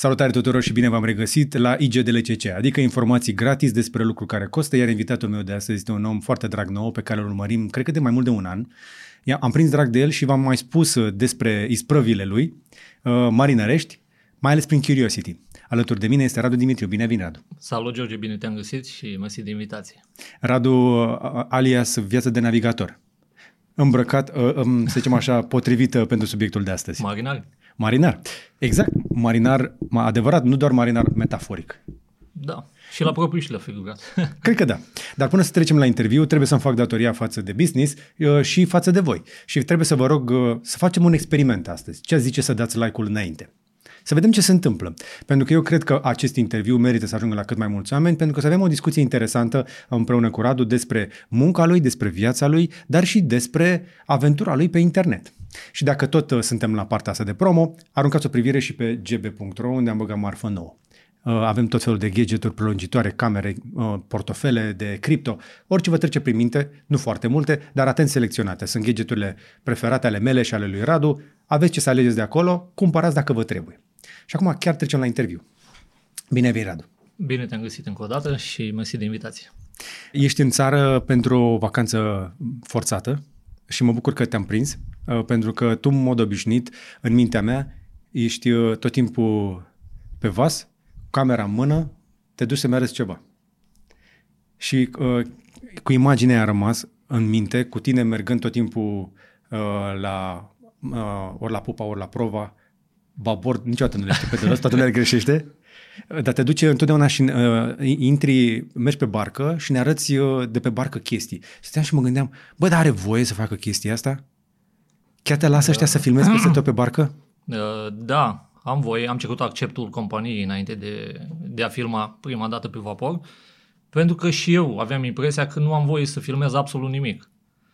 Salutare tuturor și bine v-am regăsit la IGDLCC, adică informații gratis despre lucruri care costă, iar invitatul meu de astăzi este un om foarte drag nou pe care îl urmărim, cred că de mai mult de un an. Am prins drag de el și v-am mai spus uh, despre isprăvile lui, uh, marinărești, mai ales prin Curiosity. Alături de mine este Radu Dimitriu. Bine vine, Radu! Salut, George, bine te-am găsit și mersi de invitație. Radu, uh, alias Viață de Navigator. Îmbrăcat, um, să zicem așa, potrivit pentru subiectul de astăzi. Marinar. Marinar. Exact. Marinar, adevărat, nu doar marinar metaforic. Da. Și la propriu și la figurat. Cred că da. Dar până să trecem la interviu, trebuie să-mi fac datoria față de business uh, și față de voi. Și trebuie să vă rog uh, să facem un experiment astăzi. Ce zice să dați like-ul înainte? Să vedem ce se întâmplă. Pentru că eu cred că acest interviu merită să ajungă la cât mai mulți oameni, pentru că să avem o discuție interesantă împreună cu Radu despre munca lui, despre viața lui, dar și despre aventura lui pe internet. Și dacă tot uh, suntem la partea asta de promo, aruncați o privire și pe gb.ro unde am băgat marfă nouă. Uh, avem tot felul de gadgeturi prelungitoare, camere, uh, portofele de cripto, orice vă trece prin minte, nu foarte multe, dar atent selecționate. Sunt gadgeturile preferate ale mele și ale lui Radu. Aveți ce să alegeți de acolo, cumpărați dacă vă trebuie. Și acum chiar trecem la interviu. Bine ai venit, Radu! Bine te-am găsit încă o dată și mersi de invitație. Ești în țară pentru o vacanță forțată și mă bucur că te-am prins, uh, pentru că tu, în mod obișnuit, în mintea mea, ești uh, tot timpul pe vas, camera în mână, te duci să-mi arăți ceva. Și uh, cu imaginea a rămas în minte, cu tine mergând tot timpul uh, la uh, ori la pupa, ori la prova, babord, niciodată nu le știu pe de toată lumea greșește, dar te duce întotdeauna și uh, intri, mergi pe barcă și ne arăți uh, de pe barcă chestii. Stăteam și mă gândeam, bă, dar are voie să facă chestia asta? Chiar te lasă ăștia să filmezi peste tot pe barcă? Uh, da, am voie, am cerut acceptul companiei înainte de, de a filma prima dată pe vapor, pentru că și eu aveam impresia că nu am voie să filmez absolut nimic.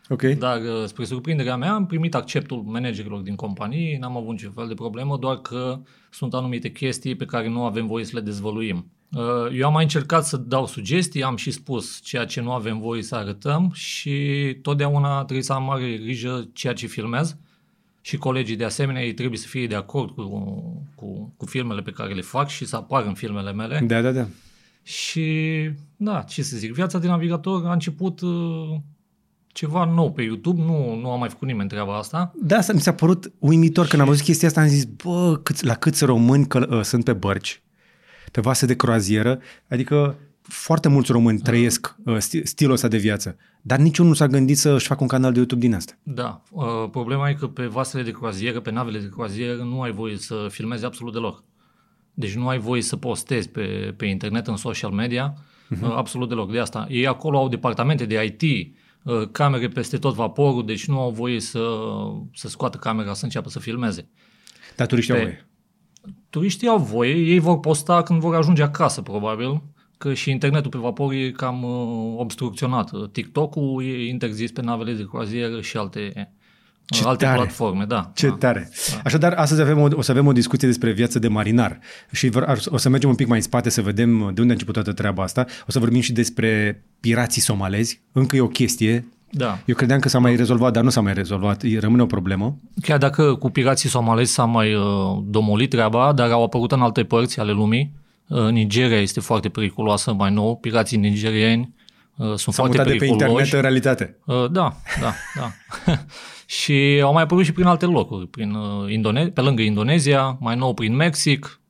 Okay. Dar, uh, spre surprinderea mea, am primit acceptul managerilor din companie, n-am avut niciun fel de problemă, doar că sunt anumite chestii pe care nu avem voie să le dezvăluim. Uh, eu am mai încercat să dau sugestii, am și spus ceea ce nu avem voie să arătăm și totdeauna trebuie să am mare grijă ceea ce filmez și colegii de asemenea ei trebuie să fie de acord cu, cu, cu filmele pe care le fac și să apară în filmele mele. Da, da, da. Și, da, ce să zic, viața de navigator a început uh, ceva nou pe YouTube, nu, nu am mai făcut nimeni treaba asta. Da, asta mi s-a părut uimitor și... când am văzut chestia asta, am zis, bă, câți, la câți români că, uh, sunt pe bărci, pe vase de croazieră, adică foarte mulți români trăiesc uh, stilul ăsta de viață, dar niciunul nu s-a gândit să-și facă un canal de YouTube din asta. Da, uh, problema e că pe vasele de croazieră, pe navele de croazieră, nu ai voie să filmezi absolut deloc. Deci nu ai voie să postezi pe, pe internet, în social media, uh-huh. absolut deloc. De asta, ei acolo au departamente de IT, Uh, camere peste tot vaporul, deci nu au voie să, să scoată camera să înceapă să filmeze. Dar turiștii Pe, au voie? Turiștii au voie, ei vor posta când vor ajunge acasă, probabil, că și internetul pe vapor e cam uh, obstrucționat. TikTok-ul e interzis pe navele de croazieră și alte ce alte tare. platforme, da. Ce da. tare. Da. Așadar, astăzi avem o, o să avem o discuție despre viață de marinar și o să mergem un pic mai în spate să vedem de unde a început toată treaba asta. O să vorbim și despre pirații somalezi. Încă e o chestie. Da. Eu credeam că s-a mai rezolvat, dar nu s-a mai rezolvat. Rămâne o problemă. Chiar dacă cu pirații somalezi s-a mai uh, domolit treaba, dar au apărut în alte părți ale lumii. Uh, Nigeria este foarte periculoasă mai nou. Pirații nigerieni uh, sunt S-a foarte periculoși. de pe internet în realitate. Uh, da, da, da. și au mai apărut și prin alte locuri, prin uh, Indone- pe lângă Indonezia, mai nou prin Mexic.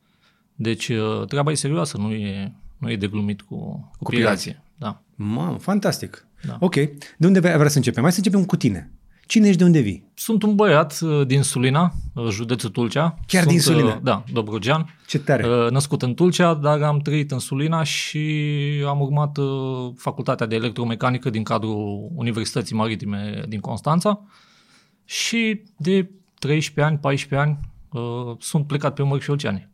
Deci uh, treaba e serioasă, nu e, nu e de glumit cu, cu, cu pirații. Da. Mamă, fantastic. Da. Ok. De unde vrea să începem? Mai să începem cu tine. Cine ești, de unde vii? Sunt un băiat uh, din Sulina, uh, județul Tulcea. Chiar Sunt, din Sulina? Uh, da, Dobrogean. Ce tare! Născut în Tulcea, dar am trăit în Sulina și am urmat facultatea de electromecanică din cadrul Universității Maritime din Constanța și de 13 ani, 14 ani sunt plecat pe mări și oceane.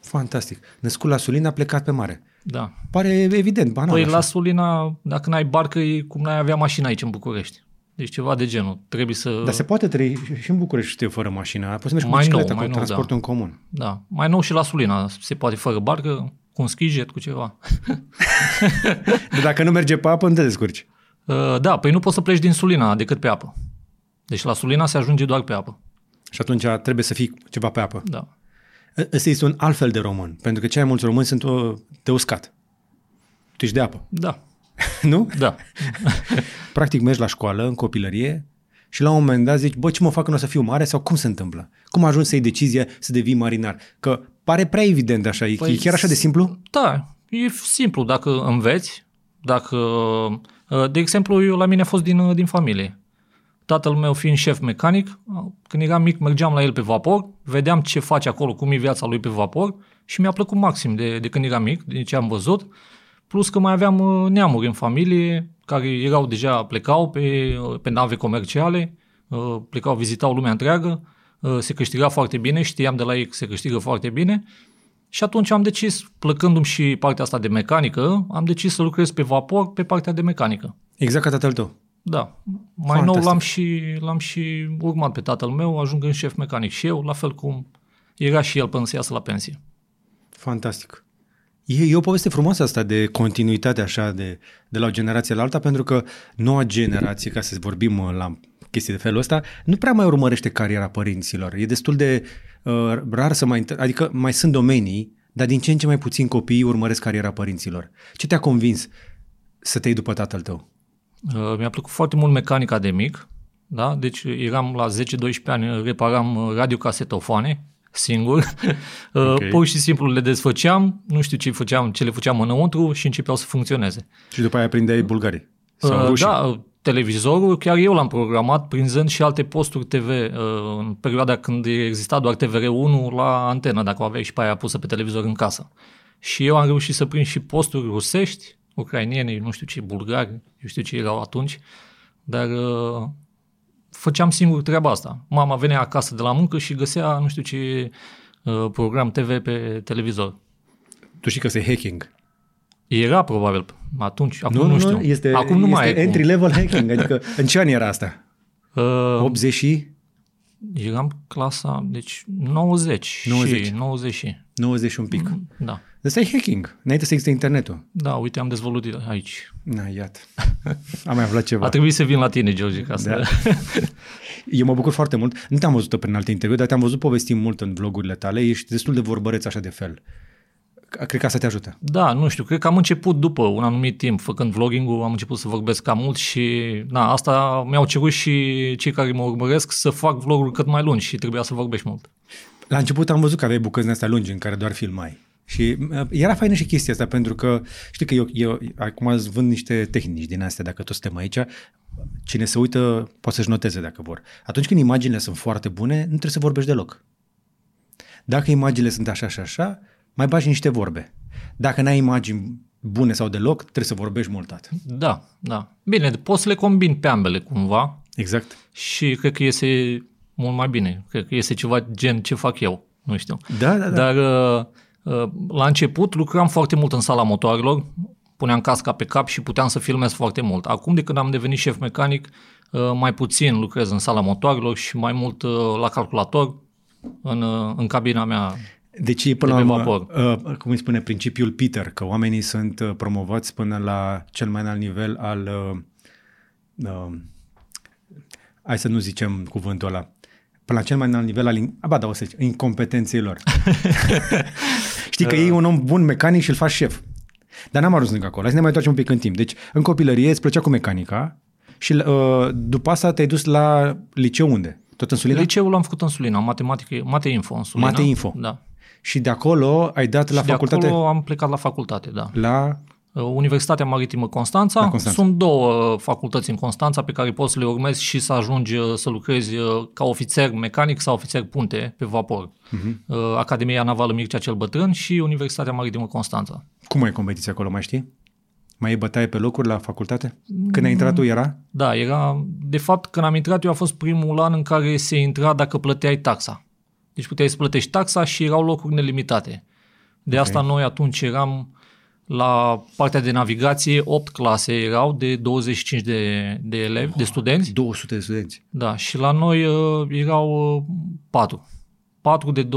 Fantastic. Născut la Sulina, plecat pe mare. Da. Pare evident, banal. Păi așa. la Sulina, dacă n-ai barcă, e cum n-ai avea mașină aici în București. Deci ceva de genul. Trebuie să... Dar se poate trăi și în București fără mașină. Poți să mergi mai cu bicicleta, nou, cu nou, transportul da. în comun. Da. Mai nou și la Sulina. Se poate fără barcă, cu un skijet, cu ceva. de dacă nu merge pe apă, nu te descurci. Uh, da, păi nu poți să pleci din Sulina decât pe apă. Deci la Sulina se ajunge doar pe apă. Și atunci trebuie să fii ceva pe apă. Da. Ăsta este un alt fel de român, pentru că cei mai mulți români sunt o, de uscat. Tu ești de apă, Da, nu? da. Practic mergi la școală, în copilărie, și la un moment dat zici, bă, ce mă fac când o să fiu mare sau cum se întâmplă? Cum ajungi să iei decizia să devii marinar? Că pare prea evident așa, e, Păi e chiar așa de simplu? Da, e simplu dacă înveți, dacă... uh, De exemplu, eu la mine a fost din, uh, din familie. Tatăl meu fiind șef mecanic, uh, când eram mic mergeam la el pe vapor, vedeam ce face acolo, cum e viața lui pe vapor și mi-a plăcut maxim de, de când eram mic, de ce am văzut. Plus că mai aveam uh, neamuri în familie care erau deja, plecau pe, uh, pe nave comerciale, uh, plecau, vizitau lumea întreagă, uh, se câștiga foarte bine, știam de la ei că se câștigă foarte bine și atunci am decis, plăcându-mi și partea asta de mecanică, am decis să lucrez pe vapor pe partea de mecanică. Exact ca tatăl tău. Da. Mai Fantastic. nou l-am și, l-am și urmat pe tatăl meu, ajungând șef mecanic și eu, la fel cum era și el până să iasă la pensie. Fantastic. E, e o poveste frumoasă asta de continuitate așa de, de la o generație la alta, pentru că noua generație, ca să vorbim uh, la chestii de felul ăsta, nu prea mai urmărește cariera părinților. E destul de uh, rar să mai... inter- Adică mai sunt domenii, dar din ce în ce mai puțin copii urmăresc cariera părinților. Ce te-a convins să te iei după tatăl tău? Uh, Mi-a plăcut foarte mult mecanica de mic, da? deci eram la 10-12 ani, reparam uh, radiocasetofoane singur, Ok. okay. pur și simplu le desfăceam, nu știu ce făceam, ce le făceam înăuntru și începeau să funcționeze. Și după aia prindeai bulgarii? Sau Uh, rușii? Da, televizorul, chiar eu l-am programat prinzând și alte posturi TV uh, în perioada când exista doar TVR1 la antenă, dacă o aveai și pe aia pusă pe televizor în casă. Și eu am reușit să prind și posturi rusești, ucrainieni, nu știu ce, bulgari, eu știu ce erau atunci, dar uh, făceam singur treaba asta. Mama venea acasă de la muncă și găsea nu știu ce uh, program TV pe televizor. Tu știi că este hacking. Era probabil atunci, acum nu, știu. este, acum nu mai este e cum. entry-level hacking. Adică în ce an era asta? Uh, 80 și? Eram clasa, deci 90, 90. și 90 și, 90 și un pic. da. Ăsta e hacking, înainte să existe internetul. Da, uite, am dezvăluit aici. Na, iată. Am mai aflat ceva. A trebuit să vin la tine, George, ca să... Da. Eu mă bucur foarte mult. Nu te-am văzut prin alte interviuri, dar te-am văzut povestind mult în vlogurile tale. Ești destul de vorbăreț așa de fel. Cred că asta te ajută. Da, nu știu, cred că am început după un anumit timp, făcând vlogging-ul, am început să vorbesc cam mult și na, asta mi-au cerut și cei care mă urmăresc să fac vloguri cât mai lungi și trebuia să vorbești mult. La început am văzut că aveai bucăți din astea lungi în care doar filmai. Și uh, era faină și chestia asta, pentru că știi că eu, eu acum îți vând niște tehnici din astea, dacă toți suntem aici, cine se uită poate să-și noteze dacă vor. Atunci când imaginile sunt foarte bune, nu trebuie să vorbești deloc. Dacă imaginile sunt așa și așa, mai bagi niște vorbe. Dacă n-ai imagini bune sau deloc, trebuie să vorbești mult atât. Da, da. Bine, poți să le combin pe ambele cumva Exact. și cred că iese mult mai bine. Cred că iese ceva gen ce fac eu, nu știu. Da, da, da. Dar uh, uh, la început lucram foarte mult în sala motoarelor, puneam casca pe cap și puteam să filmez foarte mult. Acum, de când am devenit șef mecanic, uh, mai puțin lucrez în sala motoarelor și mai mult uh, la calculator, în, uh, în cabina mea. Deci e până la de pe urmă, vapor. uh, cum îi spune, principiul Peter, că oamenii sunt uh, promovați până la cel mai înalt nivel al, uh, uh, hai să nu zicem cuvântul ăla, până la cel mai înalt nivel al, in- a, ba da, o să zic, incompetenței lor. Știi că Uh. e un om bun mecanic și îl faci șef. Dar n-am ajuns încă acolo. Hai să ne mai întoarcem un pic în timp. Deci, în copilărie îți plăcea cu mecanica și uh, după asta te-ai dus la liceu unde? Tot în Sulina? Liceul l-am făcut în Sulina, matematică, mate info în Sulina. Mate Info. Da. Și de acolo ai dat la și de facultate? acolo am plecat la facultate, da. La... Uh, Universitatea Maritimă Constanța. La Constanța. Sunt două uh, facultăți în Constanța pe care poți să le urmezi și să ajungi uh, să lucrezi uh, ca ofițer mecanic sau ofițer punte pe vapor. Uh-huh. Academia Navală Mircea cel Bătrân și Universitatea Maritimă Constanța. Cum ai competiția acolo, mai știi? Mai e bătaie pe locuri la facultate? Când ai intrat tu era? Da, era, de fapt, când am intrat eu a fost primul an în care se intra dacă plăteai taxa. Deci puteai să plătești taxa și erau locuri nelimitate. De asta noi atunci eram la partea de navigație, 8 clase erau de 25 de, de elevi, de studenți. 200 de studenți. Da, și la noi uh, erau uh, 4. 4 de 20-25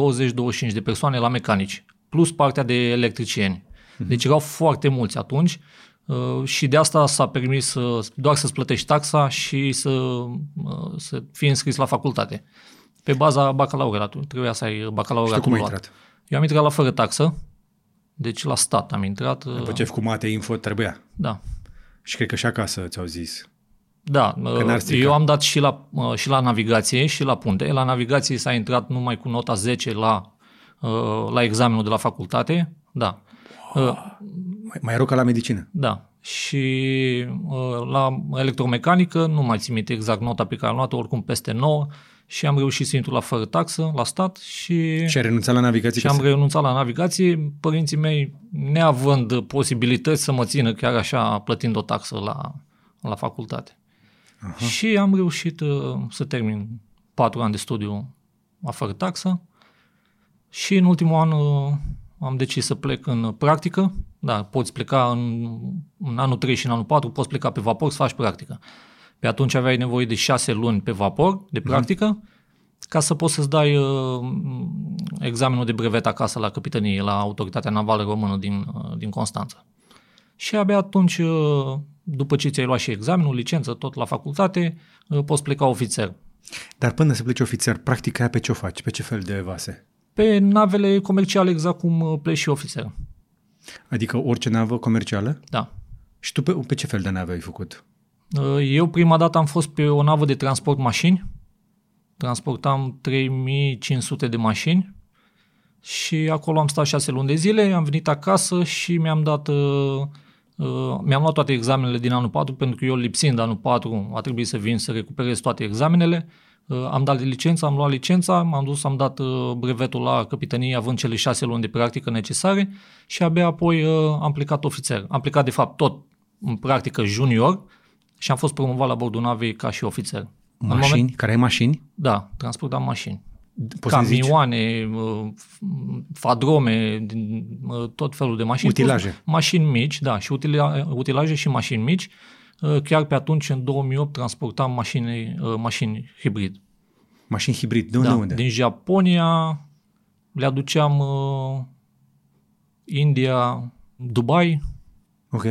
de persoane la mecanici, plus partea de electricieni. Deci erau foarte mulți atunci uh, și de asta s-a permis uh, doar să-ți plătești taxa și să, uh, să fii înscris la facultate. Pe baza bacalaureatului. Trebuia să ai Și bacalaureatul tu cum ai luat. intrat? Eu am intrat la fără taxă, deci la stat am intrat. După ce ai făcut mate info, trebuia. Da. Și cred că și acasă ți-au zis. Da, Că n-ar strica. eu am dat și la, uh, și la navigație și la punte. La navigație s-a intrat numai cu nota 10 la, uh, la examenul de la facultate. Da. Uh, Mai, mai rău ca la medicină. Da. Și uh, la electromecanică, nu mai țin minte exact nota pe care am luat-o, oricum peste 9 și am reușit să intru la fără taxă, la stat și, Și ai renunțat la navigație? și ca am să- renunțat la navigație, părinții mei neavând posibilități să mă țină chiar așa plătind o taxă la, la facultate. Aha. Și am reușit uh, să termin patru ani de studiu la fără taxă și în ultimul an uh, am decis să plec în practică. Da, poți pleca în, în anul 3 și în anul 4, poți pleca pe vapor să faci practică. Pe atunci aveai nevoie de șase luni pe vapor de practică ca să poți să-ți dai uh, examenul de brevet acasă la capitanie, la Autoritatea Navală Română din, uh, din Constanța. Și abia atunci, uh, după ce ți-ai luat și examenul, licență, tot la facultate, uh, poți pleca ofițer. Dar până să pleci ofițer, practica aia pe ce o faci? Pe ce fel de vase? Pe navele comerciale, exact cum uh, pleci și ofițer. Adică orice navă comercială? Da. Și tu pe, pe ce fel de nave ai făcut? Uh, Eu prima dată am fost pe o navă de transport mașini. Transportam 3500 de mașini și acolo am stat șase luni de zile, am venit acasă și mi-am dat uh, uh, mi-am luat toate examenele din anul 4 pentru că eu lipsind anul 4 a trebuit să vin să recuperez toate examenele. Uh, Am dat de licență, am luat licența, m-am dus, am dat uh, brevetul la capitanie având cele șase luni de practică necesare și abia apoi uh, am plecat ofițer. Am plecat de fapt tot în practică junior și am fost promovat la bordul navei ca și ofițer. În Mașini? moment- Care ai mașini? Da, transportam mașini. Poți să zici? Camioane, uh, f- fadrome, din, uh, tot felul de mașini. Utilaje. Plus Mașini mici, da, și utila, utilaje și mașini mici. Uh, Chiar pe atunci, în 2008, transportam mașini, uh, mașini hibrid. Mașini hibrid. De unde? da, unde? Din Japonia le aduceam uh, India, Dubai Ok.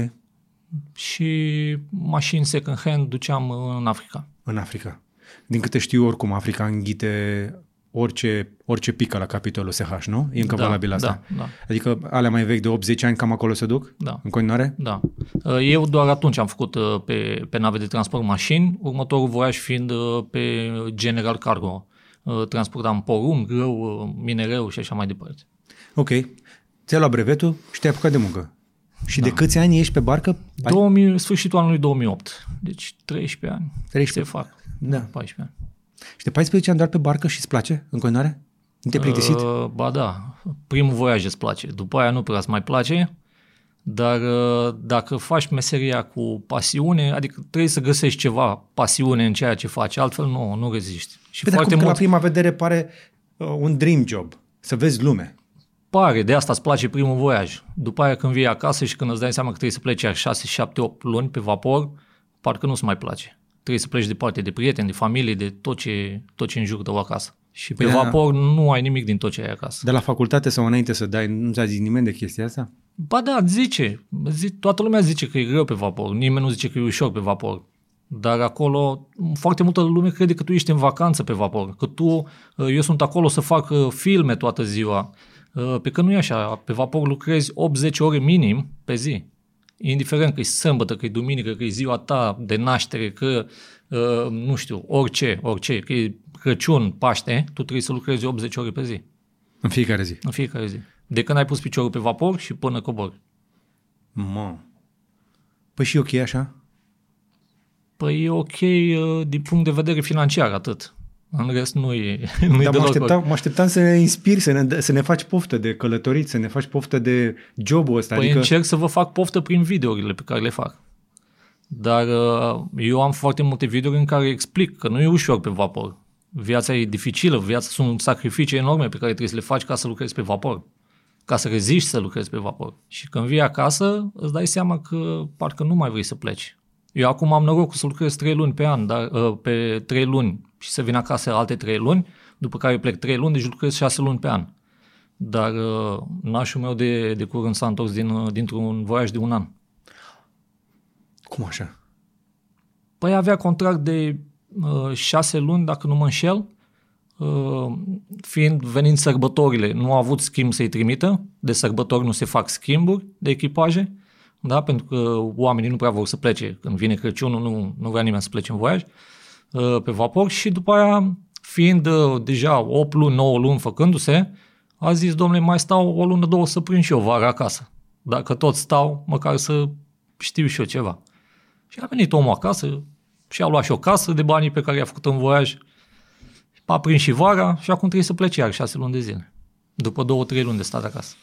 Și mașini second hand duceam în Africa. În Africa. Din câte știu, oricum, Africa înghite orice, orice pică la capitolul SH, nu? E încă Da, valabil asta. da, da. Adică alea mai vechi de 80 ani cam acolo se duc? Da. În continuare? Da. Eu doar atunci am făcut uh, pe, pe nave de transport mașini, următorul voiaj fiind uh, pe General Cargo. Uh, Transportam porumb, grâu, uh, minereu și așa mai departe. Ok. Ți-ai luat brevetul și te-ai apucat de muncă. Și de câți ani ești pe barcă? Ai- 2000, sfârșitul anului 2008. Deci 13 ani 13. se fac. Da. 14 ani. Și de 14 ani doar pe barcă și îți place în continuare? Nu te-ai plictisit? Uh, ba da, primul voiaj îți place. După aia nu prea îți mai place, dar uh, dacă faci meseria cu pasiune, adică trebuie să găsești ceva pasiune în ceea ce faci, altfel nu, nu reziști. Și Păi, dar foarte cum că la mult prima vedere pare uh, un dream job. Să vezi lume. Pare, de asta îți place primul voiaj. După aia când vii acasă și când îți dai seama că trebuie să pleci iar 6, 7, 8 luni pe vapor, parcă nu-ți mai place. Trebuie să pleci departe de prieteni, de familie, de tot ce, tot ce în jur tău acasă. Și pe Păi da. vapor nu ai nimic din tot ce ai acasă. De la facultate sau înainte să dai, nu ți-a zis nimeni de chestia asta? Ba da, zice. Zi, toată lumea zice că e greu pe vapor. Nimeni nu zice că e ușor pe vapor. Dar acolo, foarte multă lume crede că tu ești în vacanță pe vapor. Că tu, eu sunt acolo să fac uh, filme toată ziua. Uh, Pe că nu e așa. Pe vapor lucrezi 80 ore minim pe zi. Indiferent că e sâmbătă, că e duminică, că e ziua ta de naștere, că, uh, nu știu, orice, orice, că e Crăciun, Paște, tu trebuie să lucrezi 80 ore pe zi. În fiecare zi. În fiecare zi. De când ai pus piciorul pe vapor și până cobori. Mă. Păi și e ok așa? Păi e ok uh, din punct de vedere financiar atât. În rest nu e, nu e Dar mă deloc așteptam, mă așteptam să ne inspiri, să ne, să ne faci poftă de călătorit, să ne faci poftă de jobul ăsta. Păi adică, încerc să vă fac poftă prin videourile pe care le fac. Dar uh, eu am foarte multe videouri în care explic că nu e ușor pe vapor. Viața e dificilă, viața sunt sacrificii enorme pe care trebuie să le faci ca să lucrezi pe vapor. Ca să reziști să lucrezi pe vapor. Și când vii acasă, îți dai seama că parcă nu mai vrei să pleci. Eu acum am norocul să lucrez 3 luni pe an, dar uh, pe 3 luni și să vin acasă alte 3 luni, după care plec 3 luni, deci lucrez 6 luni pe an. Dar uh, nașul meu de, de curând s-a întors din, uh, dintr-un voiaj de un an. Cum așa? Păi avea contract de uh, șase luni, dacă nu mă înșel, uh, fiind venind sărbătorile, nu au avut schimb să-i trimită, de sărbători nu se fac schimburi de echipaje, da? pentru că oamenii nu prea vor să plece. Când vine Crăciunul, nu, nu vrea nimeni să plece în voiaj uh, pe vapor și după aia, fiind uh, deja 8 luni, 9 luni făcându-se, a zis, domnule, mai stau o lună, două să prind și eu vara acasă. Dacă tot stau, măcar să știu și eu ceva. Și a venit omul acasă și a luat și o casă de banii pe care i-a făcut în voiaj, a prins și vara și acum trebuie să plece iar șase luni de zile. După două, trei luni de stat acasă.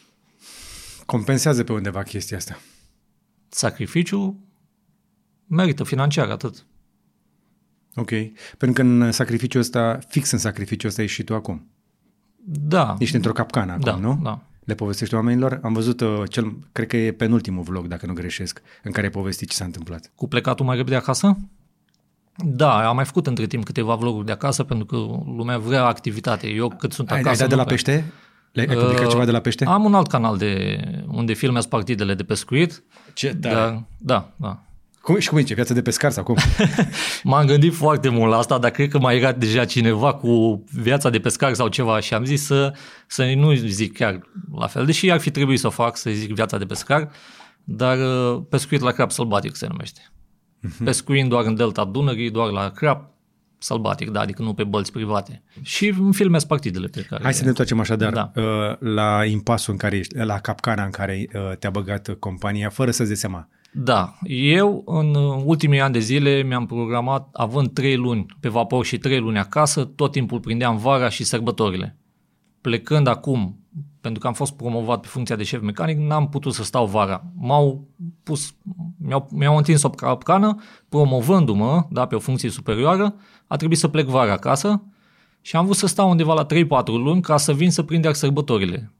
Compensează pe undeva chestia asta. Sacrificiu merită financiar, atât. Ok. Pentru că în sacrificiul ăsta, fix în sacrificiul ăsta ești și tu acum. Da. Ești într-o capcană acum, da, nu? Da. Le povestești oamenilor? Am văzut, uh, cel, cred că e penultimul vlog, dacă nu greșesc, în care ai povestit ce s-a întâmplat. Cu plecatul mai repede acasă? Da, am mai făcut între timp câteva vloguri de acasă pentru că lumea vrea activitate. Eu cât sunt Ai, acasă... ai dat de nu la prea- pește? Le, ai publicat Uh, ceva de la pește? Am un alt canal de unde filmez partidele de pescuit. Ce Dar, da, da. Cum, și cum zice? Viața de pescar sau cum? M-am gândit foarte mult la asta, dar cred că mai era deja cineva cu viața de pescar sau ceva și am zis să, să nu zic chiar la fel, deși ar fi trebuit să o fac, să zic viața de pescar, dar uh, pescuit la crab sălbatic se numește. Pescuind doar în delta Dunării, doar la crab sălbatic, da, adică nu pe bălți private. Și îmi filmez partidele pe care... Hai să ne întoarcem așadar Da. uh, la impasul în care ești, la capcana în care uh, te-a băgat compania, fără să-ți dai seama. Da, eu în uh, ultimii ani de zile mi-am programat, având trei luni pe vapor și trei luni acasă, tot timpul prindeam vara și sărbătorile. Plecând acum, pentru că am fost promovat pe funcția de șef mecanic, n-am putut să stau vara. M-au pus, mi-au, mi-au întins o capcană, promovându-mă da, pe o funcție superioară, a trebuit să plec vara acasă și am vrut să stau undeva la 3-4 luni ca să vin să prind iar sărbătorile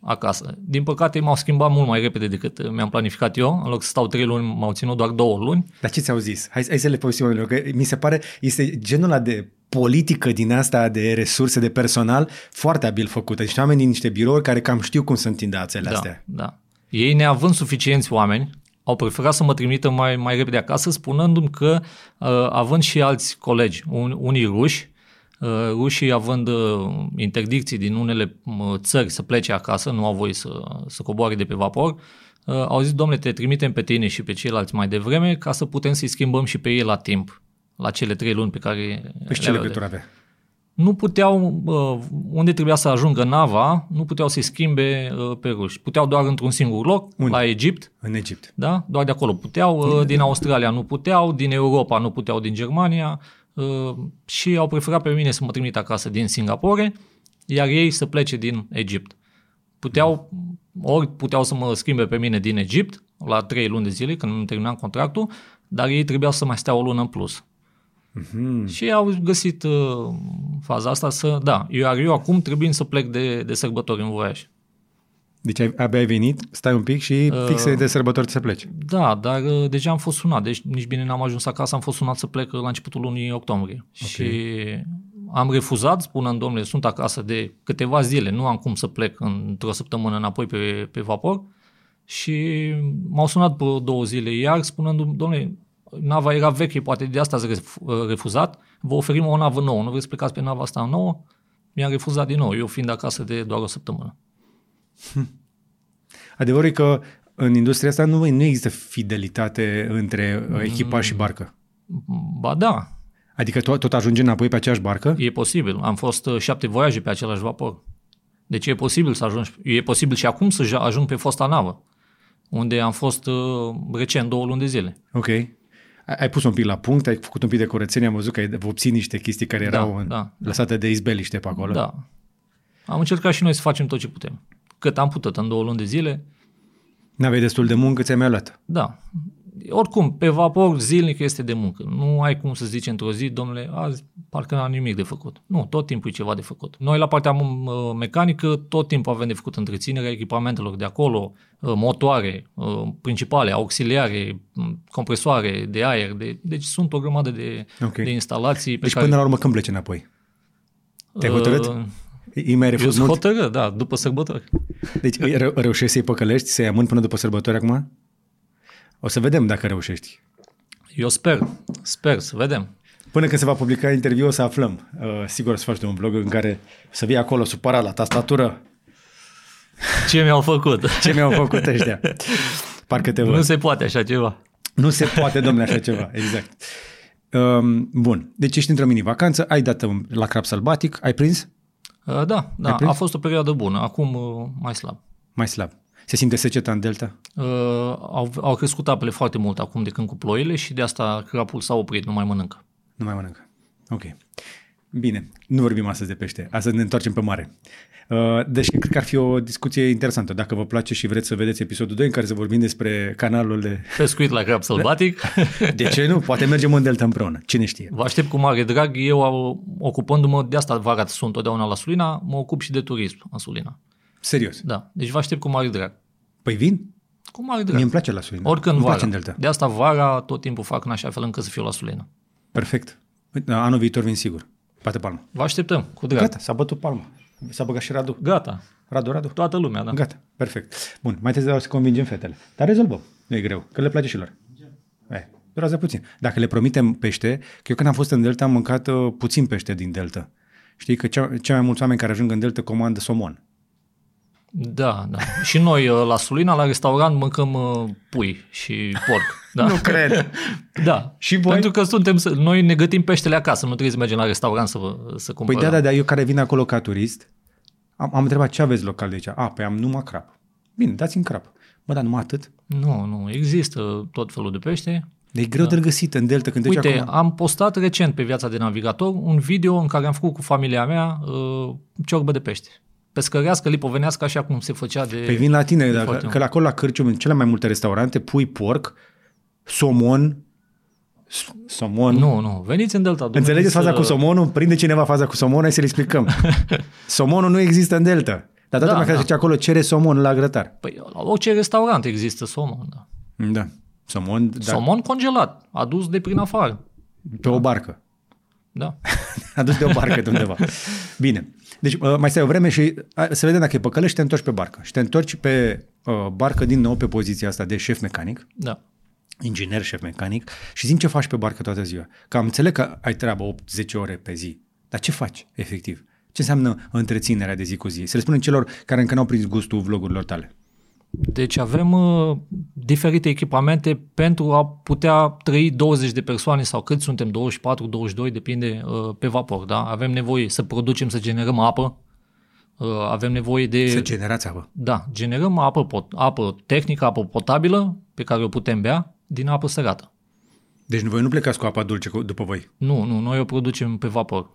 acasă. Din păcate m-au schimbat mult mai repede decât mi-am planificat eu. În loc să stau 3 luni, m-au ținut doar 2 luni. Dar ce ți-au zis? Hai, hai să le povestim oamenilor, că mi se pare, este genul ăla de politică din asta de resurse, de personal, foarte abil făcută. Niște oameni din niște birouri care cam știu cum sunt indațele Da, astea. da. Ei, neavând suficienți oameni, au preferat să mă trimită mai, mai repede acasă, spunându-mi că, uh, având și alți colegi, un, unii ruși, uh, rușii având uh, interdicții din unele uh, țări să plece acasă, nu au voie să, să coboare de pe vapor, uh, au zis, domnule, te trimitem pe tine și pe ceilalți mai devreme ca să putem să-i schimbăm și pe ei la timp, la cele trei luni pe care Păi și ce le aveau de- legătură avea? Nu puteau, uh, unde trebuia să ajungă nava, nu puteau să-i schimbe uh, pe ruși. Puteau doar într-un singur loc, Unde? la Egipt, În Egipt. da? doar de acolo puteau, uh, din Australia nu puteau, din Europa nu puteau, din Germania uh, și au preferat pe mine să mă trimit acasă din Singapore, iar ei să plece din Egipt. Puteau, ori puteau să mă schimbe pe mine din Egipt, la trei luni de zile, când îmi terminam contractul, dar ei trebuiau să mai stea o lună în plus. Mm-hmm. Și au găsit uh, faza asta să, da, iar eu acum trebuie să plec de, de sărbători în voiaj. Deci ai, abia ai venit, stai un pic și Uh. fix de sărbători să pleci. Da, dar uh, deja am fost sunat, deci nici bine n-am ajuns acasă, am fost sunat să plec la începutul lunii octombrie. Și am refuzat, spunând, domnule, sunt acasă de câteva zile, nu am cum să plec într-o săptămână înapoi pe, pe vapor. Și m-au sunat pe două zile iar, spunând, domnule, nava era veche, poate de asta ați ref- uh, refuzat, vă oferim o navă nouă, nu vreți să plecați pe nava asta nouă? Mi-am refuzat din nou, eu fiind acasă de doar o săptămână. Adevărul e că în industria asta nu, nu există fidelitate între uh, echipaj și barcă. Ba da, Adică tot, tot ajunge înapoi pe aceeași barcă? E posibil. Am fost uh, șapte voiaje pe același vapor. Deci e posibil să ajungi. E posibil și acum să ja- ajung pe fosta navă, unde am fost uh, recent două luni de zile. Ok. Ai, ai pus un pic la punct, ai făcut un pic de curățenie, am văzut că ai vopsit niște chestii care Da, erau în- da. lăsate de izbeliște pe acolo. Da. Am încercat și noi să facem tot ce putem. Cât am putut în două luni de zile. N-aveai destul de muncă, ți-ai mai luat. Da. Oricum, pe vapor zilnic este de muncă. Nu ai cum să zici într-o zi, domnule, azi parcă n-am nimic de făcut. Nu, tot timpul e ceva de făcut. Noi la partea uh, mecanică tot timpul avem de făcut întreținerea echipamentelor de acolo, uh, motoare uh, principale, auxiliare, m, compresoare de aer. De, deci sunt o grămadă de, Ok. de instalații pe Deci care... până la urmă când pleci înapoi? Te-ai hotărât? Uh, E mai eu refuz sunt mult? hotărât, da, după sărbători. Deci reu- reușești să-i păcălești, să-i amâni până după sărbători acum? O să vedem dacă reușești. Eu sper, sper să vedem. Până când se va publica interviul o să aflăm. Uh, sigur o să faci un vlog în care să vii acolo supărat la tastatură. Ce mi-au făcut? Ce mi-au făcut ăștia? Parcă te văd. Nu se poate așa ceva. Nu se poate, domnule, așa ceva. Exact. Um, bun. Deci ești într-o mini-vacanță, ai dat la crap sălbatic, ai prins? Uh, da, da. prins? A fost o perioadă bună. Acum uh, mai slab. Mai slab. Se simte seceta în delta? Uh, au, au crescut apele foarte mult acum de când cu ploile și de asta crapul s-a oprit, nu mai mănâncă. Nu mai mănâncă. Ok. Bine, nu vorbim astăzi de pește, astăzi ne întoarcem pe mare. Uh, deci cred că ar fi o discuție interesantă. Dacă vă place și vreți să vedeți episodul 2 în care să vorbim despre canalul de... Pescuit la crab sălbatic. De ce nu? Poate mergem în delta împreună. Cine știe? Vă aștept cu mare drag. Eu, ocupându-mă, de asta vara sunt întotdeauna la Sulina, mă ocup și de turism în Sulina. Serios? Da. Deci vă aștept cu mare drag. Păi vin? Cu mare drag. Mie îmi place la Sulina. Oricând îmi vara. place în delta. De asta vara tot timpul fac în așa fel încât să fiu la Sulina. Perfect. Da, Anul viitor vin sigur. Bate palma. Vă așteptăm, cu drag. Gata, s-a bătut palma. S-a băgat și Radu. Gata. Radu, Radu. Toată lumea, da. Gata, perfect. Bun, mai trebuie să convingem fetele. Dar rezolvăm. Nu e greu, că le place și lor. Eh, durează puțin. Dacă le promitem pește, că eu când am fost în Delta am mâncat uh, puțin pește din Delta. Știi că cea, cei mai mulți oameni care ajung în Delta comandă somon. Da, da. Și noi uh, la Sulina, la restaurant, mâncăm uh, pui și porc. Da? Nu cred. Da. Și voi? Pentru că suntem, noi ne gătim peștele acasă, nu trebuie să mergem la restaurant să, vă- să Păi cumpărăm. da, da, da, eu care vin acolo ca turist, am, am întrebat ce aveți local de aici. A, păi am numai crap. Bine, dați-mi crap. Bă, dar numai atât. Nu, nu, există tot felul de pește. De e greu de găsit în Delta când te duci Uite, acum. am postat recent pe Viața de Navigator un video în care am făcut cu familia mea uh, ciorbă de pește. Pescărească, lipovenească, așa cum se făcea de... Păi vin la tine, de dacă, foarte că la acolo la Cârcium, în cele mai multe restaurante, pui porc, somon, s- somon. Nu, nu, veniți în Delta. domnule, Înțelegeți faza să- cu somonul? Prinde cineva faza cu somonul, hai să-l explicăm. somonul nu există în Delta. Dar toată Da, lumea care da. zice acolo cere somon la grătar. Păi la orice restaurant există somon, da. Da. Somon, dar Somon congelat, adus de prin afară. pe o barcă. Da. Adus de o barcă de undeva. Bine. Deci uh, mai stai o vreme și uh, să vedem dacă e păcălă și te întorci pe barcă. Și te întorci pe uh, barcă din nou pe poziția asta de șef mecanic, Da. inginer, șef mecanic și zim ce faci pe barcă toată ziua. Că am înțeleg că ai treabă 8-10 ore pe zi. Dar ce faci, efectiv? Ce înseamnă întreținerea de zi cu zi? Să le spunem celor care încă n-au prins gustul vlogurilor tale. Deci avem uh, diferite echipamente pentru a putea trăi 20 de persoane sau cât suntem, 24, 22, depinde uh, pe vapor. Da? Avem nevoie să producem, să generăm apă, uh, avem nevoie de... Să generați apă. Da, generăm apă, pot, apă tehnică, apă potabilă, pe care o putem bea, din apă sărată. Deci voi nu plecați cu apa dulce cu- după voi. Nu, nu, noi o producem pe vapor.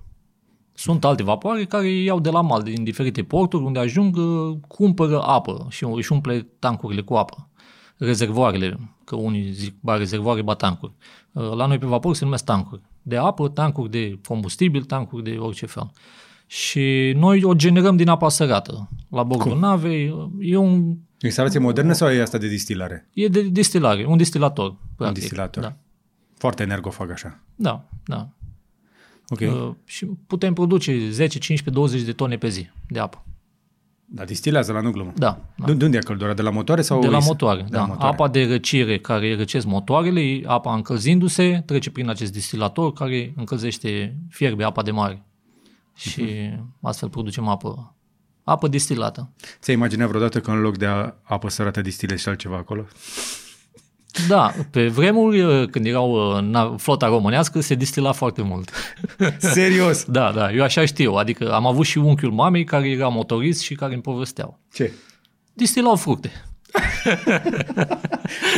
Sunt alte vapoare care iau de la mal, din diferite porturi, unde ajung, uh, cumpără apă și își umple tancurile cu apă. Rezervoarele, că unii zic ba rezervoare, ba tancuri. Uh, La noi pe vapor se numesc tancuri. De apă, tancuri de combustibil, tancuri de orice fel. Și noi o generăm din apa sărată. La bordul navei uh, e un Instalație modernă sau e asta de distilare? e de distilare, un distilator. Practic. distilator. Da, Foarte energofag așa. da. da. Ok. Uh, și putem produce 10, 15, 20 de tone pe zi de apă. Dar distilează la nu glumă. Da. da. De, de unde e căldura? De la motoare sau? De la is- motoare, De da. la motoare. Apa de răcire care răcesc motoarele, apa încălzindu-se, trece prin acest distilator care încălzește, fierbe apa de mare. Și Mhm. astfel producem apă, apă distilată. Ți-ai imaginat vreodată că în loc de a- apă sărată distilezi și altceva acolo? Da, pe vremuri, uh, când erau uh, na- flota românească, se distila foarte mult. Serios? Da, da, eu așa știu. Adică am avut și unchiul mamei care era motorist și care îmi povesteau. Ce? Distilau fructe.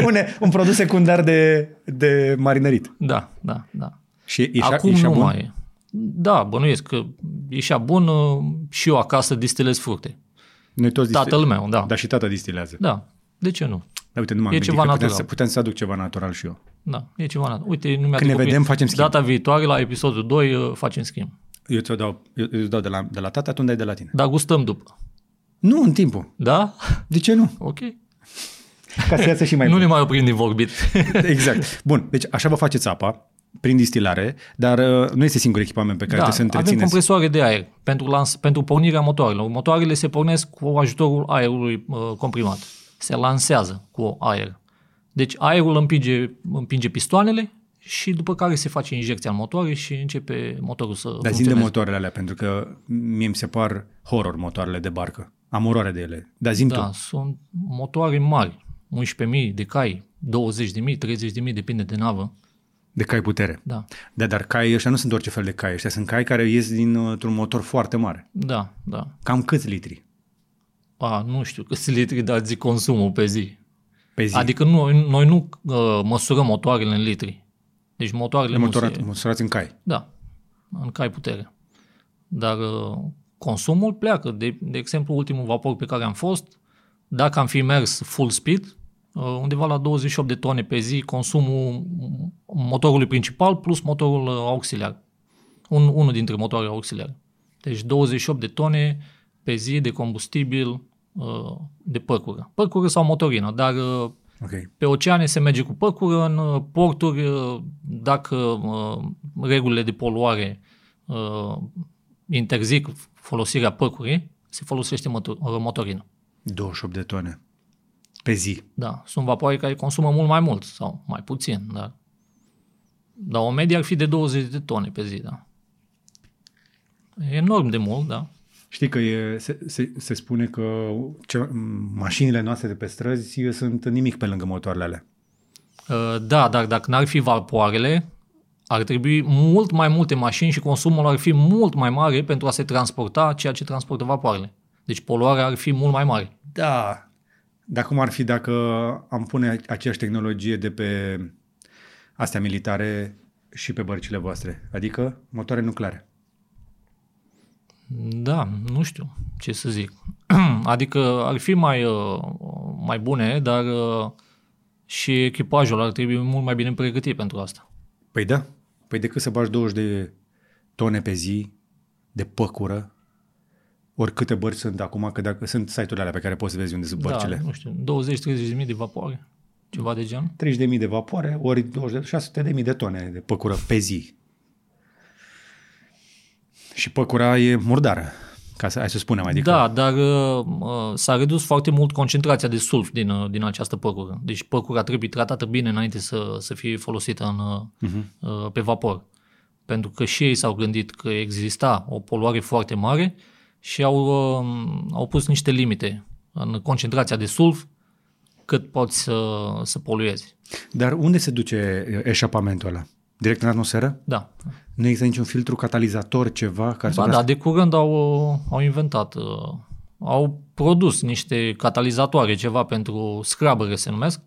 Une, un produs secundar de, de marinărit. Da, da, da. Și ieșea, Acum ieșea nu bun? mai e. Da, bănuiesc că ieșea bun uh, și eu acasă distilez fructe. Noi toți Tatăl meu, da. Dar și tata distilează. Da, de ce nu? Dar uite, nu m-am E gândit ceva că putem natural. să, putem să aduc ceva natural și eu. Da, e ceva nat- Uite, nu mi-a Când ne trecut vedem, prin- facem schimb. Data viitoare, la episodul 2, uh, facem schimb. Eu ți-o dau, eu, eu îți dau de la, de la tata, tu îmi dai de la tine. Dar gustăm după. Nu, în timpul. Da? De ce nu? Ok. Ca să iasă și mai nu bun. ne mai oprim din vorbit. Exact. Bun, deci așa vă faceți apa prin distilare, dar uh, nu este singur echipament pe care da, trebuie să avem întrețineți. compresoare de aer pentru, lans, pentru pornirea motoarelor. Motoarele se pornesc cu ajutorul aerului uh, comprimat. Se lansează cu aer. Deci aerul împinge, împinge pistoanele și după care se face injecția în motoare și începe motorul să Dar zi funcționeze. de motoarele alea, pentru că mie mi se par horror motoarele de barcă. Am oroare de ele. Dar zim Da, tu. sunt motoare mari, 11.000 de cai, 20.000, 30.000, depinde de navă. De cai putere. Da, Da, dar cai ăștia nu sunt orice fel de cai. Ăștia sunt cai care ies dintr-un motor foarte mare. da, da. Cam câți litri A, nu știu câți litri, dar zic consumul pe zi. pe zi? Adică nu, noi nu uh, măsurăm motoarele în litri. Deci motoarele Le nu motorat, se... măsurați în cai. Da, în cai putere. Dar uh, consumul pleacă. De, de exemplu, ultimul vapor pe care am fost, dacă am fi mers full speed, uh, undeva la 28 de tone pe zi consumul motorului principal plus motorul uh, auxiliar. Un, unul dintre motoarele auxiliare. Deci 28 de tone pe zi de combustibil uh, de păcură. Păcură sau motorină, dar uh, Ok. pe oceane se merge cu păcură, în uh, porturi, uh, dacă uh, regulile de poluare uh, interzic folosirea păcurii, se folosește motor, uh, motorină. 28 de tone pe zi. Da, sunt vapoare care consumă mult mai mult sau mai puțin, dar, dar o medie ar fi de 20 de tone pe zi, da. E enorm de mult, da. Știi că e, se, se, se spune că ce, mașinile noastre de pe străzi sunt nimic pe lângă motoarele alea. Uh, Da, dar dacă n-ar fi vapoarele, ar trebui mult mai multe mașini și consumul ar fi mult mai mare pentru a se transporta ceea ce transportă vapoarele. Deci poluarea ar fi mult mai mare. Da. Dar cum ar fi dacă am pune aceeași tehnologie de pe astea militare și pe bărcile voastre? Adică motoare nucleare. Da, nu știu ce să zic. adică ar fi mai, uh, mai bune, dar uh, și echipajul ar trebui mult mai bine pregătit pentru asta. Păi da. Păi decât să bagi 20 de tone pe zi de păcură, ori câte bărci sunt acum, că dacă sunt site-urile alea pe care poți să vezi unde sunt bărcile. Da, nu știu, 20-30 de mii de vapoare, ceva de genul. 30.000 de vapoare, ori 20 de 600.000 de tone de păcură pe zi. Și păcura e murdară, ca să, hai să spunem. Adică, Da, dar uh, uh, s-a redus foarte mult concentrația de sulf din, uh, din această păcură. Deci păcura trebuie tratată bine înainte să, să fie folosită în, uh, Mhm. uh, pe vapor. Pentru că și ei s-au gândit că exista o poluare foarte mare și au, uh, au pus niște limite în concentrația de sulf cât poți să, să poluezi. Dar unde se duce eșapamentul ăla? Direct în atmosferă? Da. Nu există niciun filtru catalizator, ceva care să Ba da, oprească? de curând au, uh, au inventat, uh, au produs niște catalizatoare, ceva pentru scrubere se numesc,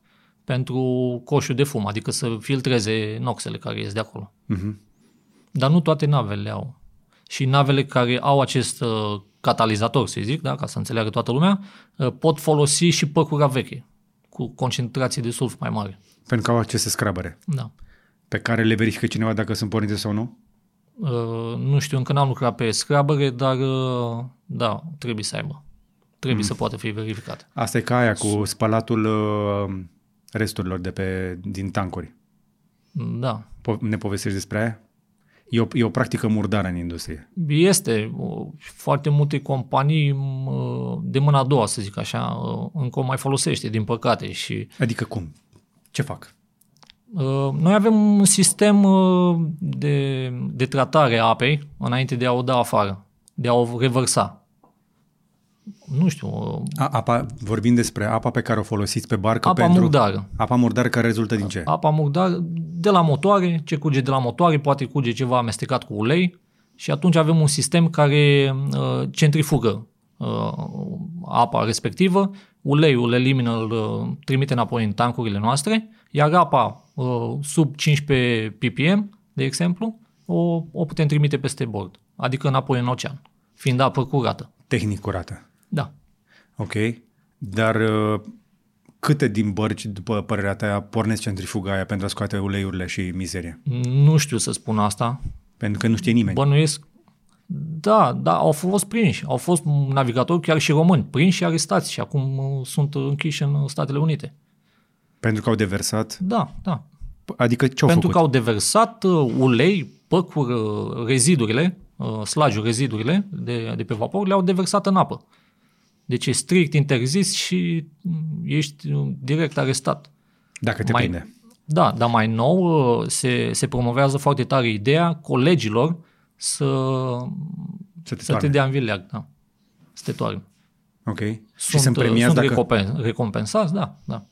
pentru coșul de fum, adică să filtreze noxele care ies de acolo. Mhm. Dar nu toate navele au. Și navele care au acest uh, catalizator, să zic, da, ca să înțeleagă toată lumea, uh, pot folosi și păcura veche, cu concentrații de sulf mai mare. Pentru că au aceste scrabere, Da. Pe care le verifică cineva dacă sunt pornite sau nu? Uh, nu știu, încă n-am lucrat pe scrubere, dar uh, da, trebuie să aibă. Trebuie să poată fi verificat. Asta e ca aia cu spălatul uh, resturilor de pe, din tancuri. Da. Po- ne povestești despre aia? E o, e o practică murdară în industrie. Este uh, foarte multe companii uh, de mâna a doua, să zic așa, uh, încă o mai folosește, din păcate. Și Adică cum? Ce fac? Uh, noi avem un sistem uh, de, de tratare a apei înainte de a o da afară, de a o revărsa. Nu știu, uh, A, apa, vorbim despre apa pe care o folosiți pe barcă apa pentru... murdară. Apa murdară care rezultă din ce? Apa murdar de la motoare, ce curge de la motoare, poate curge ceva amestecat cu ulei și atunci avem un sistem care uh, centrifugă uh, apa respectivă, uleiul elimină, îl uh, trimite înapoi în tancurile noastre, iar apa uh, sub 15 ppm, de exemplu, o, o putem trimite peste bord, adică înapoi în ocean, fiind apă curată. Tehnic curată. Da. Ok. Dar uh, câte din bărci, după părerea ta, pornesc centrifuga aia pentru a scoate uleiurile și mizeria? Nu știu să spun asta, Pentru că nu știe nimeni. Bănuiesc, da, da, au fost prinși. Au fost navigatori, chiar și români, prinși și arestați și acum uh, sunt închiși în Statele Unite. Pentru că au deversat. Da, da. Adică ce-au Pentru făcut? că au deversat uh, ulei, păcuri, uh, rezidurile, uh, slagiul, rezidurile de, de pe vapor, le-au deversat în apă. Deci e strict interzis și mm, ești uh, direct arestat. Dacă te mai- prinde. Da, dar mai nou uh, se, se promovează foarte tare ideea colegilor să, Să te să te toarne. dea în vileag, da. Să te toarne. Ok. și Sunt, sunt uh, premiați sunt dacă... recompen- recompensați, da, da.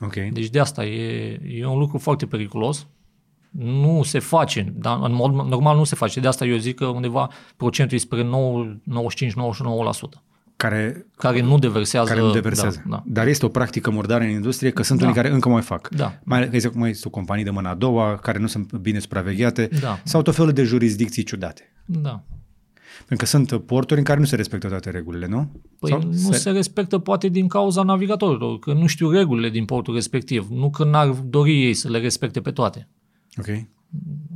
Ok. Deci de asta e, e un lucru foarte periculos. Nu se face, dar în mod normal nu se face. De asta eu zic că undeva procentul e spre 95-99%, Care, care nu deversează. care nu deversează. Da, da. Dar este o practică murdară în industrie că sunt Da. unii care încă mai fac. Da. Mai ales că mai sunt companii de mână a doua, care nu sunt bine supravegheate, Da. sau tot felul de jurisdicții ciudate. da. Pentru că sunt porturi în care nu se respectă toate regulile, nu? Păi Sau nu se... se respectă poate din cauza navigatorilor, că nu știu regulile din portul respectiv, nu că n-ar dori ei să le respecte pe toate. Ok.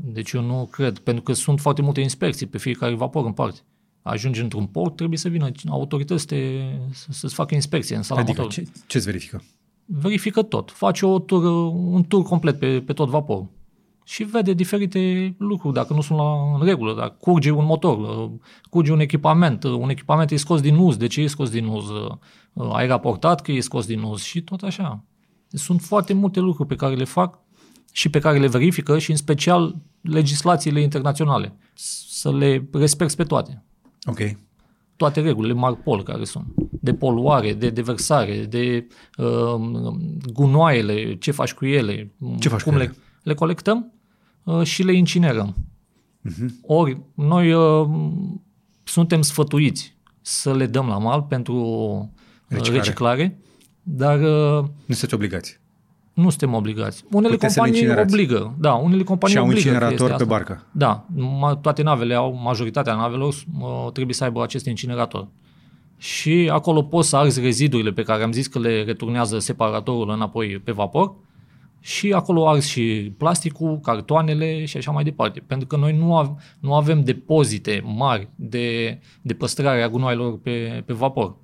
Deci eu nu cred, pentru că sunt foarte multe inspecții pe fiecare vapor în parte. Ajungi într-un port, trebuie să vină autorități te, să, să-ți facă inspecție în sala Adică motorului. ce, ce-ți verifică? verifică tot. Face o tur, un tur complet pe, pe tot vaporul. Și vede diferite lucruri, dacă nu sunt la, în regulă, dacă curge un motor, uh, curge un echipament, uh, un echipament e scos din uz, de ce e scos din uz? Uh, Ai raportat că e scos din uz și tot așa. Deci sunt foarte multe lucruri pe care le fac și pe care le verifică și în special legislațiile internaționale. Să le respecti pe toate Ok. toate regulile Marpol care sunt, de poluare, de deversare, de uh, gunoaiele, ce faci cu ele, Ce faci cum cu le, ele? le colectăm uh, și le incinerăm. Mhm. Ori noi uh, suntem sfătuiți să le dăm la mal pentru uh, Reciclare. reciclare, dar uh, Nu sunteți obligați. nu suntem obligați. Unele Puteți să le companii incinerați. obligă. Da, unele companii Și au obligă incinerator chestia pe asta. barcă. Da, ma- toate navele au, majoritatea navelor uh, trebuie să aibă acest incinerator. Și acolo poți să arzi rezidurile pe care am zis că le returnează separatorul înapoi pe vapor și acolo arzi și plasticul, cartoanele și așa mai departe. Pentru că noi nu, av- nu avem depozite mari de, de păstrare a gunoaielor pe, pe vapor.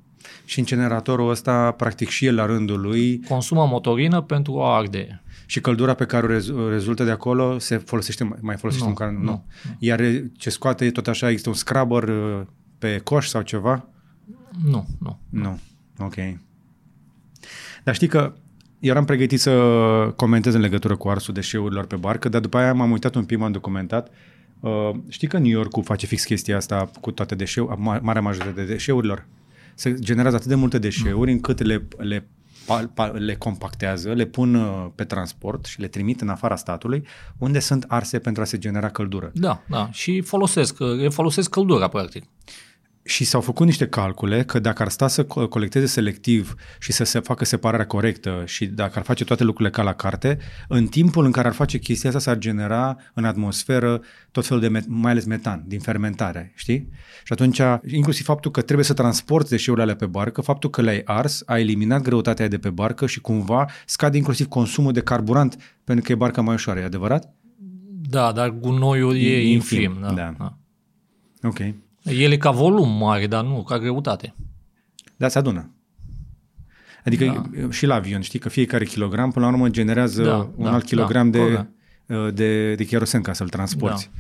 Și incineratorul ăsta, practic și el la rândul lui, Consumă motorină pentru a arde. și căldura pe care o rez- rezultă de acolo se folosește, mai folosește Nu, un can, nu. nu, Iar ce scoate e tot așa, există un scrubber uh, pe coș sau ceva? Nu, nu. Nu. Ok. Dar știi că eu eram pregătit să comentez în legătură cu arsul deșeurilor pe barcă, dar după aia m-am uitat un pic, m-am documentat. Uh, știi că New York face fix chestia asta cu toate deșeu, ma- marea majoritate de deșeurilor? Se generează atât de multe deșeuri încât le, le, pa- pa- le compactează, le pun uh, pe transport și le trimit în afara statului, unde sunt arse pentru a se genera căldură. Da, da. Și folosesc, folosesc căldura, practic. Și s-au făcut niște calcule că dacă ar sta să co- colecteze selectiv și să se facă separarea corectă și dacă ar face toate lucrurile ca la carte, în timpul în care ar face chestia asta s-ar genera în atmosferă tot felul de, met- mai ales metan, din fermentare, știi? Și atunci, inclusiv faptul că trebuie să transporti deșeurile alea pe barcă, faptul că le-ai ars, a eliminat greutatea aia de pe barcă și cumva scade inclusiv consumul de carburant pentru că e barca mai ușoară, e adevărat? Da, dar gunoiul e, E infim. infim, da, da. da. Ok. El e ca volum mare, dar nu ca greutate. Dar se adună. Adică da. și la avion, știi că fiecare kilogram până la urmă generează Da, un da, alt kilogram da, de, corect. uh, de, de kerosen ca să-l transporti.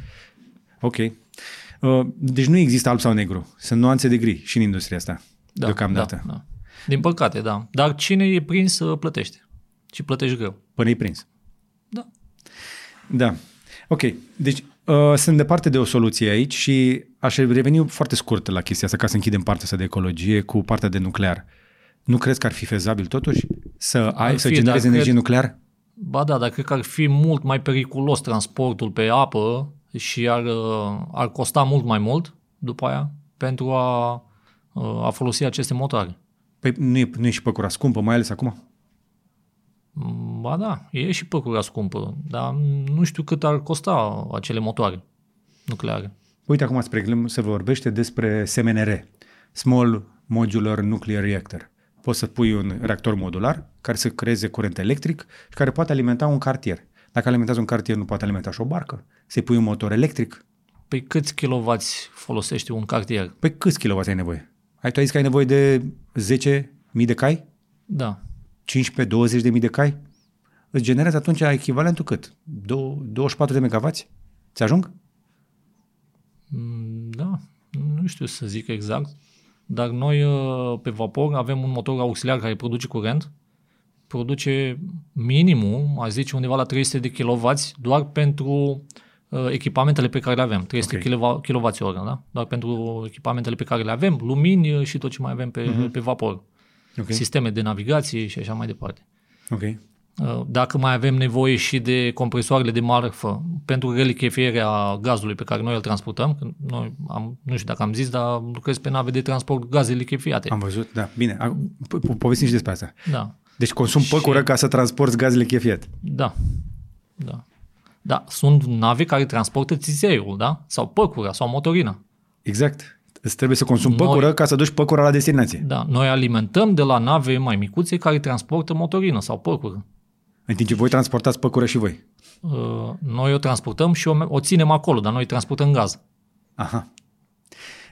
Ok. Uh, Deci nu există alb sau negru. Sunt nuanțe de gri și în industria asta. Da, deocamdată. Da, da. Din păcate, da. Dar cine e prins uh, plătește. Și plătești greu. Până e prins. Da. Da. Ok. Deci uh, sunt departe de o soluție aici și aș reveni foarte scurt la chestia asta ca să închidem partea asta de ecologie cu partea de nuclear. Nu crezi că ar fi fezabil totuși să, ai, să fi, generezi dar energie cred- nucleară? Ba da, dar cred că ar fi mult mai periculos transportul pe apă și ar, uh, ar costa mult mai mult după aia pentru a, uh, a folosi aceste motoare. Păi nu e, nu e și păcura scumpă, mai ales acum? Mm, Ba da, e și păcura scumpă, dar nu știu cât ar costa acele motoare nucleare. Uite, acum, spre exemplu, se vorbește despre SMNR, Small Modular Nuclear Reactor. Poți să pui un reactor modular care să creeze curent electric și care poate alimenta un cartier. Dacă alimentează un cartier, nu poate alimenta și o barcă. Să-i pui un motor electric. Păi câți kilovați folosește un cartier? Păi câți kilowatt ai nevoie? Ai tu ai zis că ai nevoie de 10.000 de cai? Da. 15-20 de mii de cai? Îți generezi atunci echivalentul cât? Dou- 24 de megawatts? Ți ajung? Mm, Da, nu știu să zic exact, dar noi uh, pe vapor avem un motor auxiliar care produce curent produce minimum, aș zice, undeva la 300 de kW doar pentru uh, echipamentele pe care le avem. 300 Ok. kWh, da? Doar pentru echipamentele pe care le avem, lumini uh, și tot ce mai avem pe, Mhm. uh-huh. pe vapor. Ok. Sisteme de navigație și așa mai departe. Ok. Uh, Dacă mai avem nevoie și de compresoarele de marfă pentru relichefierea gazului pe care noi îl transportăm, că noi am, nu știu dacă am zis, dar lucrez pe nave de transport gaze lichefiate. Am văzut, da. Bine, a- po- po- povestim și despre asta. Da, Deci consum Și- păcură ca să transporti gazele chefiat. da, da. Da, sunt nave care transportă țițeiul, da? Sau păcura, sau motorina. Exact. Îți trebuie să consumi Noi- păcură ca să duci păcura la destinație. Da, noi alimentăm de la nave mai micuțe care transportă motorină sau păcură. În timp ce voi transportați păcură și voi. Uh, Noi o transportăm și o, o ținem acolo, dar noi transportăm gaz. Aha.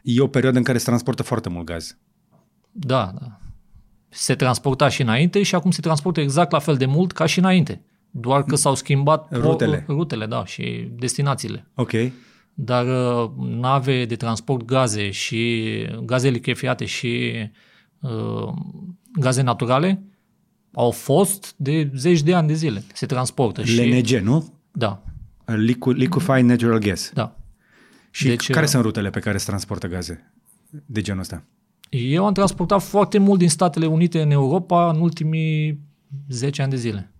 E o perioadă în care se transportă foarte mult gaz. Da, da. Se transporta și înainte și acum se transportă exact la fel de mult ca și înainte. Doar că s-au schimbat po- Rutele. rutele da, și destinațiile. Ok. Dar uh, nave de transport gaze și gaze lichefiate și uh, gaze naturale au fost de zeci de ani de zile. Se transportă. Și, LNG, nu? da, Liqu- Liquefied Natural Gas. da. Și Deci, care uh, sunt rutele pe care se transportă gaze de genul ăsta? Eu am transportat foarte mult din Statele Unite în Europa în ultimii 10 ani de zile.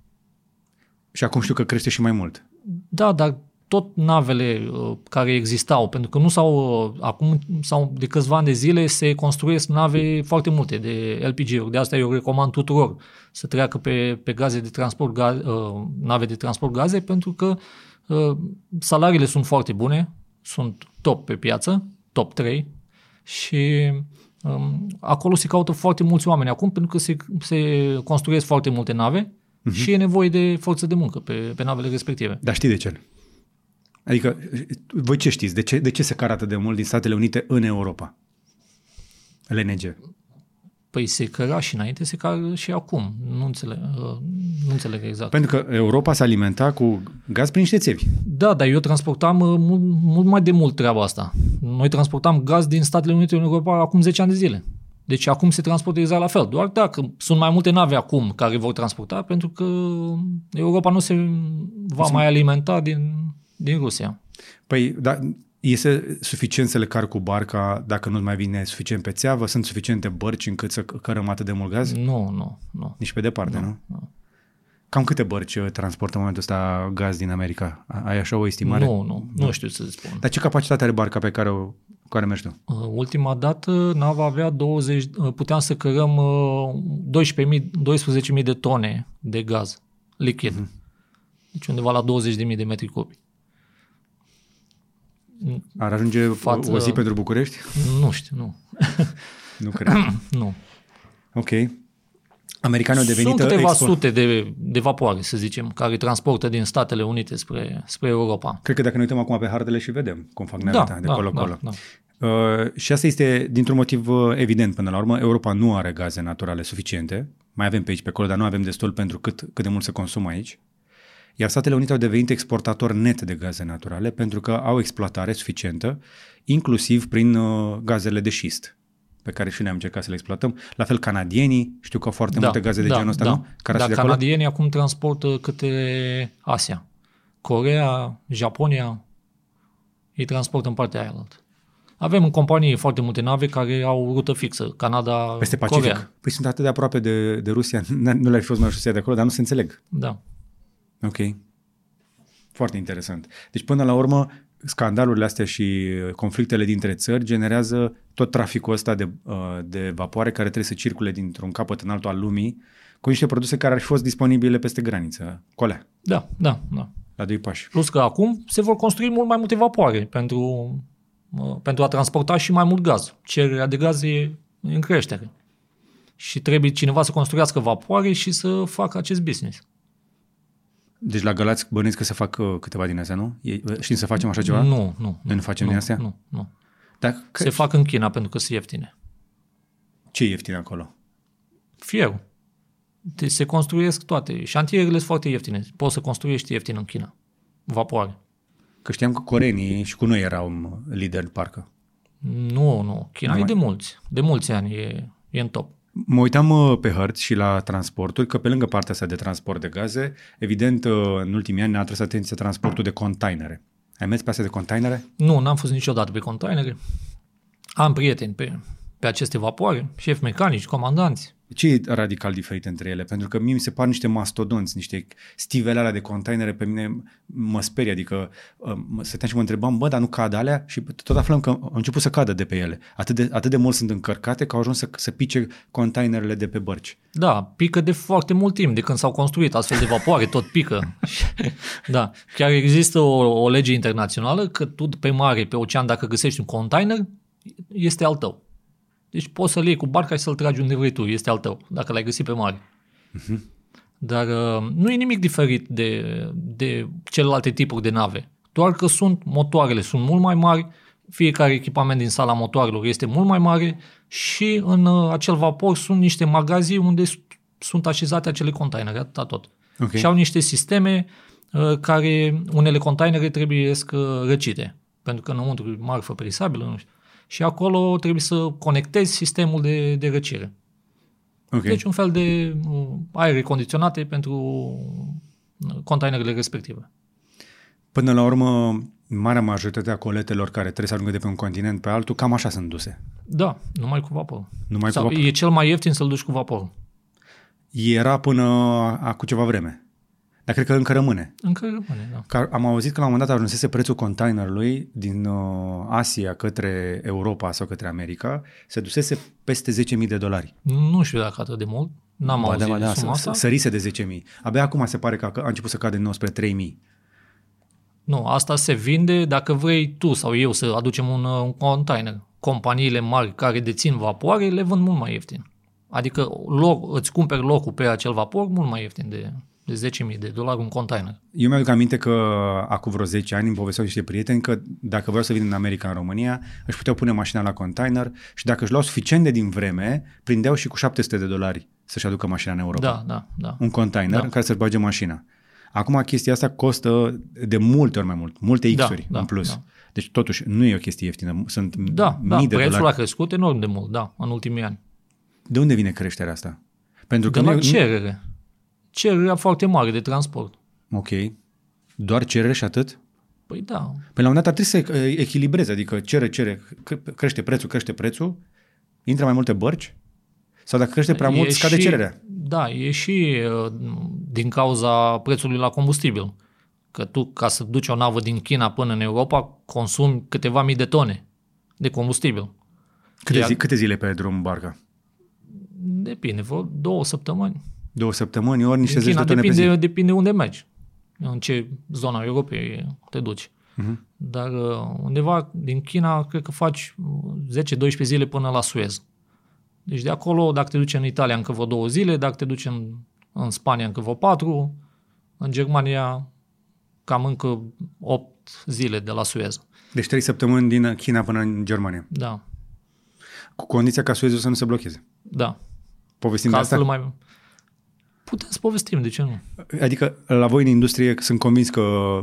Și acum știu că crește și mai mult. Da, dar tot navele uh, care existau, pentru că nu s-au, uh, acum sau de câțiva ani de zile se construiesc nave foarte multe de LPG-uri, de asta eu recomand tuturor să treacă pe, pe gaze de transport, ga, uh, nave de transport gaze, pentru că uh, salariile sunt foarte bune, sunt top pe piață, top 3 și um, acolo se caută foarte mulți oameni acum pentru că se, se construiesc foarte multe nave uh-huh. și e nevoie de forță de muncă pe, pe navele respective. Dar știi de ce? Adică, voi ce știți? De ce, de ce se cară atât de mult din Statele Unite în Europa? LNG. Păi se căra și înainte, se cară și acum. Nu înțeleg, uh, nu înțeleg exact. Pentru că Europa se alimenta cu gaz prin niște țevi. Da, dar eu transportam uh, mult, mult mai de mult treaba asta. Noi transportam gaz din Statele Unite în Europa acum 10 ani de zile. Deci acum se transportă exact la fel. Doar dacă sunt mai multe nave acum care vor transporta, pentru că Europa nu se va mai alimenta din, din Rusia. Păi, da, este suficient să le car cu barca dacă nu mai vine suficient pe țeavă? Sunt suficiente bărci încât să cărăm atât de mult gaz? Nu, nu, nu. Nici pe departe, nu? nu? Cam câte bărci uh, transportă în momentul ăsta gaz din America? Ai așa o estimare? Nu, nu, nu știu să spun. Dar ce capacitate are barca pe care, o, cu care mergi tu? Uh, Ultima dată nava avea 20, uh, puteam să cărăm uh, 12.000, 12.000 de tone de gaz lichid. Mhm. Deci undeva la 20.000 de metri cubi. Ar ajunge Față- o zi pentru București? Nu știu, nu. Nu cred. nu. ok. Americanii au devenit Sunt câteva export- sute de, de vapoare, să zicem, care transportă din Statele Unite spre, spre Europa. Cred că dacă ne uităm acum pe hartele și vedem cum fac Da, naveta de da, colo-colo. da, Uh, și asta este dintr-un motiv uh, evident până la urmă. Europa nu are gaze naturale suficiente. Mai avem pe aici, pe acolo, dar nu avem destul pentru cât, cât de mult se consumă aici. Iar Statele Unite au devenit exportator net de gaze naturale pentru că au exploatare suficientă, inclusiv prin uh, gazele de șist pe care și ne-am încercat să le exploatăm. La fel canadienii, știu că au foarte multe gaze de genul ăsta, nu? Care da sunt de acolo? canadienii acum transportă către Asia. Corea, Japonia, ei transportă în partea aia altă. Avem în companie foarte multe nave care au rută fixă, Canada, Peste Pacific. Corea. Păi sunt atât de aproape de, de Rusia, nu le-ar fi fost mai ușor să ia de acolo, dar nu se înțeleg. Da. Ok. Foarte interesant. Deci, până la urmă, scandalurile astea și conflictele dintre țări generează tot traficul ăsta de, uh, de vapoare care trebuie să circule dintr-un capăt în altul al lumii cu niște produse care ar fi fost disponibile peste graniță. Colea, Da, da, da. la doi pași. Plus că acum se vor construi mult mai multe vapoare pentru, uh, pentru a transporta și mai mult gaz. Cererea de gaz e în creștere. Și trebuie cineva să construiască vapoare și să facă acest business. Deci la Galați bănuiesc că se fac uh, câteva din astea, nu? E, uh, știm să facem așa ceva? Nu, nu. Noi nu facem nu, din astea? Nu, nu. Dar că, Se fac în China pentru că sunt ieftine. ce e ieftin acolo? Fierul. Deci se construiesc toate. Șantierele sunt foarte ieftine. Poți să construiești ieftin în China. Vapoare. Că știam că coreenii și cu noi erau lideri, parcă. Nu, nu. China Nu e mai- de mulți. De mulți ani e, e în top. Mă uitam uh, pe hărți și la transporturi, că pe lângă partea asta de transport de gaze, evident, uh, în ultimii ani ne-a atras atenția transportul de containere. Ai mers pe astea de containere? Nu, n-am fost niciodată pe containere. Am prieteni pe, pe aceste vapoare, șefi mecanici, comandanți. Ce e radical diferit între ele? Pentru că mie mi se par niște mastodonți, niște stivele alea de containere, pe mine mă sperie, adică uh, mă stăteam și mă întrebam, bă, dar nu cad alea? Și tot aflăm că au început să cadă de pe ele. Atât de, atât de mult sunt încărcate că au ajuns să, să pice containerele de pe bărci. Da, pică de foarte mult timp, de când s-au construit astfel de vapoare, tot pică. da, chiar există o, o lege internațională că tu pe mare, pe ocean, dacă găsești un container, este al tău. Deci poți să-l iei cu barca și să-l tragi unde vrei tu, este al tău, dacă l-ai găsit pe mare. Uh-huh. Dar uh, nu e nimic diferit de, de celelalte tipuri de nave. Doar că sunt motoarele, sunt mult mai mari, fiecare echipament din sala motoarelor este mult mai mare și în uh, acel vapor sunt niște magazii unde sunt așezate acele containere, atâta tot. Okay. Și au niște sisteme uh, care, unele containere trebuie să răcite, pentru că înăuntru e marfă perisabilă, nu știu și acolo trebuie să conectezi sistemul de, de răcire. Okay. Deci un fel de uh, aere condiționate pentru uh, containerele respective. Până la urmă, marea majoritate a coletelor care trebuie să ajungă de pe un continent pe altul, cam așa sunt duse. Da, numai cu vapor. Numai Sau cu vapor. E cel mai ieftin să-l duci cu vapor. Era până acum ceva vreme. Dar cred că încă rămâne. Încă rămâne, da. Că am auzit că la un moment dat ajunsese prețul containerului din uh, Asia către Europa sau către America, se dusese peste 10.000 de dolari. Nu știu dacă atât de mult. N-am ba, auzit da, da, suma asta. Sărise de 10.000. Abia acum se pare că a început să cadă din nou spre 3.000. Nu, asta se vinde dacă vrei tu sau eu să aducem un, uh, un container. Companiile mari care dețin vapoare le vând mult mai ieftin. Adică loc, îți cumperi locul pe acel vapor mult mai ieftin de de 10.000 de dolari un container. Eu mi-aduc aminte că acum vreo 10 ani îmi povesteau niște prieteni că dacă vreau să vin în America, în România, își puteau pune mașina la container și dacă își luau suficient de din vreme, prindeau și cu 700 de dolari să-și aducă mașina în Europa. Da, da, da. Un container da. în care să-și bage mașina. Acum chestia asta costă de multe ori mai mult, multe da, X-uri da, în plus. Da. Deci totuși nu e o chestie ieftină, sunt da, mii da, de prețul dolari. a crescut enorm de mult, da, în ultimii ani. De unde vine creșterea asta? Pentru că de la nu, cerere cererea foarte mare de transport. Ok. Doar cerere și atât? Păi da. Pe la un dat ar trebui să echilibreze, adică cere, cere, crește prețul, crește prețul, intră mai multe bărci? Sau dacă crește prea e mult, scade și, cererea? Da, e și uh, din cauza prețului la combustibil. Că tu, ca să duci o navă din China până în Europa, consumi câteva mii de tone de combustibil. Câte, Iar, zi, câte zile pe drum barca? Depinde, vreo două săptămâni. Două săptămâni, ori niște zeci de tone depinde, pe zi. depinde unde mergi, în ce zona Europei te duci. Uh-huh. Dar uh, undeva din China, cred că faci 10-12 zile până la Suez. Deci de acolo, dacă te duci în Italia, încă vreo două zile, dacă te duci în, în Spania, încă vreo patru, în Germania, cam încă 8 zile de la Suez. Deci 3 săptămâni din China până în Germania. Da. Cu condiția ca Suezul să nu se blocheze. Da. Povestim de asta? Mai, Putem să povestim, de ce nu? Adică la voi în industrie sunt convins că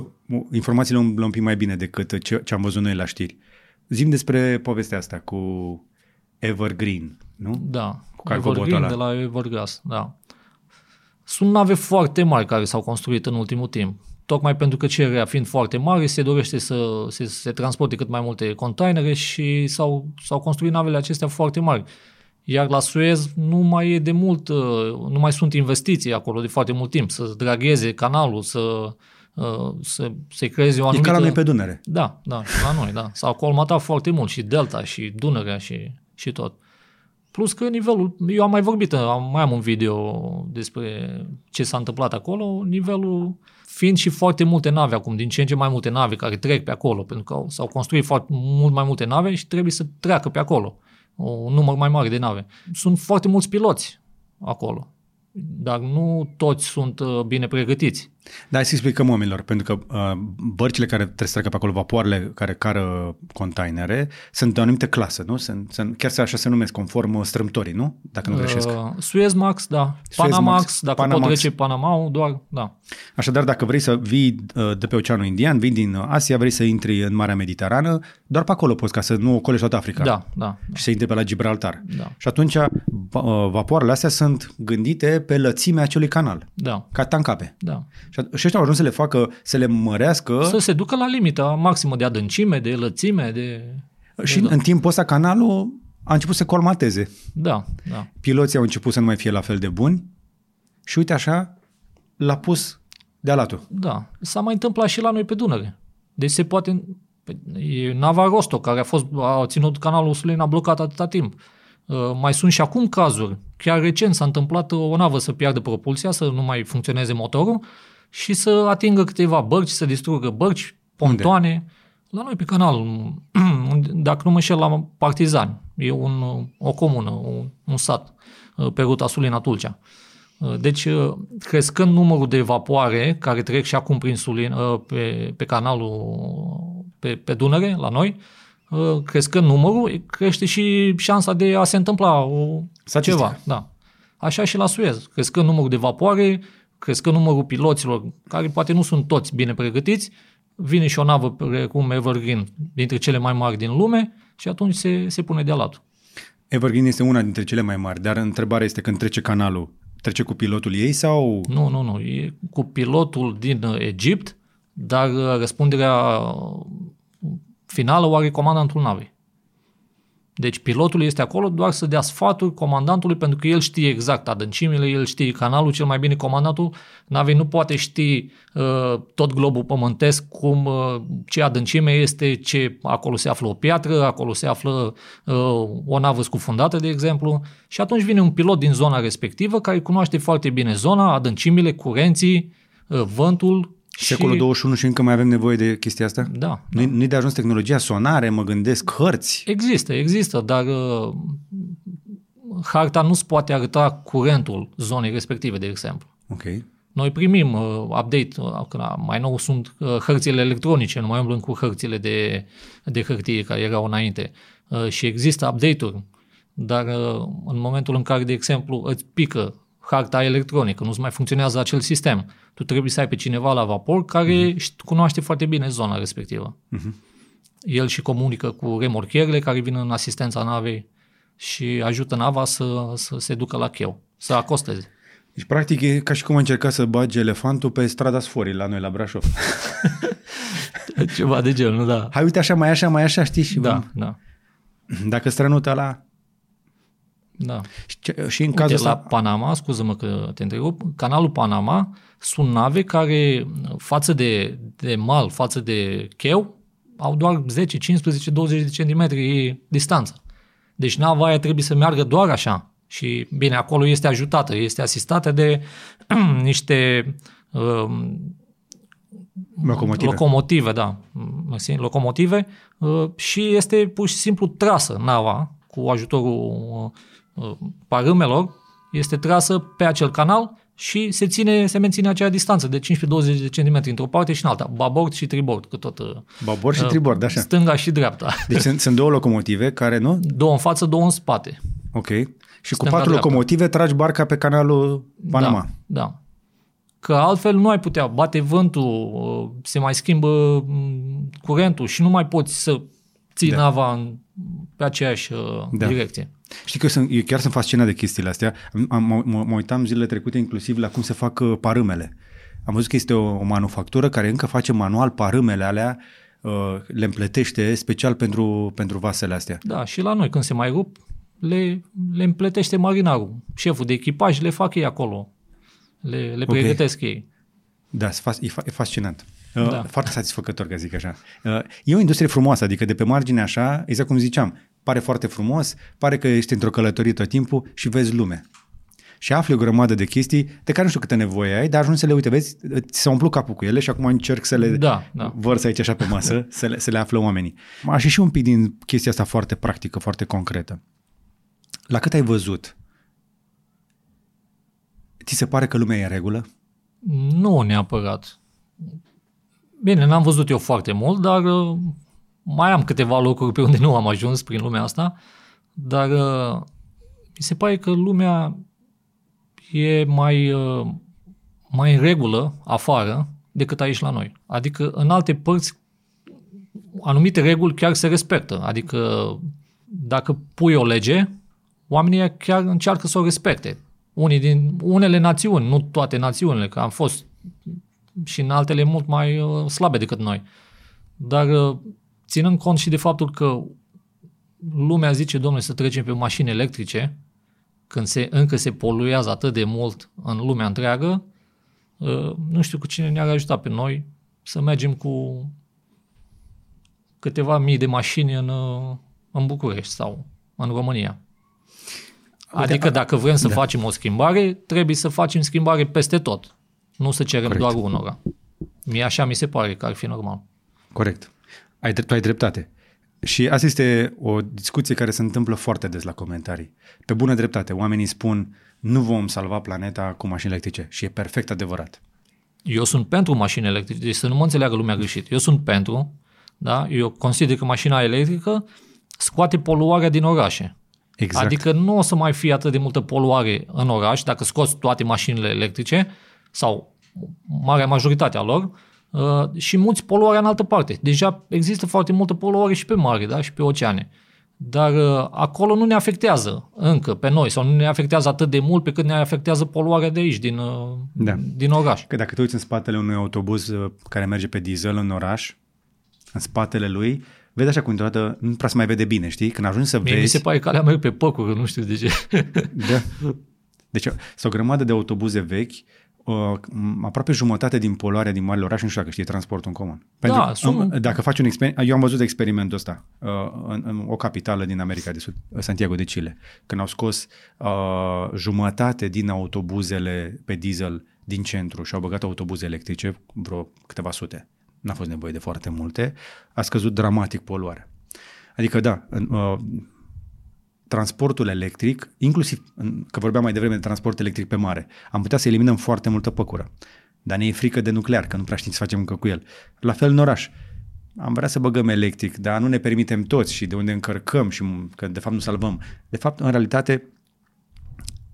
informațiile umblă un pic mai bine decât ce, ce am văzut noi la știri. Zim despre povestea asta cu Evergreen, nu? Da, cu Evergreen de la Evergas, da. Sunt nave foarte mari care s-au construit în ultimul timp. Tocmai pentru că cererea fiind foarte mare, se dorește să se, se transporte cât mai multe containere și s-au, s-au construit navele acestea foarte mari. Iar la Suez nu mai e de mult, uh, nu mai sunt investiții acolo de foarte mult timp, să dragheze canalul, să, uh, să, să creeze o anumită... E ca la noi pe Dunăre. Da, da, la noi, da. S-au colmatat foarte mult și Delta și Dunărea și, și tot. Plus că nivelul, eu am mai vorbit, am, mai am un video despre ce s-a întâmplat acolo, nivelul fiind și foarte multe nave acum, din ce în ce mai multe nave care trec pe acolo, pentru că s-au construit foarte mult mai multe nave și trebuie să treacă pe acolo un număr mai mare de nave. Sunt foarte mulți piloți acolo, dar nu toți sunt uh, bine pregătiți. Da, hai să explicăm oamenilor, pentru că uh, bărcile care trebuie să treacă pe acolo, vapoarele care cară containere, sunt de o anumită clasă, nu? Sunt, sunt, chiar așa se numesc, conform strâmtorii, nu? Dacă nu greșesc. Uh, Suezmax, da. Suezmax, Panamax, dacă Panamax. pot trece Panama, doar, da. Așadar, dacă vrei să vii uh, de pe Oceanul Indian, vii din Asia, vrei să intri în Marea Mediterană, doar pe acolo poți, ca să nu ocolești toată Africa. Da, da. Și să intri pe la Gibraltar. Da. Și atunci uh, vapoarele astea sunt gândite pe lățimea acelui canal. Da. Ca tancape. Da. Și, și ăștia au ajuns să le facă, să le mărească. Să se ducă la limita maximă de adâncime, de lățime, de... Și da. în timpul ăsta canalul a început să colmateze. Da, da. Piloții au început să nu mai fie la fel de buni și uite așa l-a pus de alatul. Da. S-a mai întâmplat și la noi pe Dunăre. Deci se poate... E nava Rostock, care a, fost, a ținut canalul Sulina blocat atâta timp. Uh, mai sunt și acum cazuri. Chiar recent s-a întâmplat o navă să piardă propulsia, să nu mai funcționeze motorul și să atingă câteva bărci, să distrugă bărci, pontoane. Unde? La noi pe canal, dacă nu mă înșel, la Partizani. E un, o comună, un, un sat uh, pe ruta Sulina Tulcea. Uh, deci, uh, crescând numărul de vapoare care trec și acum prin Sulin, pe, pe canalul pe, pe Dunăre, la noi, crescând numărul, crește și șansa de a se întâmpla o, ceva. Da. Așa și la Suez. Crescând numărul de vapoare, crescând numărul piloților, care poate nu sunt toți bine pregătiți, vine și o navă precum Evergreen, dintre cele mai mari din lume, și atunci se, se pune de alatul. Evergreen este una dintre cele mai mari, dar întrebarea este când trece canalul, trece cu pilotul ei sau... Nu, nu, nu, e cu pilotul din Egipt, dar răspunderea finală o are comandantul navei. Deci pilotul este acolo doar să dea sfaturi comandantului pentru că el știe exact adâncimile, el știe canalul cel mai bine. Comandantul navei nu poate ști uh, tot globul pământesc cum uh, ce adâncime este, ce acolo se află o piatră, acolo se află uh, o navă scufundată, de exemplu. Și atunci vine un pilot din zona respectivă care cunoaște foarte bine zona, adâncimile, curenții, uh, vântul, Secolul și... 21 și încă mai avem nevoie de chestia asta? Da. Nu, da. nu de ajuns tehnologia, sonare, mă gândesc, hărți. Există, există, dar uh, harta nu se poate arăta curentul zonei respective, de exemplu. Ok. Noi primim uh, update, uh, mai nou sunt uh, hărțile electronice, nu mai umblăm cu hărțile de, de hârtie care erau înainte. Uh, și există update-uri, dar uh, în momentul în care, de exemplu, îți pică harta electronică, nu-ți mai funcționează acel sistem. Tu trebuie să ai pe cineva la vapor care uh-huh. cunoaște foarte bine zona respectivă. Uh-huh. El și comunică cu remorchierele care vin în asistența navei și ajută nava să, să se ducă la cheu, să acosteze. Deci, practic, e ca și cum a încercat să bage elefantul pe strada Sforii la noi, la Brașov. Ceva de genul, nu da. Hai, uite așa, mai așa, mai așa, știi? Și da, da. Dacă strănută la da. Și, și în cazul Uite, la Panama, scuză-mă că te întreb, canalul Panama sunt nave care față de, de mal, față de cheu, au doar 10, 15, 20 de centimetri distanță. Deci nava aia trebuie să meargă doar așa. Și bine, acolo este ajutată, este asistată de niște uh, locomotive. locomotive, da, locomotive uh, și este pur și simplu trasă nava cu ajutorul Uh, parâmelor este trasă pe acel canal și se, ține, se menține acea distanță de 15-20 de centimetri într-o parte și în alta, babord și tribord, că tot... Uh, babord și uh, tribord, așa. Stânga și dreapta. Deci sunt, sunt două locomotive care, nu? Două în față, două în spate. Ok. Și Stânga, cu patru dreapta. locomotive tragi barca pe canalul Panama. Da, da. Că altfel nu ai putea, bate vântul, se mai schimbă mm, curentul și nu mai poți să ții da. nava în, pe aceeași da. direcție. Știi că eu, sunt, eu chiar sunt fascinat de chestiile astea. Am, mă, mă uitam zilele trecute inclusiv la cum se fac uh, parâmele. Am văzut că este o, o manufactură care încă face manual parâmele alea, uh, le împletește special pentru, pentru vasele astea. Da, și la noi când se mai rup, le, le împletește marinarul. Șeful de echipaj le fac ei acolo. Le, le pregătesc okay. ei. Da, e, e fascinant. Uh, da. Foarte satisfăcător, ca zic așa. E o industrie frumoasă, adică de pe margine așa, exact cum ziceam, pare foarte frumos, pare că ești într-o călătorie tot timpul și vezi lume. Și afli o grămadă de chestii de care nu știu câtă nevoie ai, dar ajungi să le uite, vezi, ți s-a umplut capul cu ele și acum încerc să le da, da. vărs aici așa pe masă, să le, să le află oamenii. Aș și un pic din chestia asta foarte practică, foarte concretă. La cât ai văzut, ți se pare că lumea e în regulă? Nu neapărat. Bine, n-am văzut eu foarte mult, dar uh, mai am câteva locuri pe unde nu am ajuns prin lumea asta, dar uh, mi se pare că lumea e mai, uh, mai în regulă afară decât aici la noi. Adică în alte părți anumite reguli chiar se respectă. Adică dacă pui o lege, oamenii chiar încearcă să o respecte. Unii din, unele națiuni, nu toate națiunile, că am fost și în altele mult mai uh, slabe decât noi. Dar uh, ținând cont și de faptul că lumea zice, domnule, să trecem pe mașini electrice, când se, încă se poluează atât de mult în lumea întreagă, uh, nu știu cu cine ne-ar ajuta pe noi să mergem cu câteva mii de mașini în, uh, în București sau în România. Adică dacă vrem să da. facem o schimbare, trebuie să facem schimbare peste tot. Nu să cerem Corect. doar unora. Mie așa mi se pare că ar fi normal. Corect. Ai, tu ai dreptate. Și asta este o discuție care se întâmplă foarte des la comentarii. Pe bună dreptate, oamenii spun nu vom salva planeta cu mașini electrice și e perfect adevărat. Eu sunt pentru mașini electrice, deci să nu mă înțeleagă lumea greșit. Eu sunt pentru, da? eu consider că mașina electrică scoate poluarea din orașe. Exact. Adică nu o să mai fie atât de multă poluare în oraș dacă scoți toate mașinile electrice sau marea majoritatea lor uh, și mulți poluarea în altă parte. Deja există foarte multă poluare și pe mare da? și pe oceane. Dar uh, acolo nu ne afectează încă pe noi sau nu ne afectează atât de mult pe cât ne afectează poluarea de aici, din, uh, da. din oraș. Că dacă te uiți în spatele unui autobuz uh, care merge pe diesel în oraș, în spatele lui, vezi așa cum dată nu prea se mai vede bine, știi? Când ajungi să Mie vezi... mi se pare că alea merg pe păcuri, nu știu de ce. da. Deci sunt o grămadă de autobuze vechi, uh, aproape jumătate din poluarea din marile orașe, nu știu dacă știi, transportul în comun. Pentru da, sunt... Dacă faci un experiment, eu am văzut experimentul ăsta uh, în, în o capitală din America de Sud, Santiago de Chile, când au scos uh, jumătate din autobuzele pe diesel din centru și au băgat autobuze electrice, vreo câteva sute n-a fost nevoie de foarte multe, a scăzut dramatic poluarea. Adică, da, în, uh, transportul electric, inclusiv, în, că vorbeam mai devreme de transport electric pe mare, am putea să eliminăm foarte multă păcură. Dar ne e frică de nuclear, că nu prea știm ce facem încă cu el. La fel în oraș. Am vrea să băgăm electric, dar nu ne permitem toți și de unde încărcăm și că de fapt nu salvăm. De fapt, în realitate,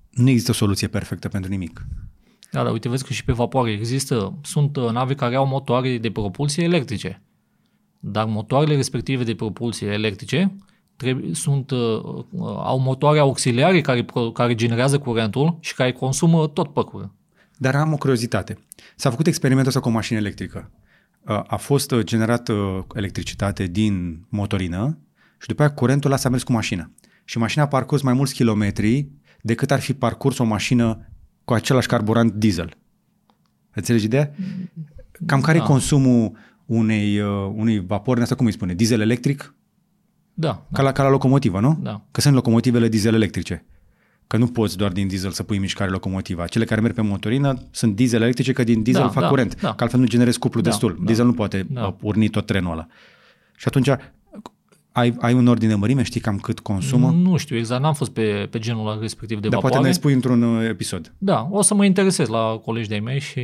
nu există o soluție perfectă pentru nimic. Da, dar uite, vezi că și pe vapoare există, sunt uh, nave care au motoare de propulsie electrice. Dar motoarele respective de propulsie electrice trebuie, sunt, uh, uh, au motoare auxiliare care, care generează curentul și care consumă tot păcură. Dar am o curiozitate. S-a făcut experimentul ăsta cu o mașină electrică. A fost generată electricitate din motorină și după aceea curentul ăla s-a mers cu mașina. Și mașina a parcurs mai mulți kilometri decât ar fi parcurs o mașină cu același carburant diesel. Înțelegi ideea? Cam care da. e consumul unei, uh, unui vapor, asta cum îi spune, diesel electric? Da. Ca, La, ca la locomotivă, nu? Da. Că sunt locomotivele diesel electrice. Că nu poți doar din diesel să pui în mișcare locomotiva. Cele care merg pe motorină sunt diesel electrice, că din diesel da, fac da, curent. Da. Că altfel nu generezi cuplu da, destul. Da, diesel nu poate da. urni tot trenul ăla. Și atunci ai, ai un ordine mărime? Știi cam cât consumă? Nu știu exact, n-am fost pe, pe genul respectiv de Dar vapoare. poate ne spui într-un uh, episod. Da, o să mă interesez la colegi de mei și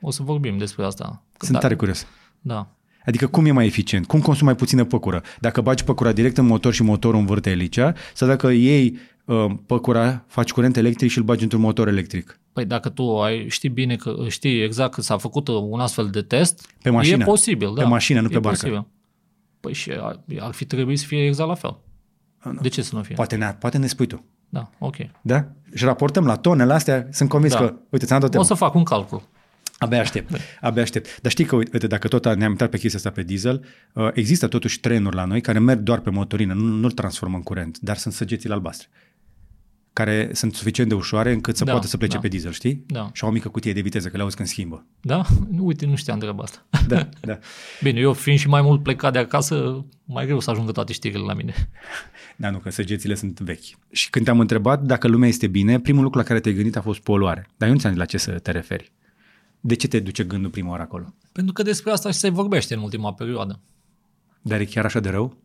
o să vorbim despre asta. Sunt da. tare curios. Da. Adică cum e mai eficient? Cum consumi mai puțină păcură? Dacă bagi păcura direct în motor și motorul învârte elicea sau dacă iei uh, păcura, faci curent electric și îl bagi într-un motor electric? Păi dacă tu ai, știi bine că știi exact că s-a făcut un astfel de test, pe mașină. e posibil. Da. Pe mașină, nu pe barcă. Posibil. Păi și ar, ar fi trebuit să fie exact la fel. De ce să nu fie? Poate ne, poate ne spui tu. Da, ok. Da? Și raportăm la tonele astea, sunt convins da. că, uite, ți-am dat o, o să fac un calcul. Abia aștept, abia aștept. Dar știi că, uite, dacă tot ne-am uitat pe chestia asta pe diesel, uh, există totuși trenuri la noi care merg doar pe motorină, nu, nu-l transformă în curent, dar sunt săgețile albastre care sunt suficient de ușoare încât să da, poată să plece da. pe diesel, știi? Da. Și au o mică cutie de viteză, că le auzi când schimbă. Da? Uite, nu știam treaba asta. Da, da. Bine, eu fiind și mai mult plecat de acasă, mai greu să ajungă toate știrile la mine. Da, nu, că săgețile sunt vechi. Și când te-am întrebat dacă lumea este bine, primul lucru la care te-ai gândit a fost poluare. Dar eu nu ți-am zis la ce să te referi. De ce te duce gândul prima oară acolo? Pentru că despre asta și se vorbește în ultima perioadă. Dar e chiar așa de rău?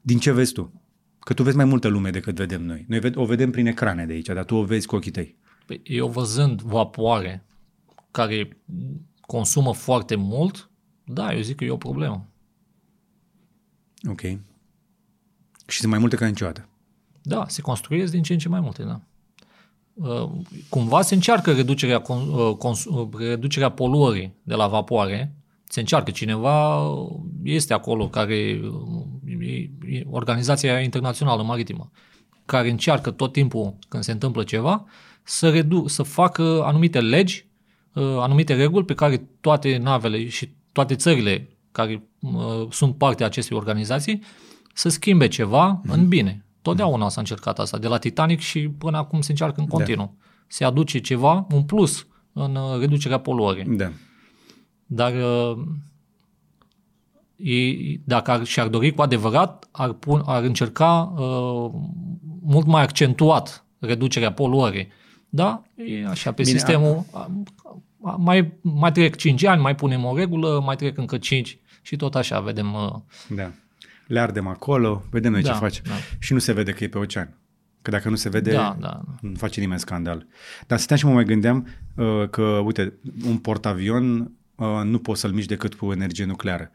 Din ce vezi tu? Că tu vezi mai multă lume decât vedem noi. Noi o vedem prin ecrane de aici, dar tu o vezi cu ochii tăi. Păi eu văzând vapoare care consumă foarte mult, da, eu zic că e o problemă. Ok. Și sunt mai multe ca niciodată. Da, se construiesc din ce în ce mai multe, da. Uh, cumva se încearcă reducerea, uh, cons, uh, reducerea poluării de la vapoare, se încearcă. Cineva este acolo care, Organizația Internațională Maritimă, care încearcă tot timpul când se întâmplă ceva să, redu- să facă anumite legi, anumite reguli pe care toate navele și toate țările care sunt parte a acestei organizații să schimbe ceva mm-hmm. în bine. Totdeauna s-a încercat asta, de la Titanic și până acum se încearcă în da. continuu. Da. Se aduce ceva, un plus în uh, reducerea poluării. Da. Dar uh, ei, dacă ar, și-ar dori cu adevărat, ar, pun, ar încerca uh, mult mai accentuat reducerea poluării. Da? E așa, pe Bine, sistemul... A... Mai, mai trec 5 ani, mai punem o regulă, mai trec încă 5 și tot așa vedem... Uh, da le ardem acolo, vedem noi da, ce facem. Da. Și nu se vede că e pe ocean. Că dacă nu se vede, da, da, da. nu face nimeni scandal. Dar stăteam și mă mai gândeam uh, că, uite, un portavion uh, nu poți să-l miști decât cu energie nucleară.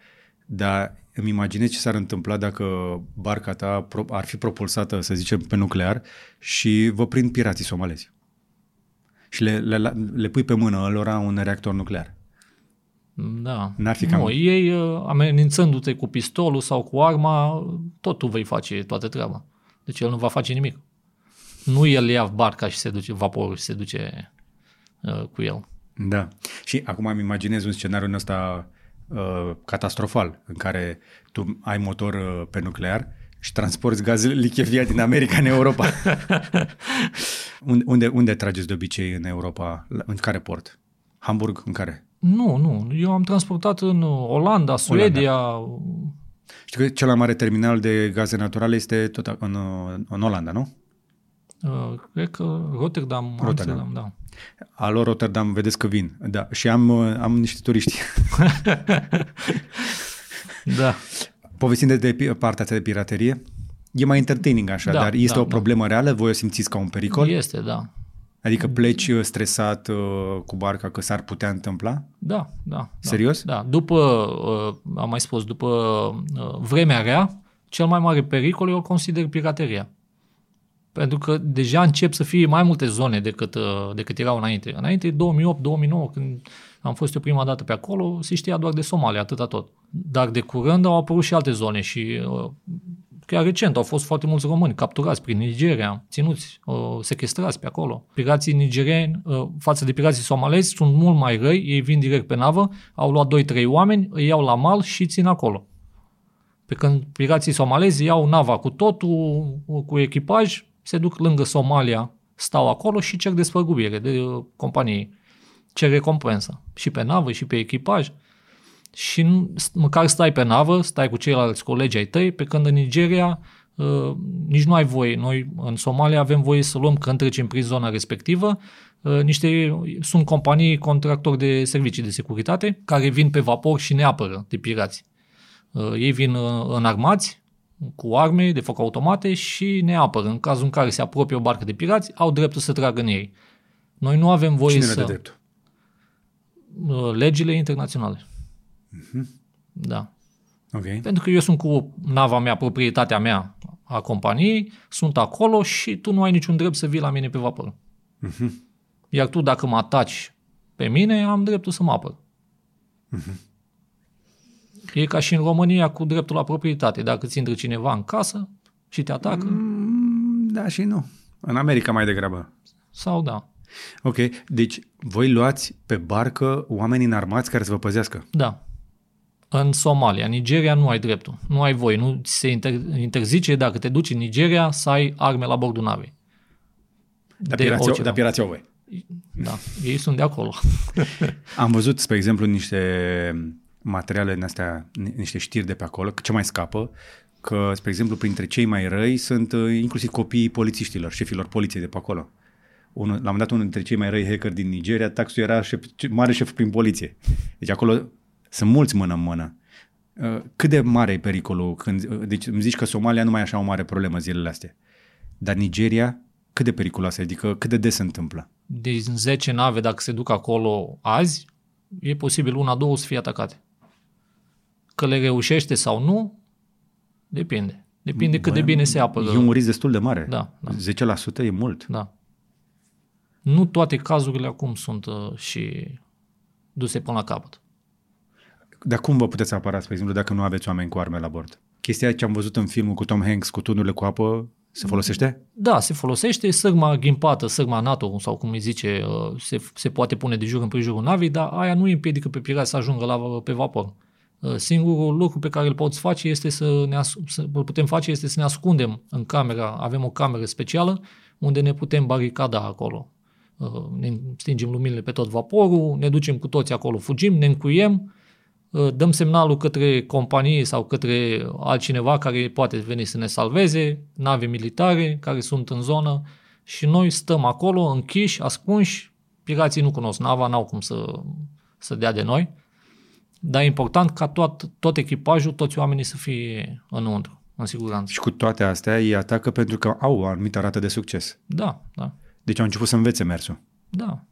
Dar îmi imaginez ce s-ar întâmpla dacă barca ta ar fi propulsată, să zicem, pe nuclear și vă prind pirații somalezi. Și le, le, le pui pe mână lor un reactor nuclear. Da. N-ar fi cam... Nu, ei uh, amenințându-te cu pistolul sau cu arma, tot tu vei face toată treaba. Deci el nu va face nimic. Nu el ia barca și se duce, vaporul și se duce uh, cu el. Da. Și acum îmi imaginez un scenariu în ăsta uh, catastrofal, în care tu ai motor uh, pe nuclear și transporti gaz lichefiat din America în Europa. unde, unde, unde trageți de obicei în Europa? În care port? Hamburg? În care? Nu, nu. Eu am transportat în Olanda, Suedia. Olanda. Știi că cel mai mare terminal de gaze naturale este tot în, în Olanda, nu? Uh, cred că Rotterdam, Rotterdam, Amsterdam, da. Alo, Rotterdam, vedeți că vin. Da. Și am, uh, am niște turiști. da. Povestind de, de partea asta de piraterie, e mai entertaining așa, da, dar este da, o da. problemă da. reală? Voi o simțiți ca un pericol? Este, da. Adică pleci uh, stresat uh, cu barca că s-ar putea întâmpla? Da, da. da. Serios? Da. După, uh, am mai spus, după uh, vremea rea, cel mai mare pericol eu îl consider pirateria. Pentru că deja încep să fie mai multe zone decât, uh, decât erau înainte. Înainte, 2008-2009, când am fost eu prima dată pe acolo, se știa doar de Somalia, atâta tot. Dar de curând au apărut și alte zone și uh, Chiar recent au fost foarte mulți români capturați prin Nigeria, ținuți, uh, sequestrați pe acolo. Pirații nigerieni, uh, față de pirații somalezi, sunt mult mai răi, ei vin direct pe navă, au luat 2-3 oameni, îi iau la mal și țin acolo. Pe când pirații somalezi iau nava cu totul, cu echipaj, se duc lângă Somalia, stau acolo și cer despăgubire de uh, companie. Cer recompensă. Și pe navă, și pe echipaj și măcar stai pe navă, stai cu ceilalți colegi ai tăi, pe când în Nigeria uh, nici nu ai voie. Noi în Somalia avem voie să luăm când trecem prin zona respectivă, uh, niște, sunt companii contractori de servicii de securitate care vin pe vapor și ne apără de pirați. Uh, ei vin uh, în armați, cu arme de foc automate și ne apără. În cazul în care se apropie o barcă de pirați, au dreptul să tragă în ei. Noi nu avem voie Cine să... de dreptul? Uh, legile internaționale. Mm-hmm. Da. Okay. Pentru că eu sunt cu nava mea, proprietatea mea a companiei, sunt acolo și tu nu ai niciun drept să vii la mine pe vapor. Mm-hmm. Iar tu dacă mă ataci pe mine, am dreptul să mă apăr. Mm-hmm. E ca și în România cu dreptul la proprietate. Dacă ți intră cineva în casă și te atacă... Mm, da și nu. În America mai degrabă. Sau da. Ok, deci voi luați pe barcă oameni înarmați care să vă păzească? Da în Somalia. Nigeria nu ai dreptul. Nu ai voie. Nu ți se inter- interzice dacă te duci în Nigeria să ai arme la bordul navei. Dar pirații, da, pirații au voie. Da, ei sunt de acolo. Am văzut, spre exemplu, niște materiale în astea, niște știri de pe acolo, ce mai scapă, că, spre exemplu, printre cei mai răi sunt uh, inclusiv copiii polițiștilor, șefilor poliției de pe acolo. Un, la un moment dat, unul dintre cei mai răi hacker din Nigeria, taxul era șef, mare șef prin poliție. Deci acolo sunt mulți mână-mână. Uh, cât de mare e pericolul? Când, uh, deci îmi zici că Somalia nu mai e așa o mare problemă zilele astea. Dar Nigeria, Cât de periculoasă, adică cât de des se întâmplă? Din 10 nave, dacă se duc acolo azi, e posibil una, două să fie atacate. Că le reușește sau nu, depinde. Depinde cât de bine se apără. E un risc destul de mare. Da, da. 10% e mult. Da. Nu toate cazurile acum sunt uh, și duse până la capăt. Dar cum vă puteți apăra, spre exemplu, dacă nu aveți oameni cu arme la bord? Chestia ce am văzut în filmul cu Tom Hanks, cu tunurile cu apă, se folosește? Da, se folosește săgma ghimpată, săgma NATO, sau cum îi zice, uh, se, se poate pune de jur împrejurul navei, dar aia nu îi împiedică pe pirați să ajungă la, pe vapor. Uh, Singurul lucru pe care îl poți face este să ne as- să, îl putem face este să ne ascundem în camera. Avem o cameră specială unde ne putem baricada acolo. Uh, Ne stingem luminile pe tot vaporul, ne ducem cu toți acolo, fugim, ne încuiem, uh, dăm semnalul către companie sau către altcineva care poate veni să ne salveze, nave militare care sunt în zonă și noi stăm acolo închiși, ascunși, pirații nu cunosc nava, n-au cum să, să dea de noi, dar e important ca tot, tot echipajul, toți oamenii să fie înăuntru, în siguranță. Și cu toate astea, ei atacă pentru că au o anumită rată de succes. Da, da, Deci au început să învețe mersul. da.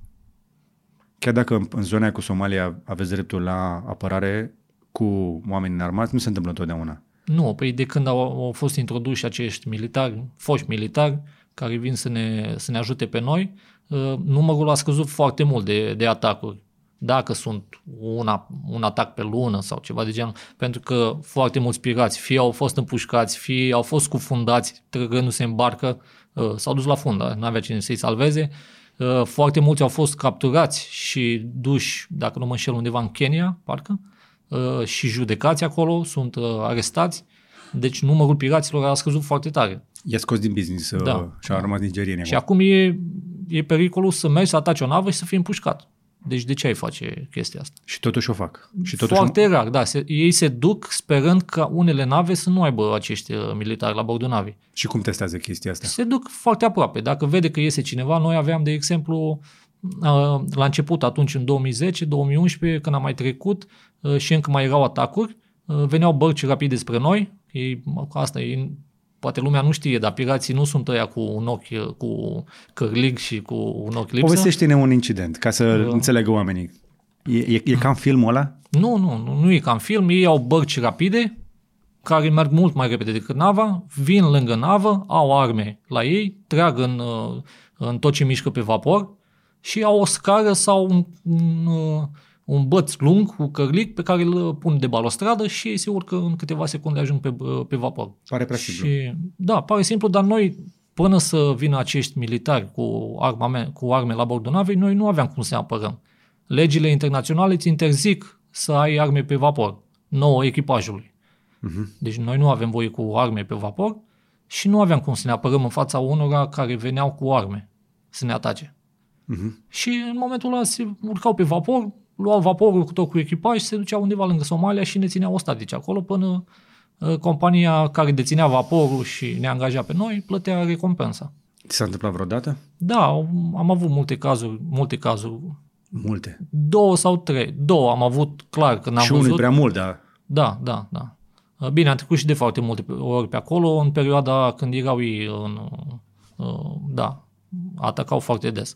Chiar dacă în, în zona aia cu Somalia aveți dreptul la apărare cu oameni înarmați, nu se întâmplă întotdeauna. Nu, păi de când au, au fost introduși acești militari, foști militari, care vin să ne, să ne ajute pe noi, uh, numărul a scăzut foarte mult de, de atacuri. Dacă sunt una, un atac pe lună sau ceva de genul, pentru că foarte mulți pirați fie au fost împușcați, fie au fost cufundați, trăgându-se în barcă, uh, s-au dus la fund, nu avea cine să-i salveze. Uh, Foarte mulți au fost capturați și duși, dacă nu mă înșel, undeva în Kenya, parcă, uh, și judecați acolo, sunt uh, arestați. Deci numărul piraților a scăzut foarte tare. I-a scos din business da. Da. și a rămas nigerieni Și acum. acum e, e pericolul să mergi să ataci o navă și să fii împușcat. Deci de ce ai face chestia asta? Și totuși o fac. Și totuși Foarte rar, da. Se, ei se duc sperând ca unele nave să nu aibă acești uh, militari la bordul navei. Și cum testează chestia asta? Se duc foarte aproape. Dacă vede că iese cineva, noi aveam, de exemplu, uh, la început, atunci în 2010-2011, când am mai trecut uh, și încă mai erau atacuri, uh, veneau bărci rapide spre noi. Ei, asta e, poate lumea nu știe, dar pirații nu sunt ăia cu un ochi, uh, cu cărlig și cu un ochi lipsă. Povestește-ne un incident, ca să Da. înțeleagă oamenii. E, e, e ca în filmul ăla? Nu, nu, nu, nu e ca în film. Ei au bărci rapide, care merg mult mai repede decât nava, vin lângă navă, au arme la ei, trag în, uh, în tot ce mișcă pe vapor și au o scară sau un, un, uh, un băț lung cu cărlic pe care îl pun de balostradă și ei se urcă în câteva secunde ajung pe, uh, pe vapor. Pare prea simplu. Și, da, pare simplu, dar noi, până să vină acești militari cu, armame, cu arme la bordul navei, noi nu aveam cum să ne apărăm. Legile internaționale îți interzic să ai arme pe vapor, nouă echipajului. Mhm. Deci noi nu avem voie cu arme pe vapor și nu aveam cum să ne apărăm în fața unora care veneau cu arme să ne atace. Mhm. Și în momentul ăla se urcau pe vapor, luau vaporul cu tot cu echipaj, se duceau undeva lângă Somalia și ne țineau ostatici acolo până uh, compania care deținea vaporul și ne angaja pe noi plătea recompensa. Ți s-a întâmplat vreodată? Da, am avut multe cazuri, multe cazuri, Multe. două sau trei, două am avut clar când am și unul văzut. e prea mult, dar Da, da, da. Bine, am trecut și de foarte multe ori pe acolo, în perioada când erau ei în... uh, Da, atacau foarte des.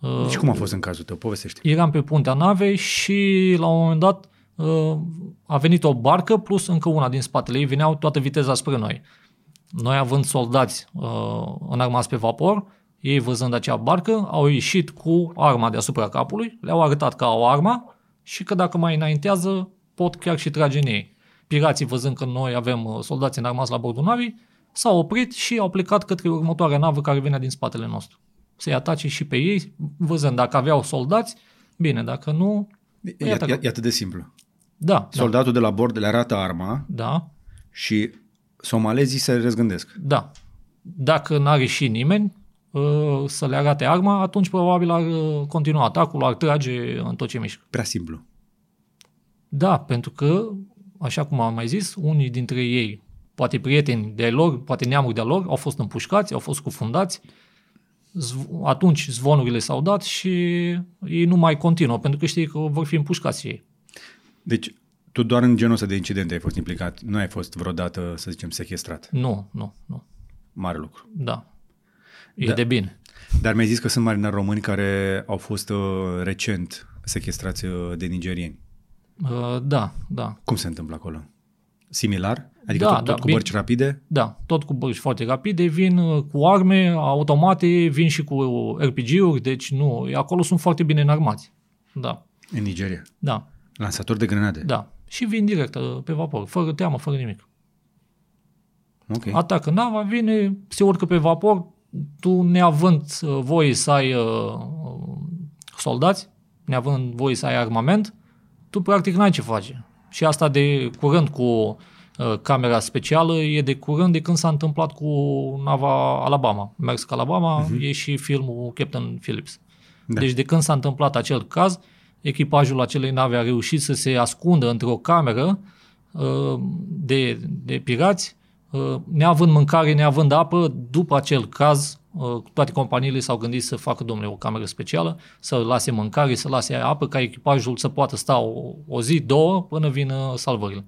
Uh, deci cum a fost în cazul tău? Povestește. eram pe puntea navei și la un moment dat uh, a venit o barcă plus încă una din spatele ei, veneau toată viteza spre noi. Noi având soldați uh, înarmați pe vapor, ei văzând acea barcă, au ieșit cu arma deasupra capului, le-au arătat că au arma și că dacă mai înaintează, pot chiar și trage în ei. Pirații, văzând că noi avem uh, soldați înarmați la bordul navei, s-au oprit și au plecat către următoarea navă care venea din spatele nostru. Să-i atace și pe ei, văzând dacă aveau soldați, bine, dacă nu, E, Păi e, iată e, că- e atât de simplu. da, da, Soldatul de la bord le arată arma da, și somalezii se răzgândesc. da. Dacă n-are și nimeni uh, să le arate arma, atunci probabil ar uh, continua atacul, ar trage în tot ce mișcă. Prea simplu. Da, pentru că, așa cum am mai zis, unii dintre ei, poate prieteni de lor, poate neamuri de lor, au fost împușcați, au fost cufundați, Zv- atunci zvonurile s-au dat și ei nu mai continuă, pentru că știi că vor fi împușcați și ei. Deci, tu doar în genul ăsta de incidente ai fost implicat. Nu ai fost vreodată, să zicem, sechestrat. Nu, nu, nu. Mare lucru. Da. E Da. de bine. Dar mi-ai zis că sunt marinari români care au fost uh, recent sequestrați uh, de nigerieni. Uh, Da, da. Cum se întâmplă acolo? Similar? Adică Da, tot, tot da, cu bine. bărci rapide? Da, tot cu bărci foarte rapide, vin uh, cu arme automate, vin și cu RPG-uri, deci nu, acolo sunt foarte bine înarmați. Da, În Nigeria. da, Lansatori de grenade. da. Și vin direct uh, pe vapor, fără teamă, fără nimic. Ok. Atacă nava, vine, se urcă pe vapor, tu neavând uh, voie să ai uh, uh, soldați, neavând voie să ai armament, tu practic n-ai ce face. Și asta de curând cu uh, camera specială e de curând de când s-a întâmplat cu nava Alabama. Mers Alabama uh-huh. e și filmul Captain Phillips. Da. Da. Deci de când s-a întâmplat acel caz, echipajul acelei nave a reușit să se ascundă într-o cameră uh, de, de pirați, uh, neavând mâncare, neavând apă, după acel caz, uh, toate companiile s-au gândit să facă, domnule, o cameră specială, să lase mâncare, să lase apă, ca echipajul să poată sta o, o zi, două, până vin uh, salvările.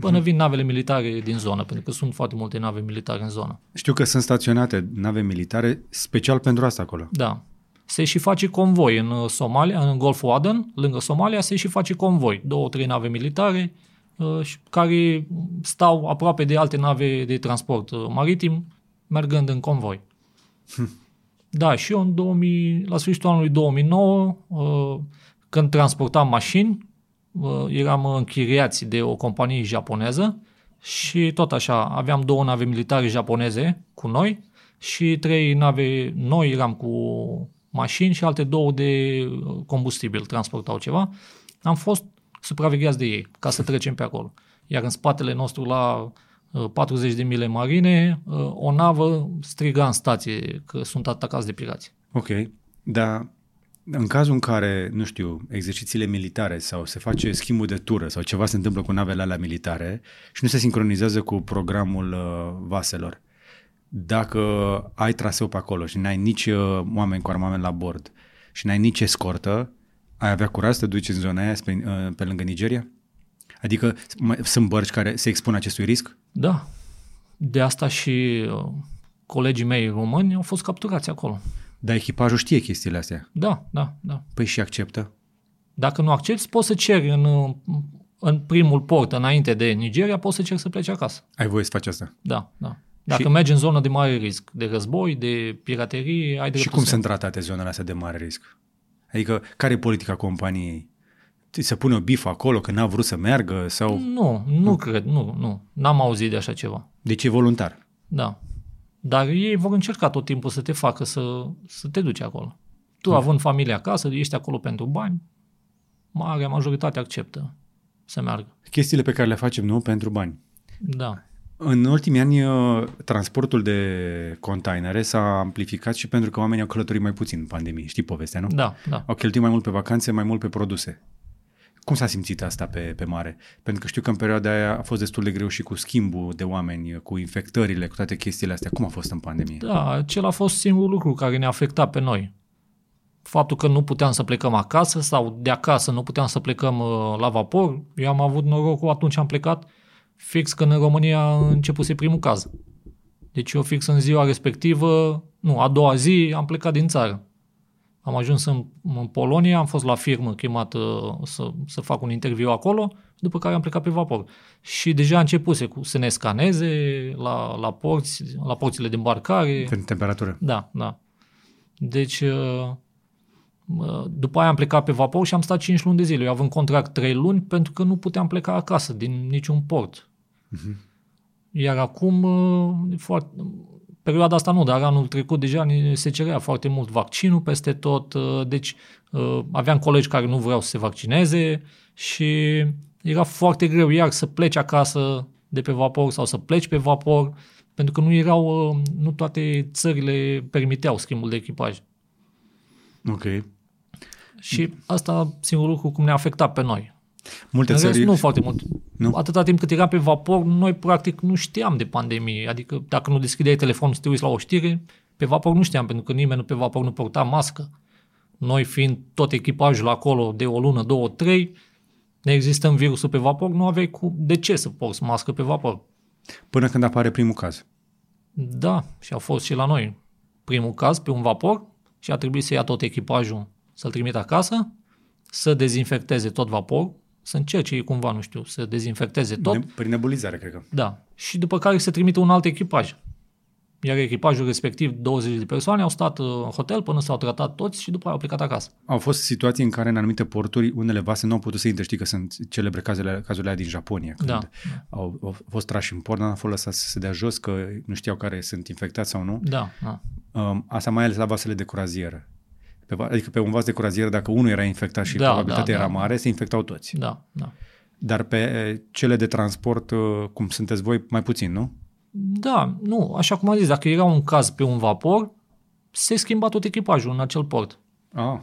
Până vin navele militare din zonă, pentru că sunt foarte multe nave militare în zonă. Știu că sunt staționate nave militare special pentru asta acolo. Da. Se și face convoi în uh, Somalia, în Golful Aden, lângă Somalia, se și face convoi. Două, trei nave militare uh, și- care stau aproape de alte nave de transport uh, maritim, mergând în convoi. Da, și eu în 2000, la sfârșitul anului 2009, uh, când transportam mașini, uh, eram închiriați de o companie japoneză și tot așa, aveam două nave militare japoneze cu noi și trei nave noi eram cu mașini și alte două de uh, combustibil, transportau ceva. Am fost supravegheați de ei ca să trecem pe acolo. Iar în spatele nostru la uh, 40 de mile marine, uh, o navă striga în stație că sunt atacați de pirați. Ok, dar în cazul în care, nu știu, exercițiile militare sau se face schimbul de tură sau ceva se întâmplă cu navele alea militare și nu se sincronizează cu programul uh, vaselor, dacă ai traseu pe acolo și n-ai nici uh, oameni cu armament la bord și n-ai nici escortă, ai avea curaj să te duci în zona aia pe, uh, pe lângă Nigeria? Adică mai- sunt bărci care se expun acestui risc? Da. De asta și uh, colegii mei români au fost capturați acolo. Dar echipajul știe chestiile astea. Da, da, da. Păi și acceptă. Dacă nu accepti, poți să ceri în, uh, în primul port, înainte de Nigeria, poți să ceri să pleci acasă. Ai voie să faci asta. Da, da. Dacă Și- mergi în zonă de mare risc, de război, de piraterie, ai dreptul Și cum să... sunt tratate zonele astea de mare risc? Adică, care e politica companiei? Ți Se pune o bifă acolo că n-a vrut să meargă sau... Nu, nu cred, nu, nu. N-am auzit de așa ceva. Deci e voluntar. Da. Dar ei vor încerca tot timpul să te facă să, să te duci acolo. Tu, având familie acasă, ești acolo pentru bani, marea majoritate acceptă să meargă. Chestiile pe care le facem, nu, pentru bani. Da. În ultimii ani, uh, transportul de containere s-a amplificat și pentru că oamenii au călătorit mai puțin în pandemie. Știi povestea, nu? Da, da. Au cheltuit mai mult pe vacanțe, mai mult pe produse. Cum s-a simțit asta pe, pe mare? Pentru că știu că în perioada aia a fost destul de greu și cu schimbul de oameni, cu infectările, cu toate chestiile astea. Cum a fost în pandemie? Da, acela a fost singurul lucru care ne-a afectat pe noi. Faptul că nu puteam să plecăm acasă sau de acasă nu puteam să plecăm uh, la vapor. Eu am avut norocul, atunci am plecat fix când în România a începuse primul caz. Deci eu fix în ziua respectivă, nu, a doua zi am plecat din țară. Am ajuns în, în Polonia, am fost la firmă chemat uh, să, să fac un interviu acolo, după care am plecat pe vapor. Și deja începuse cu, să ne scaneze la, la, porți, la porțile de îmbarcare. Pentru temperatură. Da, da. Deci, uh, uh, după aia am plecat pe vapor și am stat 5 luni de zile. Eu având contract 3 luni pentru că nu puteam pleca acasă din niciun port. Iar acum, uh, foarte, perioada asta nu, dar anul trecut deja ni se cerea foarte mult vaccinul peste tot. uh, Deci uh, aveam colegi care nu vreau să se vaccineze și era foarte greu iar să pleci acasă de pe vapor sau să pleci pe vapor pentru că nu erau, uh, nu toate țările permiteau schimbul de echipaj. Ok. Și asta singurul lucru cum ne-a afectat pe noi. Multe În rest, țări... nu foarte mult. Nu? Atâta timp cât eram pe vapor, noi practic nu știam de pandemie. Adică dacă nu deschideai telefonul să te uiți la o știre, pe vapor nu știam, pentru că nimeni pe vapor nu purta mască. Noi fiind tot echipajul acolo de o lună, două, trei, ne existăm virusul pe vapor, nu aveai cu... de ce să porți mască pe vapor. Până când apare primul caz. Da, și a fost și la noi. primul caz pe un vapor și a trebuit să ia tot echipajul, să-l trimit acasă, să dezinfecteze tot vaporul, să încerce ei cumva, nu știu, să dezinfecteze tot. Ne- Prin nebulizare, cred că. Da. Și după care se trimite un alt echipaj. Iar echipajul respectiv, 20 de persoane, au stat uh, în hotel până s-au tratat toți și după aia au plecat acasă. Au fost situații în care în anumite porturi unele vase nu au putut să intre, știi că sunt celebre cazurile, cazurile alea din Japonia, când Da. au, au fost trași în port, dar n-au fost lăsați să se dea jos, că nu știau care sunt infectați sau nu. Da, da. Um, asta mai ales la vasele de curazieră. Pe, va- adică pe un vas de curazieră, dacă unul era infectat și Da, probabilitatea da, era da. mare, se infectau toți. Da, da. Dar pe e, cele de transport, uh, cum sunteți voi, mai puțin, nu? Da, nu, așa cum am zis, dacă era un caz pe un vapor, se schimba tot echipajul în acel port. Ah.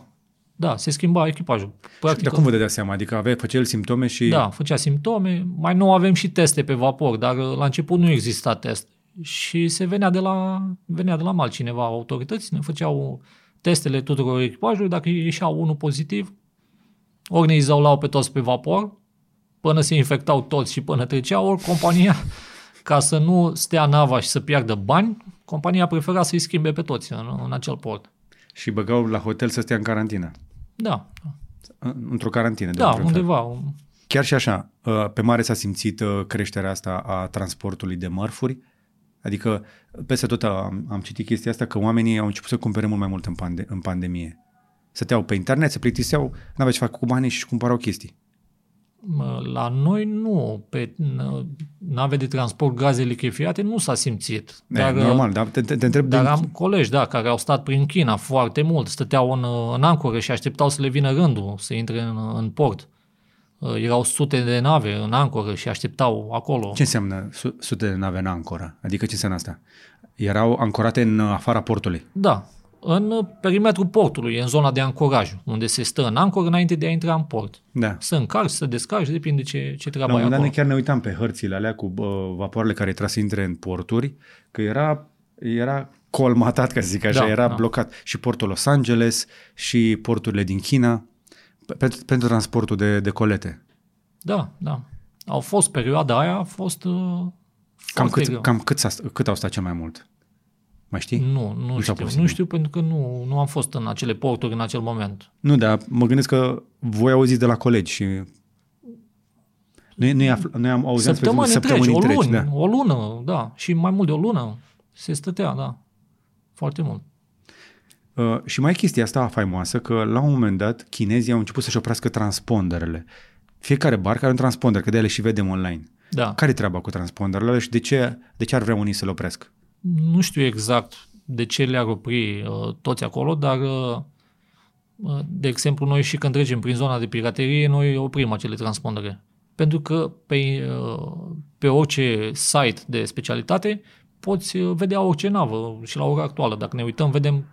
Da, se schimba echipajul. Practic, Dar cum vă dădeați seama? Adică avea, făcea el simptome și... Da, făcea simptome. Mai nou avem și teste pe vapor, dar uh, la început nu exista test. Și se venea de la, venea de la mal cineva, autorități, ne făceau testele tuturor echipajului, dacă ieșea unul pozitiv, ori ne izaulau pe toți pe vapor, până se infectau toți și până treceau, ori compania, ca să nu stea nava și să piardă bani, compania prefera să-i schimbe pe toți în, în acel port. Și băgau la hotel să stea în carantină. Da, În- Într-o carantină. de da, într-un fel. undeva. Chiar și așa, uh, pe mare s-a simțit uh, creșterea asta a transportului de mărfuri? Adică peste tot am, am citit chestia asta că oamenii au început să cumpere mult mai mult în, pande- în pandemie. Stăteau pe internet, se plictiseau, n-aveau ce fac cu banii și își cumpărau chestii. Mă, La noi nu, pe n- nave de transport gaze lichefiate nu s-a simțit. Dar, Dar, normal, dar te, te, te întreb dar din- am colegi, da, care au stat prin China foarte mult, stăteau în, în ancoră și așteptau să le vină rândul să intre în, în port. Uh, Erau sute de nave în ancoră și așteptau acolo. Ce înseamnă su- sute de nave în ancoră? Adică ce înseamnă asta? Erau ancorate în uh, afara portului. Da, în uh, perimetrul portului, în zona de ancoraj, unde se stă în ancoră înainte de a intra în port. Da. Să încarci, să descarci, depinde ce, ce La treabă un ai moment dat acolo. noi chiar ne uitam pe hărțile alea cu uh, vapoarele care trebuie să intre în porturi, că era, era colmatat, ca să zic așa, Da, era da. blocat. Și portul Los Angeles și porturile din China pe- pentru, pentru transportul de, de colete. Da, da. Au fost perioada aia, a fost uh, Cam, foarte cât, greu. cam cât, s-a, cât au stat cel mai mult? Mai știi? Nu, nu, Nu ți-a știu. pus Nu nimeni. știu pentru că nu, nu am fost în acele porturi în acel moment. Nu, dar mă gândesc că voi auziți de la colegi și noi, noi, afl- noi am auzit Săptămâni, săptămâni întregi, o întregi, lună, da. o lună, da. Și mai mult de o lună se stătea, da. Foarte mult. Uh, și mai e chestia asta faimoasă că la un moment dat chinezii au început să-și oprească transponderele. Fiecare barcă are un transponder, că de ele și vedem online. Da. Care e treaba cu transponderele alea și de ce, de ce ar vrea unii să le opresc? Nu știu exact de ce le-ar opri uh, toți acolo, dar, uh, uh, de exemplu, noi și când trecem prin zona de piraterie, noi oprim acele transpondere. Pentru că pe, uh, pe orice site de specialitate poți uh, vedea orice navă și la ora actuală. Dacă ne uităm, vedem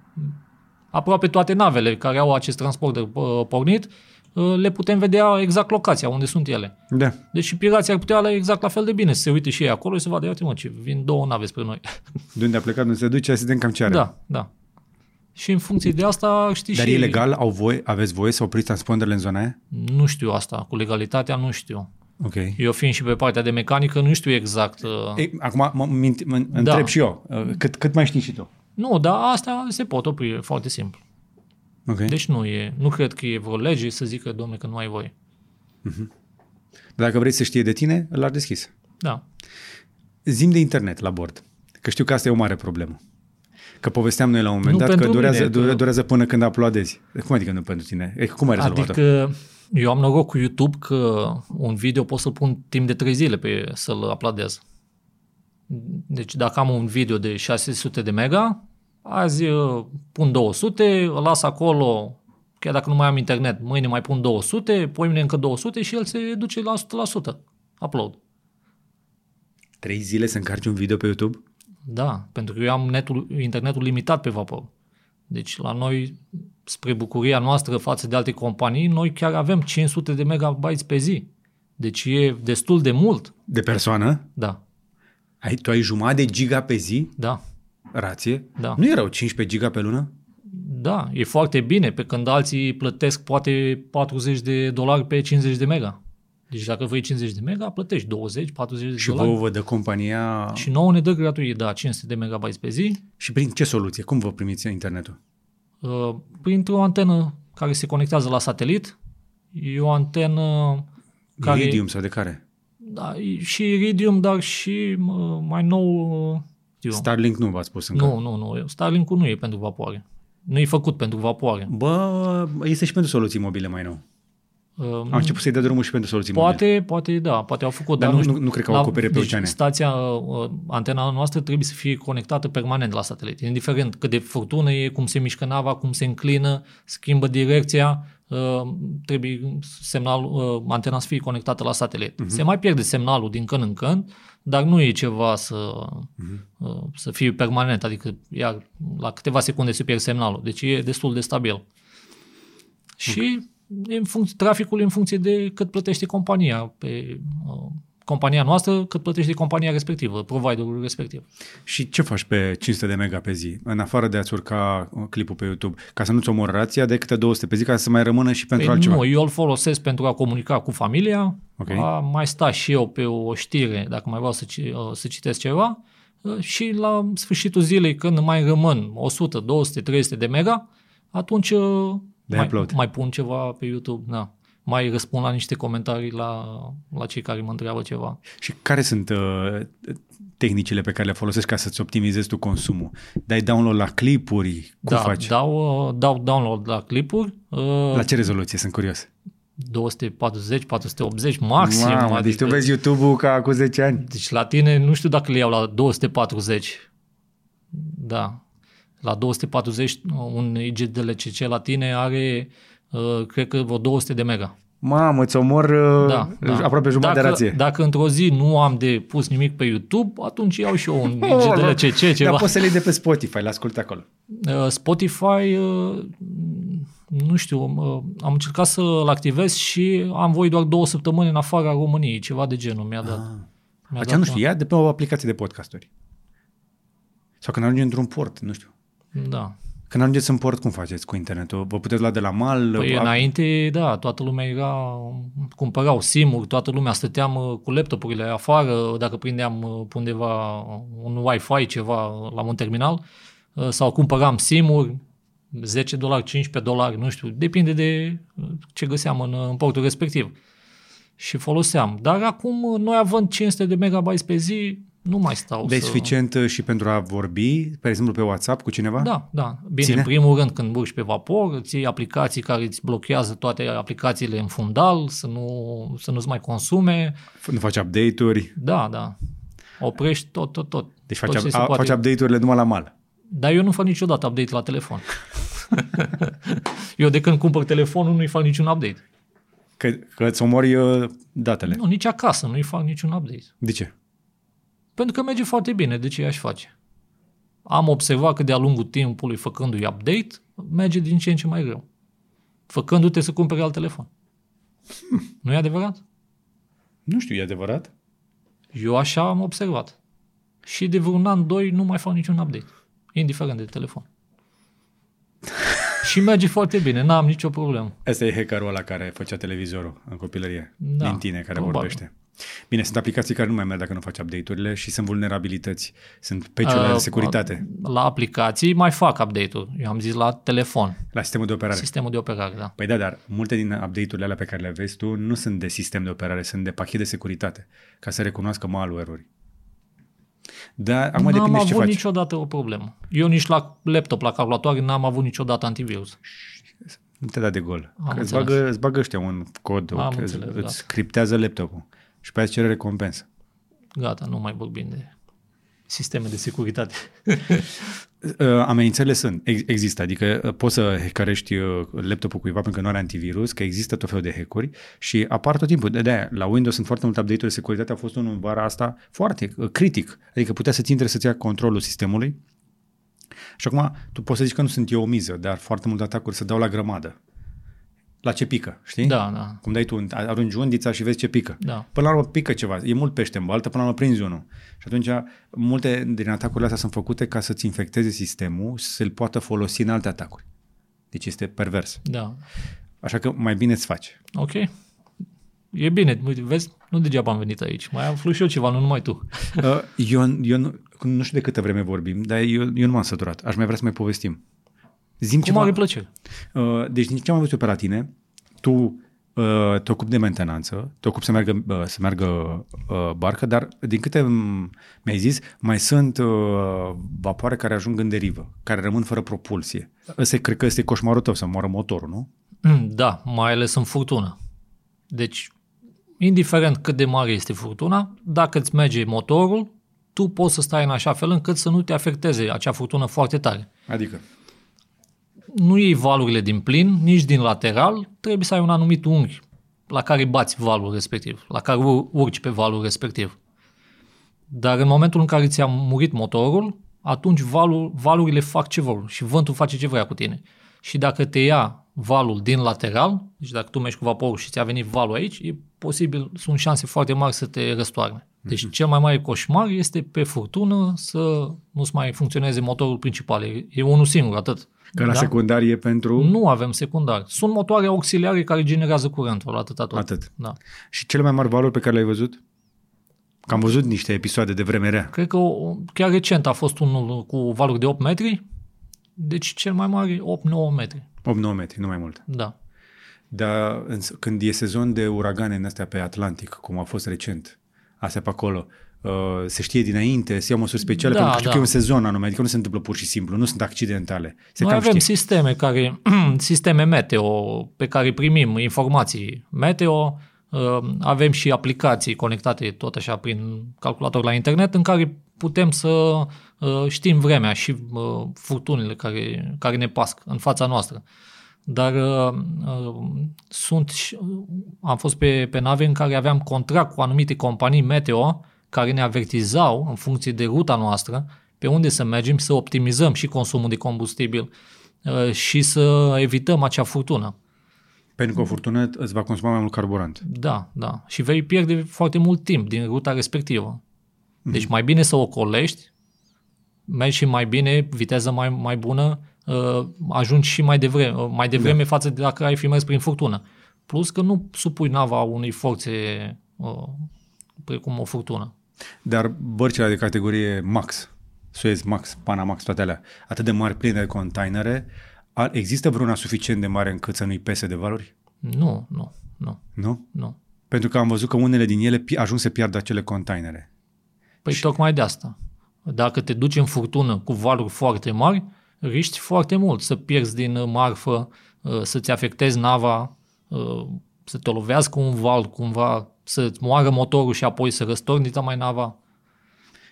aproape toate navele care au acest transponder uh, pornit, uh, le putem vedea exact locația unde sunt ele. Da. Deci și pirații ar putea la exact la fel de bine să se uite și ei acolo și să vadă, uite mă, ce vin două nave spre noi. De unde a plecat, nu se duce, să vedem cam ce are. Da, da. Și în funcție de asta știi Dar și... e legal? Au voi, aveți voie să opriți transponderele în zona aia? Nu știu asta, cu legalitatea nu știu. Ok. Eu fiind și pe partea de mecanică, nu știu exact. uh, Ei, acum mă, mă, mă Da. întreb și eu. uh, Cât, cât mai știi și tu? Nu, dar asta se pot opri e foarte simplu. Ok. Deci nu e, nu cred că e vreo lege să zică, domne, că nu ai voie. Dacă vrei să știe de tine, îl ar deschis. Da. Zim de internet la bord. Că știu că asta e o mare problemă. Că povesteam noi la un moment Nu dat că pentru durează, mine, dure, că- durează până când aplaudezi. Cum adică nu pentru tine? E, cum ai rezolvat Adică eu am noroc cu YouTube că un video pot să-l pun timp de 3 zile pe să-l uploadez. Deci dacă am un video de 600 de mega, azi uh, pun 200, îl las acolo, chiar dacă nu mai am internet, mâine mai pun 200, poimine încă 200 și el se duce la 100% upload. Trei zile să încarci un video pe YouTube? Da, pentru că eu am netul, internetul limitat pe vapor. Deci la noi, spre bucuria noastră față de alte companii, noi chiar avem 500 de megabytes pe zi. Deci e destul de mult. De persoană? Da, Ai, tu ai jumătate de giga pe zi? da, Rație? Da. Nu erau 15 giga pe lună? da, e foarte bine, pe când alții plătesc poate 40 de dolari pe 50 de mega. Deci dacă vrei 50 de mega, plătești 20, 40 de Și dolari. vouă vă dă compania... Și nouă ne dă gratuit, da, 500 de megabytes pe zi, Și prin ce soluție? Cum vă primiți internetul? uh, printr-o antenă care se conectează la satelit. E o antenă care... Iridium sau de care? Da, e și Iridium, dar și uh, mai nou... uh, știu, Starlink nu v-ați spus încă. nu, nu, nu. Starlink-ul nu e pentru vapoare. Nu e făcut pentru vapoare. Bă, este și pentru soluții mobile mai nou. Uh, Am început să-i dea drumul și pentru soluții mobile. Poate, poate, da, poate au făcut, Dar dar, nu- știu. nu- nu cred că au La- acopere pe deci, oceane. Stația, uh, antena noastră trebuie să fie conectată permanent la satelit. Indiferent cât de furtună e, cum se mișcă nava, cum se înclină, schimbă direcția, uh, trebuie semnalul, uh, antena să fie conectată la satelit. Mhm. Se mai pierde semnalul din când în când, dar nu e ceva să, Mhm. uh, să fie permanent, adică iar la câteva secunde se pierde semnalul. Deci e destul de stabil. Și e în funcție, traficul e în funcție de cât plătește compania pe uh, compania noastră, cât plătește compania respectivă, providerul respectiv. Și ce faci pe 500 de mega pe zi? În afară de a-ți urca uh, clipul pe YouTube, ca să nu-ți omor rația, de câte 200 pe zi, ca să mai rămână și pentru Păi altceva. nu, eu îl folosesc pentru a comunica cu familia, Ok. a mai sta și eu pe o știre, dacă mai vreau să, ci- uh, să citesc ceva, uh, și la sfârșitul zilei, când mai rămân 100, 200, 300 de mega, atunci uh, De mai, upload. mai pun ceva pe YouTube, da. Mai răspund la niște comentarii la, la cei care mă întreabă ceva. Și care sunt uh, tehnicile pe care le folosești ca să-ți optimizezi tu consumul? Dai download la clipuri? Cum da, faci? Dau, uh, dau download la clipuri, uh, La ce rezoluție? Sunt curios. 240, 480 maxim. Mamă, deci adică- tu vezi YouTube-ul ca cu 10 ani. Deci la tine, nu știu dacă le iau la 240. Da. La 240, un IGDLCC la tine are, uh, cred că vreo 200 de mega. Mamă, îți omor uh, Da, da. aproape jumătate dacă, de rație. Dacă într-o zi nu am de pus nimic pe YouTube, atunci iau și eu un Oh, IGDLCC, Dar ceva. poți să le iei de pe Spotify, le asculti acolo. Uh, Spotify, uh, nu știu, uh, am încercat să-l activez și am voie doar două săptămâni în afara României, ceva de genul mi-a dat. Mi-a Aceea nu dat- știu, ia de pe o aplicație de podcasturi. Sau când ajungi într-un port, nu știu. Da. Când ajungeți în port, cum faceți cu internetul? Vă puteți lua de la mal? Păi A- înainte, da, toată lumea era, cumpărau sim toată lumea stăteam uh, cu laptopurile afară, dacă prindeam uh, pe undeva un Wi-Fi, ceva la un terminal, uh, sau cumpăram sim 10 dolari, 15 dolari, nu știu, depinde de uh, ce găseam în, uh, în portul respectiv. Și foloseam. Dar acum, uh, noi având 500 de megabytes pe zi, nu mai stau Dar e să... suficient uh, și pentru a vorbi, pe exemplu, pe WhatsApp cu cineva? Da, da. Bine, Ține? în primul rând când urci pe vapor, îți iei aplicații care îți blochează toate aplicațiile în fundal, să, nu, să nu-ți mai consume. Nu faci update-uri. Da, da. Oprești tot, tot, tot. Deci tot faci, ce se a, poate. faci update-urile numai la mal. Dar eu nu fac niciodată update la telefon. eu de când cumpăr telefonul nu-i fac niciun update. Că, că îți omori uh, datele. Nu, nici acasă nu-i fac niciun update. De ce? Pentru că merge foarte bine, de ce aș face? Am observat că de-a lungul timpului, făcându-i update, merge din ce în ce mai greu. Făcându-te să cumperi alt telefon. Nu e adevărat? Nu știu, e adevărat? Eu așa am observat. Și de vreun an, doi, nu mai fac niciun update. Indiferent de telefon. și merge foarte bine, n-am nicio problemă. Asta e hackerul ăla care făcea televizorul în copilărie. Da, din tine, care probabil. vorbește. Bine, sunt aplicații care nu mai merg dacă nu faci update-urile și sunt vulnerabilități. Sunt peciurile de Uh, securitate La aplicații mai fac update-ul. Eu am zis la telefon, la sistemul de operare. sistemul de operare, da. Păi da, dar multe din update-urile alea pe care le vezi tu nu sunt de sistem de operare, sunt de pachet de securitate, ca să recunoască malware-uri. Dar acum n-am depinde și ce avut faci. niciodată o problemă. Eu nici la laptop, la calculatoare, n-am avut niciodată antivirus. Nu te da de gol. Am Că îți, înțeles. bagă, îți bagă ăștia un cod, Am îți, înțeles, îți gata. scriptează laptopul și pe aia îți cere recompensă. Gata, nu mai vorbim de sisteme de securitate. Uh, amenințările sunt, ex- există, adică uh, poți să hackerești uh, laptopul cuiva pentru că nu are antivirus, că există tot felul de hackuri și apar tot timpul. De aia, la Windows sunt foarte multe update-uri de securitate, a fost unul în vara asta foarte uh, critic, adică putea să-ți intre să-ți ia controlul sistemului și acum tu poți să zici că nu sunt eu o miză, dar foarte multe atacuri se dau la grămadă. La ce pică, știi? Da, da, Cum dai tu, arunci undița și vezi ce pică. da. Până la urmă pică ceva, e mult pește în baltă, până la urmă prinzi unul. Și atunci multe din atacurile astea sunt făcute ca să-ți infecteze sistemul și să-l poată folosi în alte atacuri. Deci este pervers. Da. Așa că mai bine îți faci. Ok. e bine, uite, vezi, nu degeaba am venit aici. Mai aflu și eu ceva, nu numai tu. Uh, eu, eu nu, nu știu de câtă vreme vorbim, dar eu, eu nu m-am săturat. Aș mai vrea să mai povestim. Zim Cu ceva. mare plăcere. Uh, deci, din ce am văzut pe la tine, tu uh, te ocupi de mentenanță, te ocupi să meargă, uh, să meargă uh, barcă, dar din câte mi-ai zis, mai sunt uh, vapoare care ajung în derivă, care rămân fără propulsie. Ăsta cred că este coșmarul tău, să moară motorul, nu? Da, mai ales în furtună. Deci, indiferent cât de mare este furtuna, dacă îți merge motorul, tu poți să stai în așa fel încât să nu te afecteze acea furtună foarte tare. Adică? Nu iei valurile din plin, nici din lateral, trebuie să ai un anumit unghi la care bați valul respectiv, la care urci pe valul respectiv. Dar în momentul în care ți-a murit motorul, atunci valul, valurile fac ce vor și vântul face ce vrea cu tine. Și dacă te ia valul din lateral, deci dacă tu mergi cu vaporul și ți-a venit valul aici, e posibil, sunt șanse foarte mari să te răstoarne. Deci mm-hmm. cel mai mare coșmar este pe furtună să nu-ți mai funcționeze motorul principal. E, e unul singur, atât. Că la da? secundar e pentru... Nu avem secundar. Sunt motoare auxiliare care generează curentul, atât tot. Atât. Da. Și cele mai mari valori pe care le-ai văzut? Că am văzut niște episoade de vreme rea. Cred că chiar recent a fost unul cu valuri de 8 metri, deci cel mai mare 8-9 metri. 8-9 metri, nu mai mult. Da. Dar când e sezon de uragane în astea pe Atlantic, cum a fost recent, astea pe acolo, uh, se știe dinainte, se iau măsuri speciale, da, pentru că știu da. că e un sezon anume, adică nu se întâmplă pur și simplu, nu sunt accidentale. Se Noi avem știe. sisteme care, sisteme meteo pe care primim informații meteo, uh, avem și aplicații conectate tot așa prin calculator la internet în care putem să uh, știm vremea și furtunile care, care ne pasc în fața noastră. Dar uh, uh, sunt, am fost pe, pe nave în care aveam contract cu anumite companii meteo care ne avertizau în funcție de ruta noastră pe unde să mergem să optimizăm și consumul de combustibil uh, și să evităm acea furtună. Pentru că o furtună îți va consuma mai mult carburant. Da, da. Și vei pierde foarte mult timp din ruta respectivă. Deci mm-hmm. mai bine să o colești, mergi și mai bine, viteză mai, mai bună, uh, ajungi și mai devreme, uh, mai devreme da. față de dacă ai fi mers prin furtună. Plus că nu supui nava unei forțe uh, precum o furtună. Dar bărcile de categorie Max, Suez Max, Panamax, toate alea, atât de mari, pline de containere, există vreuna suficient de mare încât să nu-i pese de valori? Nu, nu, nu. Nu? Nu. Pentru că am văzut că unele din ele ajung să piardă acele containere. Păi și... tocmai de asta. Dacă te duci în furtună cu valuri foarte mari, riști foarte mult să pierzi din marfă, uh, să-ți afectezi nava, uh, să te lovească un val cumva, să-ți moară motorul și apoi să răstorni mai nava.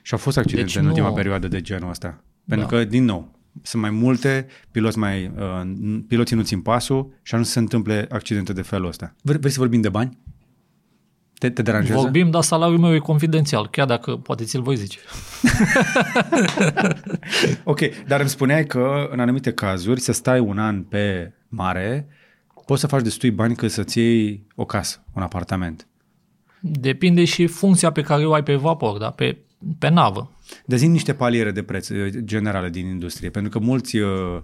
Și au fost accidente deci în ultima nu... perioadă de genul ăsta. Pentru da. că, din nou, sunt mai multe, piloți, mai, uh, piloții nu țin pasul și nu se întâmple accidente de felul ăsta. Vrei să vorbim de bani? Te, te deranjează? Vorbim, dar salariul meu e confidențial, chiar dacă poate ți-l voi zice. ok, dar îmi spuneai că în anumite cazuri să stai un an pe mare, poți să faci destui bani ca să-ți iei o casă, un apartament. Depinde și funcția pe care o ai pe vapor, da? pe, pe navă. De niște paliere de preț uh, generale din industrie, pentru că mulți, uh,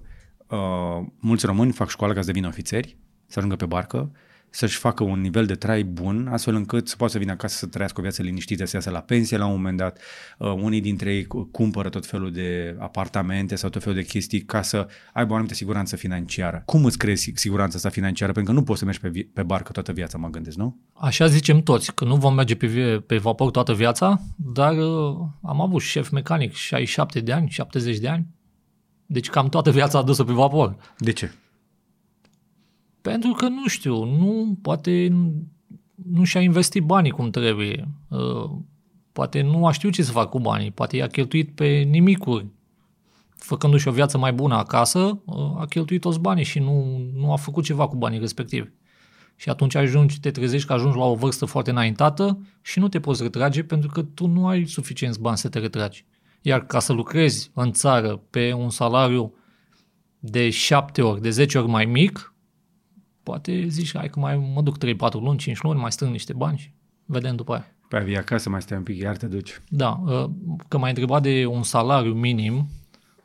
uh, mulți români fac școală ca să devină ofițeri, să ajungă pe barcă, să-și facă un nivel de trai bun, astfel încât să poată să vină acasă să trăiască o viață liniștită, să iasă la pensie la un moment dat. Uh, unii dintre ei cumpără tot felul de apartamente sau tot felul de chestii ca să aibă o anumită siguranță financiară. Cum îți crezi siguranța asta financiară? Pentru că nu poți să mergi pe, pe barcă toată viața, mă gândesc, nu? Așa zicem toți, că nu vom merge pe, pe vapor toată viața, dar uh, am avut șef mecanic 67 de ani, 70 de ani, deci cam toată viața adusă pe vapor. De ce? Pentru că nu știu, nu, poate nu și-a investit banii cum trebuie. Uh, poate nu a știut ce să facă cu banii, poate i-a cheltuit pe nimicuri. Făcându-și o viață mai bună acasă, uh, a cheltuit toți banii și nu, nu a făcut ceva cu banii respectivi. Și atunci ajungi, te trezești că ajungi la o vârstă foarte înaintată și nu te poți retrage pentru că tu nu ai suficienți bani să te retragi. Iar ca să lucrezi în țară pe un salariu de șapte ori, de 10 ori mai mic, poate zici, hai că mai mă duc 3-4 luni, 5 luni, mai strâng niște bani și vedem după aia. Pe vii acasă, mai stai un pic, iar te duci. Da, uh, că m-ai întrebat de un salariu minim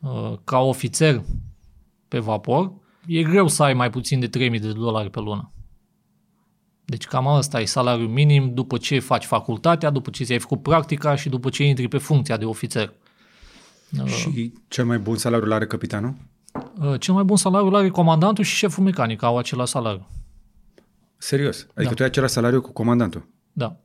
uh, ca ofițer pe vapor, e greu să ai mai puțin de 3000 de dolari pe lună. Deci Deci cam asta e salariul minim după ce faci facultatea, după ce ți-ai făcut practica și după ce intri pe funcția de ofițer. Și cel mai bun salariu îl are capitanul? Uh, Cel mai bun salariu îl are comandantul și șeful mecanic, au același salariu. Serios? Adică Da. tu ai același salariu cu comandantul? Da.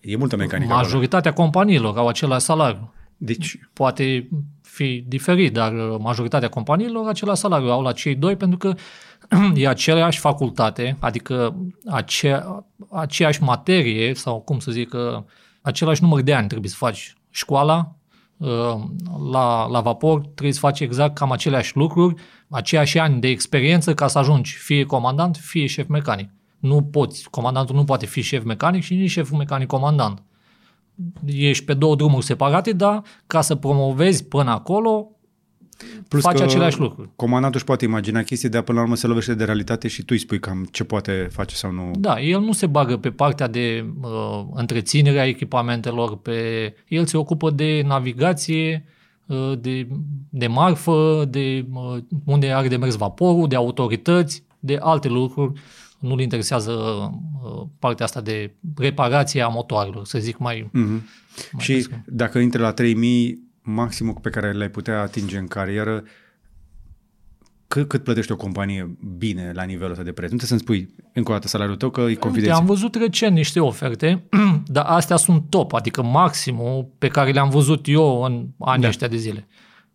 E multă mecanică acolo. Majoritatea companiilor au același salariu. Deci, Poate fi diferit, dar uh, majoritatea companiilor același salariu au la cei doi pentru că e aceeași facultate, adică acea, aceeași materie sau cum să zic, uh, același număr de ani trebuie să faci școala, uh, la, la vapor trebuie să faci exact cam aceleași lucruri, aceiași ani de experiență ca să ajungi fie comandant, fie șef mecanic. Nu poți, comandantul nu poate fi șef mecanic și nici șeful mecanic comandant. Ești pe două drumuri separate, dar ca să promovezi până acolo, plus faci că aceleași lucruri. comandantul își poate imagina chestii, dar până la urmă se lovește de realitate și tu îi spui cam ce poate face sau nu. Da, el nu se bagă pe partea de uh, întreținere a echipamentelor, pe, el se ocupă de navigație, uh, de, de marfă, de uh, unde are de mers vaporul, de autorități, de alte lucruri. Nu-l interesează uh, partea asta de reparație a motoarelor, să zic mai... Mhm. Și prescris. dacă intri la 3000, maximul pe care l-ai putea atinge în carieră, cât, cât plătește o companie bine la nivelul ăsta de preț? Nu trebuie să-mi spui încă o dată salariul tău, că e Uite, confidențial. am văzut recent niște oferte, dar astea sunt top, adică maximul pe care le-am văzut eu în anii Da. da. ăștia de zile.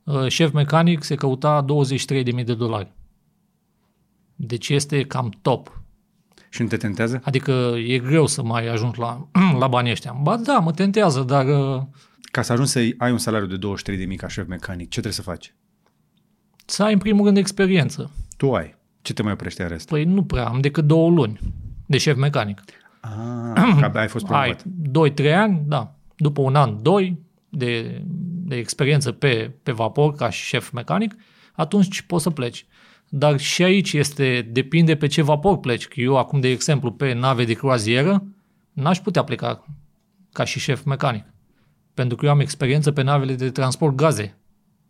Uh, Șef mecanic se căuta 23.000 de dolari. Deci este cam top. Și nu te tentează? Adică e greu să mai ajungi la, la banii ăștia. Ba da, mă tentează, dar uh, Ca să ajungi să ai un salariu de 23 de mii ca șef mecanic, ce trebuie să faci? să ai în primul rând experiență. Tu ai. Ce te mai oprește în rest? Păi nu prea, am decât două luni de șef mecanic. Ah, că abia ai fost promovat. Ai 2-3 ani, da. După un an, 2 de, de experiență pe, pe vapor ca și șef mecanic, atunci poți să pleci. Dar și aici este, depinde pe ce vapor pleci. Că eu acum, de exemplu, pe nave de croazieră, n-aș putea pleca ca și șef mecanic. Pentru că eu am experiență pe navele de transport gaze.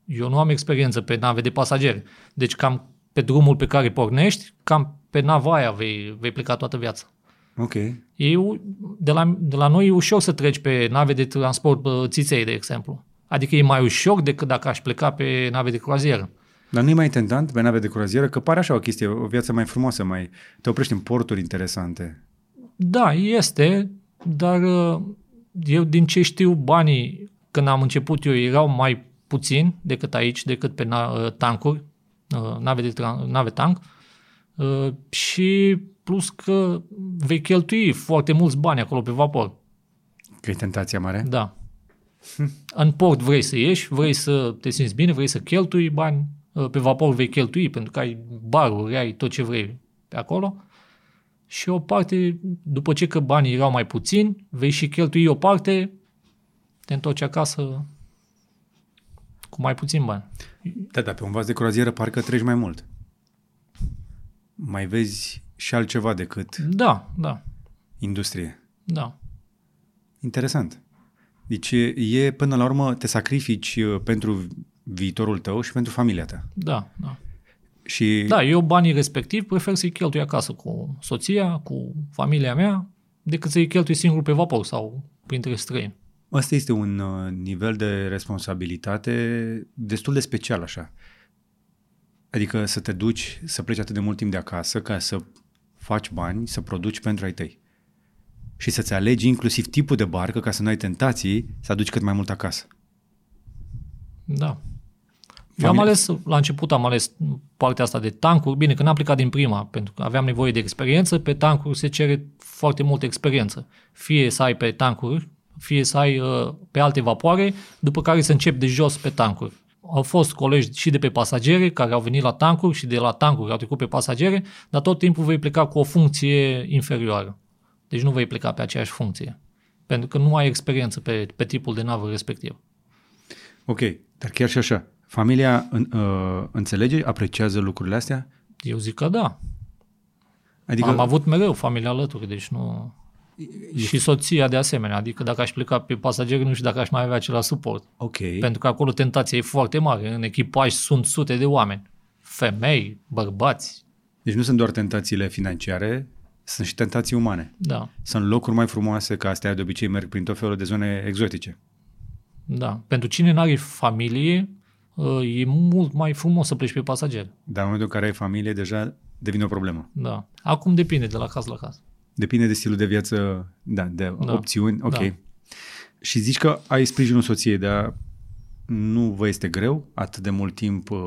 Eu nu am experiență pe nave de pasageri. Deci cam pe drumul pe care pornești, cam pe nava aia vei, vei pleca toată viața. Ok. E, u- de, la, de la noi e ușor să treci pe nave de transport bă, țiței, de exemplu. Adică e mai ușor decât dacă aș pleca pe nave de croazieră. Dar nu e mai tentant pe nave de croazieră? Că pare așa o chestie, o viață mai frumoasă, mai te oprești în porturi interesante. Da, este, dar uh, eu din ce știu, banii când am început eu erau mai puțini decât aici, decât pe na- uh, tancuri, uh, nave, de tra- nave tank uh, și plus că vei cheltui foarte mulți bani acolo pe vapor. Că e tentația mare? Da. În port vrei să ieși, vrei să te simți bine, vrei să cheltui bani, pe vapor vei cheltui pentru că ai baruri, ai tot ce vrei pe acolo. Și o parte, după ce că banii erau mai puțini, vei și cheltui o parte, te întorci acasă cu mai puțin bani. Da, da, pe un vas de croazieră parcă treci mai mult. Mai vezi și altceva decât Da, da, industrie. da. Interesant. Deci e, e, până la urmă te sacrifici uh, pentru viitorul tău și pentru familia ta. Da, da. Și Da, eu banii respectiv prefer să-i cheltui acasă cu soția, cu familia mea, decât să-i cheltui singur pe vapor sau printre străini. Asta este un uh, nivel de responsabilitate destul de special așa. Adică să te duci, să pleci atât de mult timp de acasă ca să faci bani, să produci pentru ai tăi. Și să-ți alegi inclusiv tipul de barcă ca să nu ai tentații să aduci cât mai mult acasă. Da. Eu am Familia- ales, la început am ales partea asta de tancuri, bine că n-am plecat din prima, pentru că aveam nevoie de experiență, pe tancuri se cere foarte multă experiență. Fie să ai pe tancuri, fie să ai uh, pe alte vapoare, după care să începi de jos pe tancuri. Au fost colegi și de pe pasagere care au venit la tancuri și de la tancuri au trecut pe pasagere, dar tot timpul vei pleca cu o funcție inferioară. Deci nu vei pleca pe aceeași funcție, pentru că nu ai experiență pe, pe tipul de navă respectiv. Ok, dar chiar și așa, familia în, uh, înțelege, apreciază lucrurile astea? Eu zic că da. Adică Am avut mereu familia alături, deci nu... Și soția de asemenea, adică dacă aș pleca pe pasageri, nu știu dacă aș mai avea același suport. Ok. Pentru că acolo tentația e foarte mare. În echipaj sunt sute de oameni. Femei, bărbați. Deci nu sunt doar tentațiile financiare, Sunt și tentații umane. Da, Sunt locuri mai frumoase, că astea de obicei merg prin tot felul de zone exotice. da. Pentru cine n-are familie, uh, e mult mai frumos să pleci pe pasager. Dar în momentul în care ai familie, deja devine o problemă. Da. Acum depinde de la caz la caz. Depinde de stilul de viață, da, de Da. opțiuni, ok. Da. Și zici că ai sprijinul soției, dar nu vă este greu atât de mult timp uh,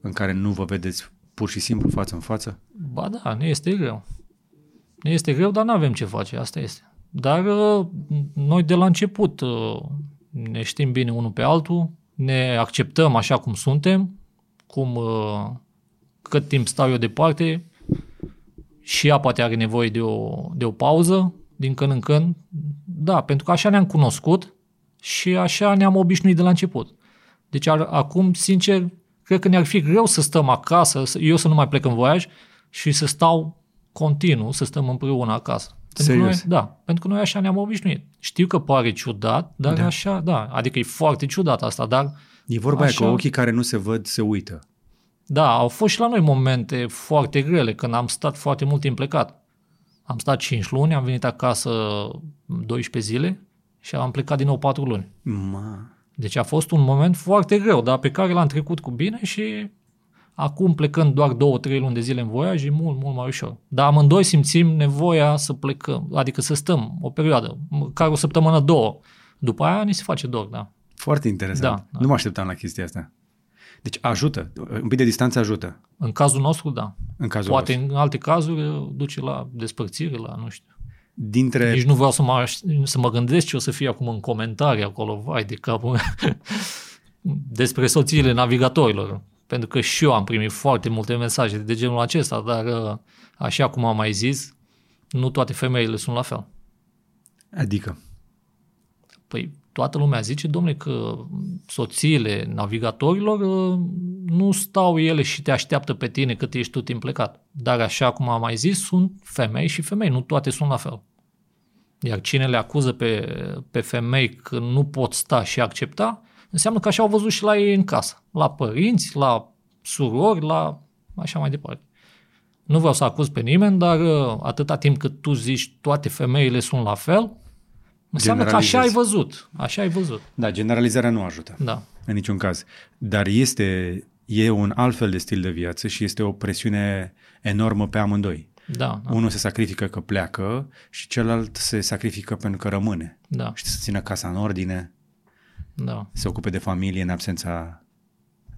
în care nu vă vedeți pur și simplu față în față? Ba da, ne este greu. Ne este greu, dar nu avem ce face, asta este. Dar uh, noi de la început uh, ne știm bine unul pe altul, ne acceptăm așa cum suntem, cum uh, cât timp stau eu departe și ea poate are nevoie de o, de o pauză din când în când. Da, pentru că așa ne-am cunoscut și așa ne-am obișnuit de la început. Deci ar, acum, sincer, cred că ne-ar fi greu să stăm acasă, să- eu să nu mai plec în voiaj și să stau continuu, să stăm împreună acasă. Pentru că Serios? Noi, da, pentru că noi așa ne-am obișnuit. Știu că pare ciudat, dar Da. da. așa, da, adică e foarte ciudat asta, dar E vorba aia Așa. că ochii care nu se văd se uită. da, au fost și la noi momente foarte grele, când am stat foarte mult timp plecat. Am stat 5 luni, am venit acasă 12 zile și am plecat din nou 4 luni. Ma. Deci a fost un moment foarte greu, dar pe care l-am trecut cu bine și acum plecând doar două, trei luni de zile în voiaj e mult, mult mai ușor. Dar amândoi simțim nevoia să plecăm, adică să stăm o perioadă, măcar o săptămână, două. După aia ni se face dor, da. Foarte interesant. Da, da. Nu mă așteptam la chestia asta. Deci ajută. Un pic de distanță ajută. În cazul nostru, da. În cazul Poate vostru. în alte cazuri duce la despărțire, la nu știu. Dintre... Nici nu vreau să mă, aș- să mă gândesc ce o să fie acum în comentarii acolo, vai de capul meu. despre soțiile navigatorilor. Pentru că și eu am primit foarte multe mesaje de genul acesta, dar uh, așa cum am mai zis, nu toate femeile sunt la fel. Adică. Păi toată lumea zice, domnule, că soțiile navigatorilor uh, nu stau ele și te așteaptă pe tine cât ești tu timp plecat. Dar așa cum am mai zis, sunt femei și femei, nu toate sunt la fel. Iar cine le acuză pe, pe femei că nu pot sta și accepta, înseamnă că așa au văzut și la ei în casă. La părinți, la surori, la așa mai departe. Nu vreau să acuz pe nimeni, dar uh, atâta timp cât tu zici toate femeile sunt la fel, înseamnă că așa ai Generalizezi. văzut. Așa ai văzut. Da, generalizarea nu ajută. Da. În niciun caz. Dar este e un alt fel de stil de viață și este o presiune enormă pe amândoi. Da, da, Unul se sacrifică că pleacă și celălalt se sacrifică pentru că rămâne. da, Și să țină casa în ordine, da. se ocupe de familie în absența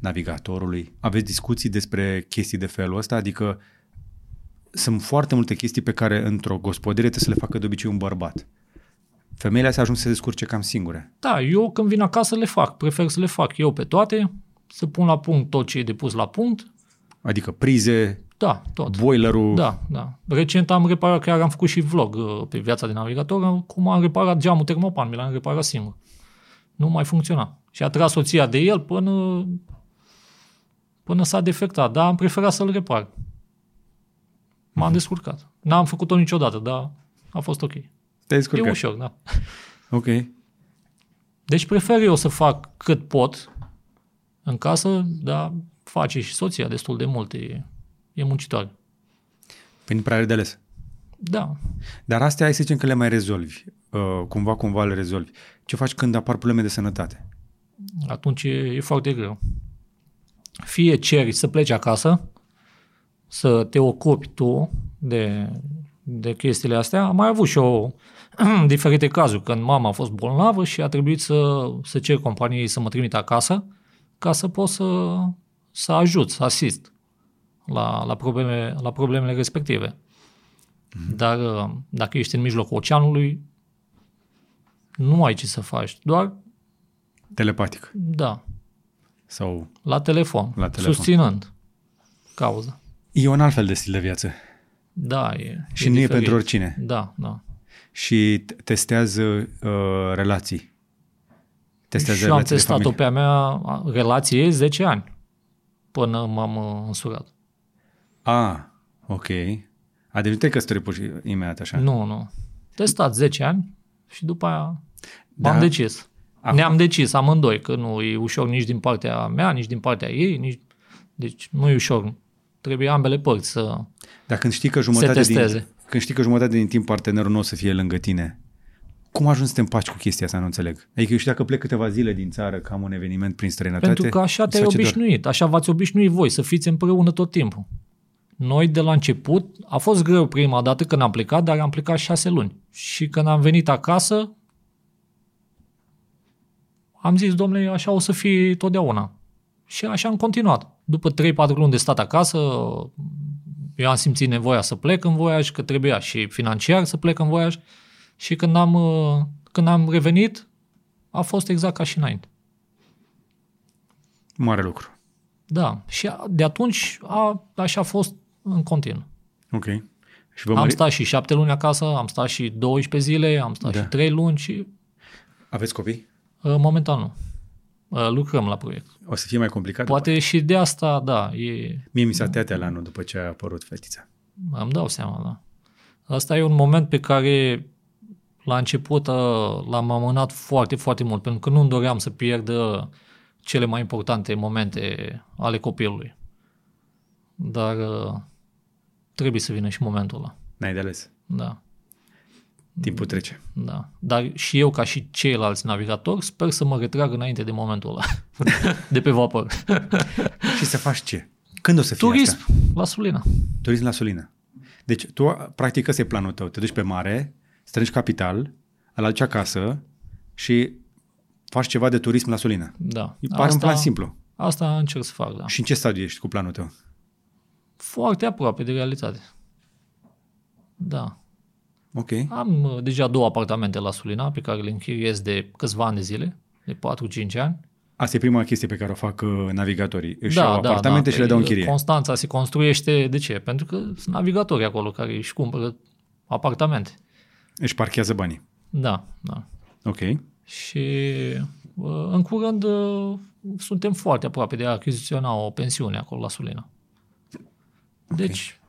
navigatorului. Aveți discuții despre chestii de felul ăsta? Adică sunt foarte multe chestii pe care într-o gospodărie trebuie să le facă de obicei un bărbat. Femeile astea ajung să se descurce cam singure. Da, eu când vin acasă le fac. Prefer să le fac eu pe toate, să pun la punct tot ce e de pus la punct. Adică prize, Da, tot. boilerul. Da, da. Recent am reparat, chiar am făcut și vlog uh, pe viața de navigator, cum am reparat geamul termopan, mi l-am reparat singur. Nu mai funcționa. Și a tras soția de el până, până s-a defectat, dar am preferat să-l repar. M-am descurcat. N-am făcut-o niciodată, dar a fost ok. Te-ai E descurcat. ușor, da. Ok. Deci prefer eu să fac cât pot în casă, dar face și soția destul de mult, e, e muncitoare. Păi nu prea are de ales. Da, Dar astea hai să zicem că le mai rezolvi. Uh, cumva, cumva le rezolvi. Ce faci când apar probleme de sănătate? atunci e, e foarte greu. Fie ceri să pleci acasă, să te ocupi tu de, de chestiile astea. Am mai avut și eu diferite cazuri, când mama a fost bolnavă și a trebuit să, să cer companiei să mă trimit acasă ca să pot să, să ajut, să asist la, la, probleme, la problemele respective. Dar uh, dacă ești în mijlocul oceanului, nu ai ce să faci. Doar, Telepatic. da, Sau la telefon, La telefon. susținând cauza. e un alt fel de stil de viață. Da, e Și e nu e diferit. pentru oricine. Da, da. Și t- testează uh, relații. Testează și am relații de testat-o familie. pe a mea a, relație 10 ani până m-am uh, însurat. Ah, ok. A, deci nu te căsători pur și imediat așa. Nu, nu. Testat 10 ani și după aia Da. m-am decis. Acum- Ne-am decis amândoi că nu e ușor nici din partea mea, nici din partea ei, nici... deci nu e ușor trebuie ambele părți să... Dar când știi că jumătate, din, testeze. când știi că jumătate din timp partenerul nu o să fie lângă tine, cum ajungi să te împaci cu chestia asta, nu înțeleg. Adică eu știu dacă plec câteva zile din țară, că am un eveniment prin străinătate. Pentru că așa îți te-ai face dor. obișnuit, așa v-ați obișnuit voi, să fiți împreună tot timpul. Noi de la început, a fost greu prima dată când am plecat, dar am plecat șase luni. Și când am venit acasă, am zis, domnule, așa o să fie totdeauna. Și așa am continuat. După 3-4 luni de stat acasă, eu am simțit nevoia să plec în voiaj, că trebuia și financiar să plec în voiaj. Și când am, uh, când am revenit, a fost exact ca și înainte. Mare lucru. Da. Și a- de atunci a, așa a fost în continuu. Ok. Și vă Am mări... stat și șapte luni acasă, am stat și 12 zile, am stat Da. și trei luni și Aveți copii? Uh, momentan nu. Uh, Lucrăm la proiect. O să fie mai complicat? Poate și de asta, da, e, Mie mi s-a teatea la anul după ce a apărut fetița. îmi dau seama, da. Asta e un moment pe care la început uh, l-am amânat foarte, foarte mult, pentru că nu-mi doream să pierd uh, cele mai importante momente ale copilului. Dar uh, trebuie să vină și momentul ăla. N-ai de ales. Da. Timpul trece. Da. Dar și eu, ca și ceilalți navigatori, sper să mă retrag înainte de momentul ăla. de pe vapor. Și să faci ce? Când o să fie Turism asta? la Sulina. Turism la Solină. Deci tu, practic, ăsta e planul tău. Te duci pe mare, strângi capital, îl aduci acasă și faci ceva de turism la Solină. Da. E pare un plan simplu. Asta încerc să fac, da. Și în ce stadiu ești cu planul tău? Foarte aproape de realitate. Da. Ok. Am uh, deja două apartamente la Sulina pe care le închiriez de câțiva ani de zile, de 4-5 ani. Asta e prima chestie pe care o fac uh, navigatorii. Își da, iau da, apartamente da. și le dau în Păi, chirie. Constanța se construiește, de ce? Pentru că sunt navigatori acolo care își cumpără apartamente. Își parchează banii. Da, da. Ok. Și uh, în curând uh, suntem foarte aproape de a achiziționa o pensiune acolo la Sulina. Deci,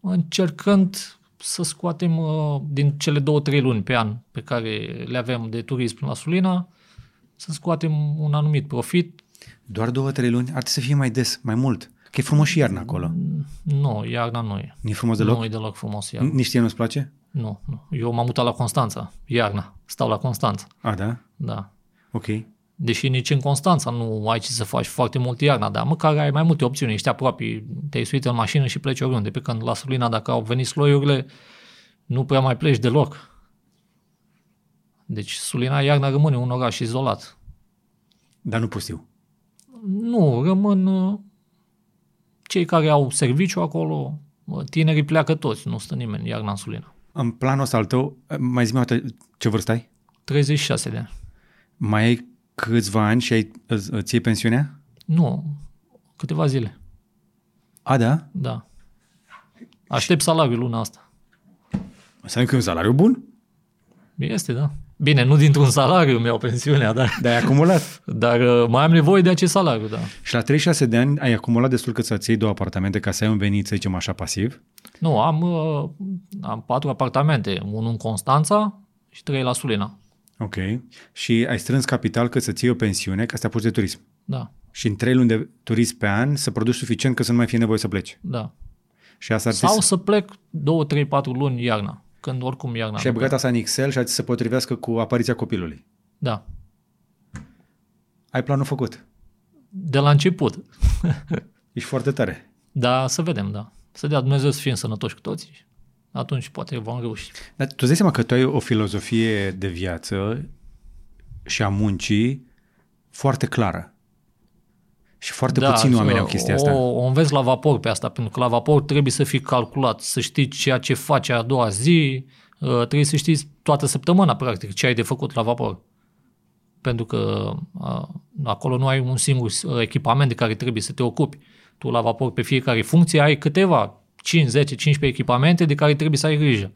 încercând să scoatem uh, din cele două, trei luni pe an pe care le avem de turism la Sulina, să scoatem un anumit profit. Doar două, trei luni? Ar trebui să fie mai des, mai mult. Că e frumos și iarna acolo. Nu, iarna nu e. Nu e frumos deloc? Nu e deloc frumos iarna. Nici ție nu-ți place? Nu, nu. Eu m-am mutat la Constanța, iarna. Stau la Constanța, A, da? da. Ok. Deși nici în Constanța nu ai ce să faci foarte mult iarna, dar măcar ai mai multe opțiuni, ești aproape, te-ai suit în mașină și pleci oriunde, pe când la Sulina, dacă au venit sloiurile, nu prea mai pleci deloc. Deci Sulina iarna rămâne un oraș izolat. Dar nu pustiu. Nu, rămân uh, cei care au serviciu acolo, uh, tinerii pleacă toți, nu stă nimeni iarna în Sulina. În planul ăsta al tău, mai zi ce vârstă ai? 36 de ani. Mai ai câțiva ani și ai, îți, îți iei pensiunea? Nu, câteva zile, A, da? da. Aștept salariul luna asta. Înseamnă că e un salariu bun? Este, da. Bine, nu dintr-un salariu mi-au pensiunea, dar, Dar ai acumulat. dar uh, mai am nevoie de acest salariu, da. și la 36 de ani ai acumulat destul cât să-ți iei două apartamente ca să ai un venit, să zicem așa, pasiv? Nu, am, uh, am patru apartamente, unul în Constanța și trei la Sulina. Ok. Și ai strâns capital cât să-ți iei o pensiune ca să te apuci de turism. Da, Și în trei luni de turism pe an să produci suficient că să nu mai fie nevoie să pleci. da. Și asta ar Sau trebui să plec două, trei, patru luni iarna, când oricum iarna. Și ai nu băgat asta în Excel și ai să se potrivească cu apariția copilului. Da, Ai planul făcut. de la început. Ești foarte tare. Da, să vedem, da. Să dea Dumnezeu să fim sănătoși cu toții. Atunci poate vom reuși. Dar tu îți dai seama că tu ai o filozofie de viață și a muncii foarte clară. Și foarte da, puțini oameni au chestia o, asta. O înveți la vapor pe asta, pentru că la vapor trebuie să fii calculat, să știi ceea ce faci a doua zi, uh, trebuie să știi toată săptămâna, practic, ce ai de făcut la vapor. Pentru că uh, acolo nu ai un singur uh, echipament de care trebuie să te ocupi. Tu la vapor pe fiecare funcție ai câteva, 5, 10, 15 echipamente de care trebuie să ai grijă.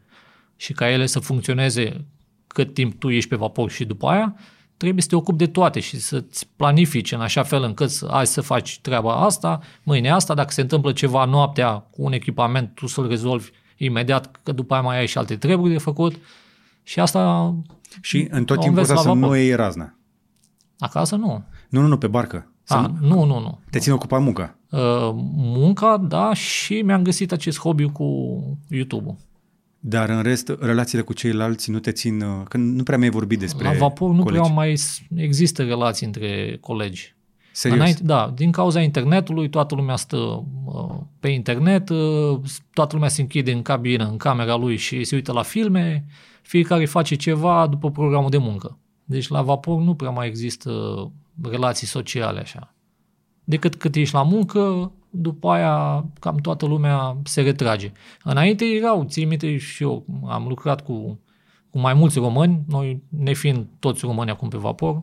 Și ca ele să funcționeze cât timp tu ești pe vapor și după aia, trebuie să te ocupi de toate și să-ți planifici în așa fel încât să, azi să faci treaba asta, mâine asta, dacă se întâmplă ceva noaptea cu un echipament, tu să-l rezolvi imediat, că după aia mai ai și alte treburi de făcut. Și asta Și în tot o timpul înveți ăsta la să vapor. nu iei razna. acasă nu. Nu, nu, nu, pe barcă. Să A, nu, nu, nu, nu. te ține ocupat munca. Uh, munca, da, și mi-am găsit acest hobby cu YouTube-ul. Dar în rest, relațiile cu ceilalți nu te țin, uh, că nu prea mi-ai vorbit despre La vapor nu colegi. prea mai s- există relații între colegi. Serios? Înainte, da, din cauza internetului, toată lumea stă uh, pe internet, uh, toată lumea se închide în cabină, în camera lui și se uită la filme, fiecare face ceva după programul de muncă. Deci la vapor nu prea mai există relații sociale așa. Decât cât ești la muncă, după aia cam toată lumea se retrage. Înainte erau, ții minte și eu am lucrat cu, cu mai mulți români, noi ne fiind toți români acum pe vapor,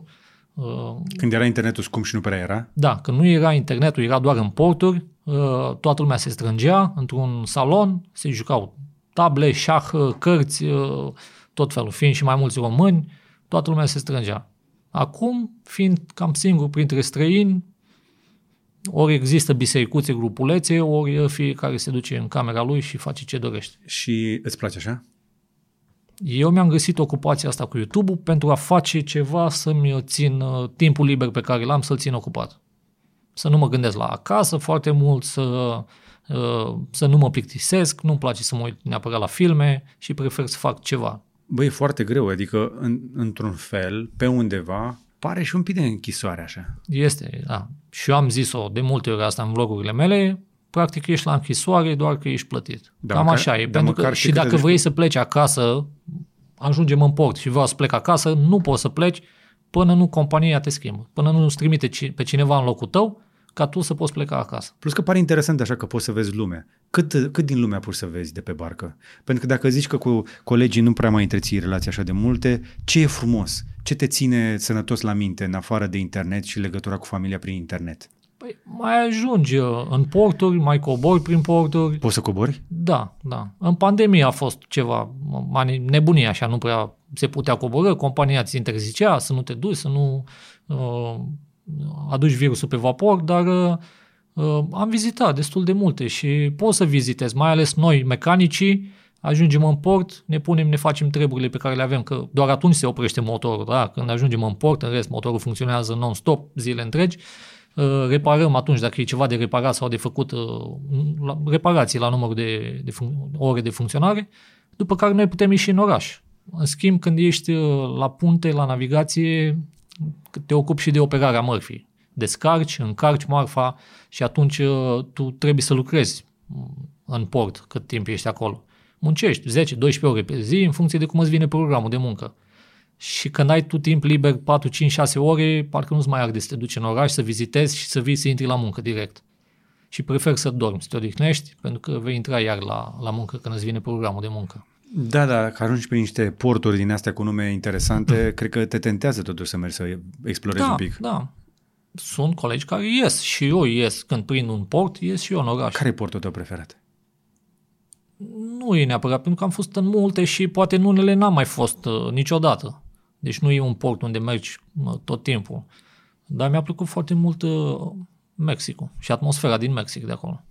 uh, Când era internetul scump și nu prea era? da, când nu era internetul, era doar în porturi, uh, toată lumea se strângea într-un salon, se jucau table, șah, cărți, uh, tot felul. Fiind și mai mulți români, toată lumea se strângea. Acum, fiind cam singur printre străini, ori există bisericuțe, grupulețe, ori fiecare se duce în camera lui și face ce dorește. Și îți place așa? Eu mi-am găsit ocupația asta cu YouTube-ul pentru a face ceva să-mi țin uh, timpul liber pe care l-am să-l țin ocupat. Să nu mă gândesc la acasă foarte mult, să, uh, să nu mă plictisesc, nu-mi place să mă uit neapărat la filme și prefer să fac ceva. Băi, e foarte greu, adică în, într-un fel, pe undeva, pare și un pic de închisoare așa. Este, da. Și eu am zis-o de multe ori asta în vlogurile mele, practic ești la închisoare doar că ești plătit. Da, Cam măcar- așa e. dar Pentru că, măcar și știi cât dacă de- vrei să pleci acasă, ajungem în port și vreau să plec acasă, nu poți să pleci până nu compania te schimbă, până nu îți trimite ci- pe cineva în locul tău ca tu să poți pleca acasă. Plus că pare interesant așa că poți să vezi lumea. Cât, cât din lumea poți să vezi de pe barcă? Pentru că dacă zici că cu colegii nu prea mai întreții relații așa de multe, ce e frumos? Ce te ține sănătos la minte în afară de internet și legătura cu familia prin internet? Păi mai ajungi uh, în porturi, mai cobori prin porturi. Poți să cobori? Da, da. În pandemie a fost ceva, mai nebunie așa, nu prea se putea coborâ, compania ți interzicea să nu te duci, să nu uh, aduci virusul pe vapor, dar uh, uh, am vizitat destul de multe și pot să vizitez, mai ales noi, mecanicii, ajungem în port, ne punem, ne facem treburile pe care le avem, că doar atunci se oprește motorul, da? când ajungem în port, în rest motorul funcționează non-stop, zile întregi, Uh, reparăm atunci dacă e ceva de reparat sau de făcut uh, la- reparații la numărul de, de func- ore de funcționare, după care noi putem ieși în oraș. În schimb, când ești uh, la punte, la navigație, te ocupi și de operarea mărfii. Descarci, încarci marfa și atunci uh, tu trebuie să lucrezi mm, în port cât timp ești acolo. Muncești 10-12 ore pe zi în funcție de cum îți vine programul de muncă. Și când ai tu timp liber 4, 5, 6 ore, parcă nu-ți mai arde să te duci în oraș, să vizitezi și să vii să intri la muncă direct. Și prefer să dormi, să te odihnești, pentru că vei intra iar la, la muncă când îți vine programul de muncă. Da, da, că ajungi prin niște porturi din astea cu nume interesante, cred că te tentează totuși să mergi să explorezi da, un pic. da. Sunt colegi care ies și eu ies când prind un port, ies și eu în oraș. Care e portul tău preferat? Nu e neapărat, pentru că am fost în multe și poate în unele n-am mai fost uh, niciodată. Deci nu e un port unde mergi uh, tot timpul. Dar mi-a plăcut foarte mult uh, Mexicul și atmosfera din Mexic de acolo.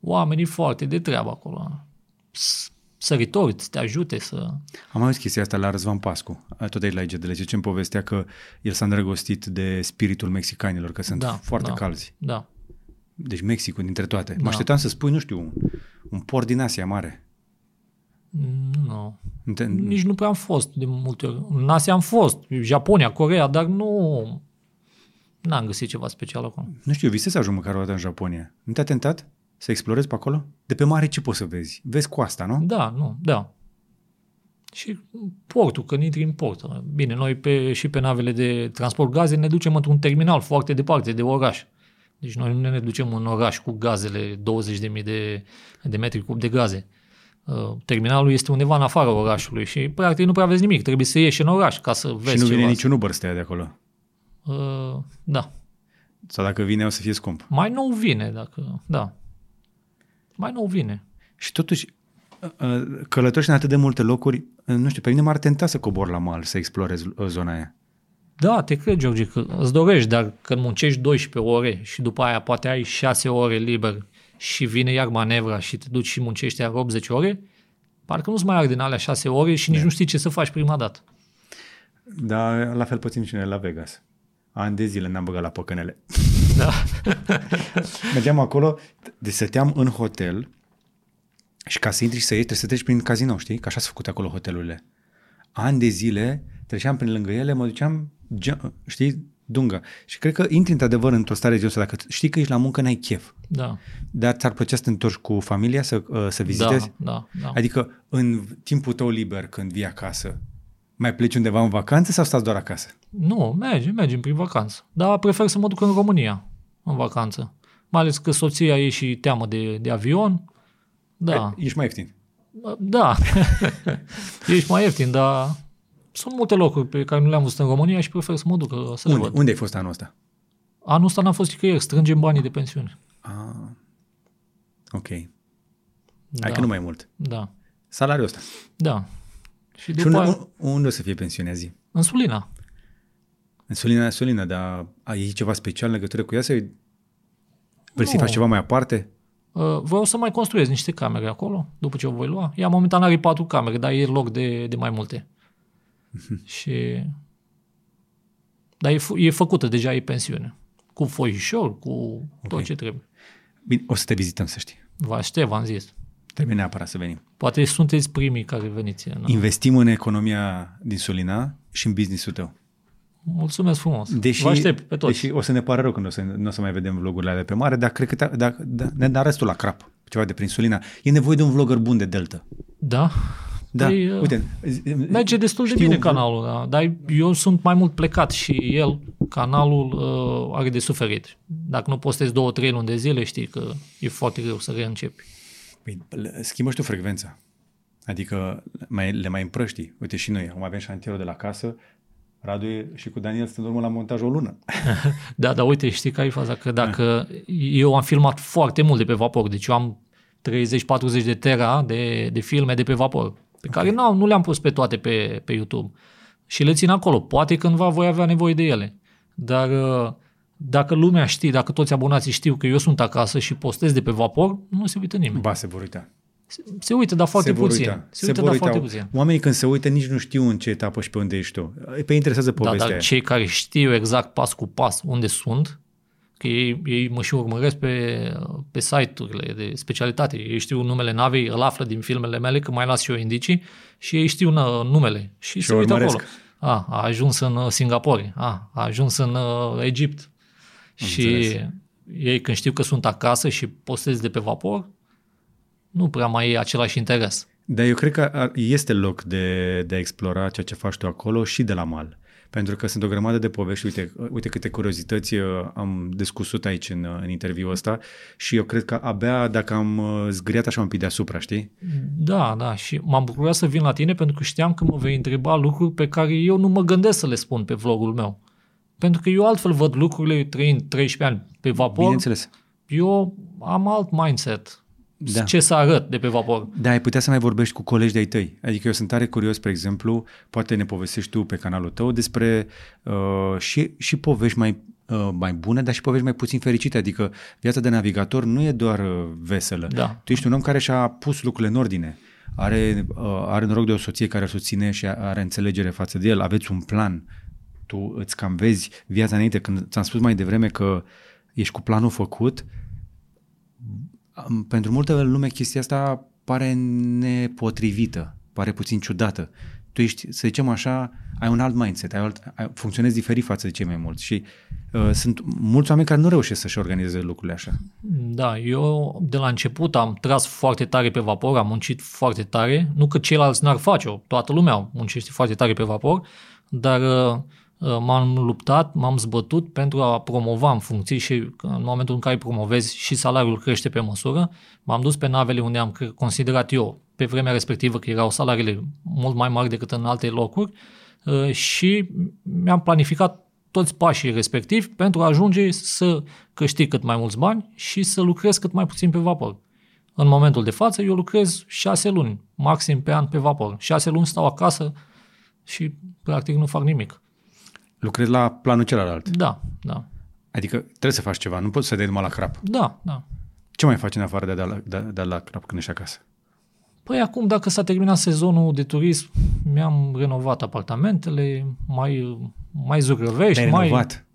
Oamenii foarte de treabă acolo. S- Săritori, să te ajute să... Am auzit chestia asta la Răzvan Pascu, tot aici la IGDL, ce îmi povestea că el s-a îndrăgostit de spiritul mexicanilor, că sunt Da, foarte da. calzi. Da. Deci Mexicul dintre toate. Mă Da. așteptam să spui, nu știu, un, un port din Asia mare. Nu. Nu te- Nici nu prea am fost de multe ori. În Asia am fost, Japonia, Corea, dar nu... N-am găsit ceva special acolo. Nu știu, eu visez să ajung măcar o dată în Japonia. Nu te-a tentat să explorezi pe acolo? De pe mare ce poți să vezi? Vezi coasta, nu? Da, nu, da. Și portul, când intri în port. Bine, noi pe, și pe navele de transport gaze ne ducem într-un terminal foarte departe de oraș. Deci noi nu ne ducem în oraș cu gazele, 20.000 de, de metri cub de gaze. Uh, Terminalul este undeva în afara orașului și practic nu prea vezi nimic. Trebuie să ieși în oraș ca să vezi și nu vine ceva. niciun Uber să te ia de acolo. Uh, da. Sau dacă vine, o să fie scump. Mai nou vine, dacă... Da. Mai nou vine. Și totuși, uh, călătorești în atât de multe locuri, uh, nu știu, pe mine m-ar tenta să cobor la mal, să explorez uh, zona aia. Da, te cred, George, că îți dorești, dar când muncești 12 ore și după aia poate ai 6 ore liber și vine iar manevra și te duci și muncești iar 80 ore, parcă nu-ți mai arde în alea 6 ore și nici nu știi ce să faci prima dată. Dar la fel puțin și noi la Vegas. Ani de zile ne-am băgat la păcănele. Da. Mergeam acolo, de stăteam în hotel și ca să intri și să ieși, trebuie să treci prin casino, știi? Că așa s-au făcut acolo hotelurile. Ani de zile treceam prin lângă ele, mă duceam, ge- știi, dungă. Și cred că intri într-adevăr într-o stare de dacă știi că ești la muncă, n-ai chef. Da. Dar ți-ar plăcea să te întorci cu familia, să, uh, să vizitezi? Da, da, da. Adică în timpul tău liber, când vii acasă, mai pleci undeva în vacanță sau stați doar acasă? Nu, mergem, mergem prin vacanță. Dar prefer să mă duc în România, în vacanță. Mai ales că soția e și teamă de, de avion. Da, Ești mai ieftin. da. Ești mai ieftin, dar sunt multe locuri pe care nu le-am văzut în România și prefer să mă duc să le Unde? văd. Unde ai fost anul ăsta? Anul ăsta n-am fost nicăieri, strângem banii de pensiune. Ah, ok. Da, Hai că nu mai e mult. Da, Salariul ăsta. da. Și Și după unde, aia, unde o să fie pensiunea zi? în Sulina. În Solina, Solina, dar ai ceva special în legătură cu ea sau vrei să Nu. faci ceva mai aparte? Uh, vreau să mai construiesc niște camere acolo, după ce o voi lua. Ea momentan are patru camere, dar e loc de, de mai multe. și... Dar e, f- e făcută deja, e pensiune. Cu foișor, cu tot Ok. ce trebuie. Bine, o să te vizităm, să știi. Vă aștept, v-am zis. Trebuie neapărat să venim. Poate sunteți primii care veniți. În... Investim în economia din Solina și în business-ul tău. Mulțumesc frumos. Deși, Vă aștept pe toți. deși o să ne pară rău când o să, nu o să mai vedem vlogurile alea pe mare, dar cred că te, da, da, ne da restul la crap, ceva de prin Solina. E nevoie de un vlogger bun de Delta. Da? Da, Păi, uh, uite. Merge destul de știu bine un- canalul, da. dar eu sunt mai mult plecat și el, canalul, uh, are de suferit. Dacă nu postezi două, trei luni de zile, știi că e foarte greu să reîncepi. Păi, le- schimbă și tu frecvența. Adică mai, le mai împrăști. Uite și noi, acum avem șantierul de la casă, Radu e, și cu Daniel stând urmă la montaj o lună. Da, dar uite, știi care e faza? Că dacă eu am filmat foarte mult de pe vapor, deci eu am 30-40 de tera de, de filme de pe vapor, pe care nu, nu le-am pus pe toate pe, pe YouTube. Și le țin acolo. Poate cândva voi avea nevoie de ele. Dar uh, dacă lumea știe, dacă toți abonații știu că eu sunt acasă și postez de pe vapor, nu se uită nimeni. Ba, se vor uita. Se, se uită, dar foarte se vor puțin. Uita. Se, uită, dar foarte puțin. Oamenii când se uită nici nu știu în ce etapă și pe unde ești tu. Pe interesează Da, povestea dar aia. cei care știu exact pas cu pas unde sunt, că ei, ei mă și urmăresc pe, pe site-urile de specialitate. Ei știu numele navei, îl află din filmele mele, că mai las și eu indicii, și ei știu nă, numele. Și, Și se o uită urmăresc. acolo. A, a ajuns în uh, Singapore, a, a ajuns în uh, Egipt. și înțeles. ei când știu că sunt acasă și postez de pe vapor, nu prea mai e același interes. Dar eu cred că ar- este loc de, de a explora ceea ce faci tu acolo și de la mal. Pentru că sunt o grămadă de povești, uite, uite câte curiozități uh, am discusut aici în, uh, în interviul ăsta și eu cred că abia dacă am uh, zgâriat așa un pic deasupra, știi? Da, da, și m-am bucurat să vin la tine pentru că știam că mă vei întreba lucruri pe care eu nu mă gândesc să le spun pe vlogul meu. Pentru că eu altfel văd lucrurile trăind 13 ani pe vapor, Bineînțeles. eu am alt mindset. Da. Ce să arăt de pe vapor. Da, ai putea să mai vorbești cu colegi de-ai tăi. Adică eu sunt tare curios, spre exemplu, poate ne povestești tu pe canalul tău despre uh, și, și povești mai, uh, mai bune, dar și povești mai puțin fericite. Adică viața de navigator nu e doar uh, veselă. Da. Tu ești un om care și-a pus lucrurile în ordine. Are, uh, are noroc de o soție care îl susține și are înțelegere față de el. Aveți un plan. Tu îți cam vezi viața înainte. Când ți-am spus mai devreme că ești cu planul făcut, Am- pentru multă lume chestia asta pare nepotrivită, pare puțin ciudată. Tu ești, să zicem așa, ai un alt mindset, ai, alt, ai, funcționezi diferit față de cei mai mulți și uh, sunt mulți oameni care nu reușesc să-și organizeze lucrurile așa. Da, eu de la început am tras foarte tare pe vapor, am muncit foarte tare, nu că ceilalți n-ar face-o, toată lumea muncește foarte tare pe vapor, dar uh, uh, m-am luptat, m-am zbătut pentru a promova în funcții și în momentul în care promovezi și salariul crește pe măsură, m-am dus pe navele unde am cre- considerat eu pe vremea respectivă că erau salariile mult mai mari decât în alte locuri uh, și mi-am planificat toți pașii respectivi pentru a ajunge să câștig cât mai mulți bani și să lucrez cât mai puțin pe vapor. În momentul de față, eu lucrez șase luni, maxim pe an pe vapor. Șase luni stau acasă și practic nu fac nimic. Lucrezi la planul celălalt. Da, da, Adică trebuie să faci ceva, nu poți să dai numai la crap. da, da. Ce mai faci în afară de a da la, de, de a la crap când ești acasă? Păi acum, dacă s-a terminat sezonul de turism, mi-am renovat apartamentele, mai, mai zugrăvești, Te-ai mai... renovat.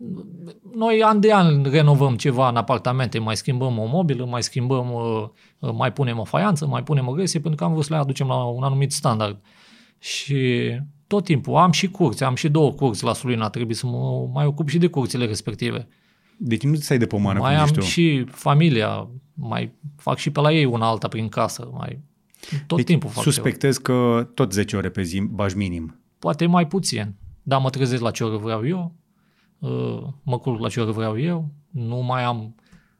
noi an de an renovăm ceva în apartamente, mai schimbăm o mobilă, mai schimbăm, uh, uh, mai punem o faianță, mai punem o gresie, pentru că am vrut să le aducem la un anumit standard. Și tot timpul am și curți, am și două curți la Sulina, trebuie să mă mai ocup și de curțile respective. Deci nu stai de pomană Mai cum am zici tu. și familia, mai fac și pe la ei una alta prin casă, mai tot deci, timpul fac ceva. suspectez că tot 10 ore pe zi bași minim. Poate mai puțin, dar mă trezesc la ce oră vreau eu, uh, mă culc la ce oră vreau eu, nu mai am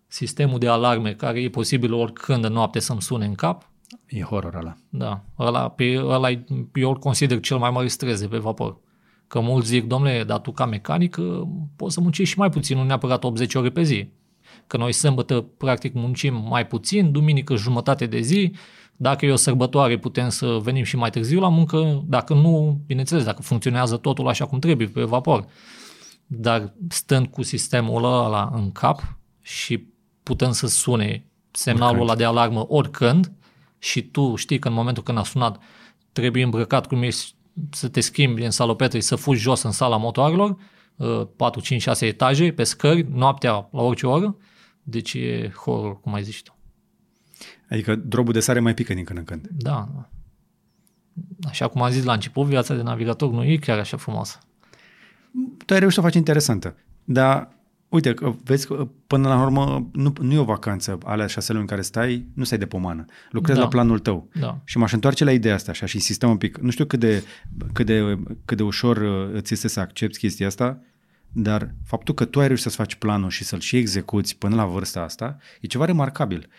sistemul de alarme care e posibil oricând în noapte să-mi sune în cap. E horror ăla. Da, ăla, pe, ăla e- eu îl consider cel mai mare stres de pe vapor. Că mulți zic, domnule, dar tu ca mecanic uh, poți să muncești și mai puțin, nu neapărat 80 ore pe zi. Că noi sâmbătă practic muncim mai puțin, duminică jumătate de zi, dacă e o sărbătoare putem să venim și mai târziu la muncă, dacă nu, bineînțeles, dacă funcționează totul așa cum trebuie pe vapor. Dar stând cu sistemul ăla în cap și putem să sune semnalul Oricând. ăla de alarmă oricând și tu știi că în momentul când a sunat trebuie îmbrăcat cum ești să te schimbi în salopetri, să fugi jos în sala motoarelor, uh, 4, 5, 6 etaje, pe scări, noaptea la orice oră, deci e horror, cum ai zis și tu. Adică drobul de sare mai pică din când în când. Da, da. Așa cum am zis la început, viața de navigator nu e chiar așa frumoasă. Tu ai reușit să o faci interesantă. Dar, uite, că vezi că până la urmă nu, nu e o vacanță alea șase luni în care stai, nu stai de pomană. Lucrezi Da. la planul tău. Da. Și m-aș întoarce la ideea asta așa și insistăm un pic. Nu știu cât de, cât de, cât de ușor uh, ți este să accepti chestia asta, dar faptul că tu ai reușit să-ți faci planul și să-l și execuți până la vârsta asta e ceva remarcabil.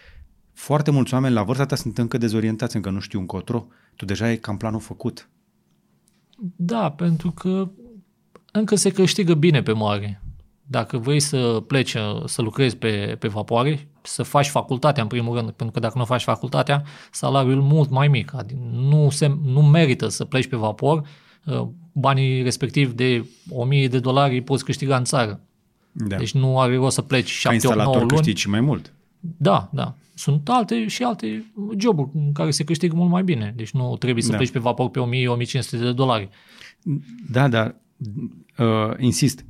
Foarte mulți oameni la vârsta ta sunt încă dezorientați, încă nu știu încotro. Tu deja ai cam planul făcut. Da, pentru că încă se câștigă bine pe mare. Dacă vrei să pleci, să lucrezi pe, pe vapoare, să faci facultatea în primul rând, pentru că dacă nu faci facultatea, salariul e mult mai mic. Adică nu, se, nu merită să pleci pe vapor, uh, banii respectiv de 1000 de dolari îi poți câștiga în țară. Da. Deci nu are rost să pleci Ca 7-8-9 instalator luni. câștigi și mai mult. Da, da. Sunt alte și alte joburi în care se câștigă mult mai bine. Deci nu trebuie să Da. pleci pe vapor pe 1000-1500 de dolari. Da, dar uh, insist,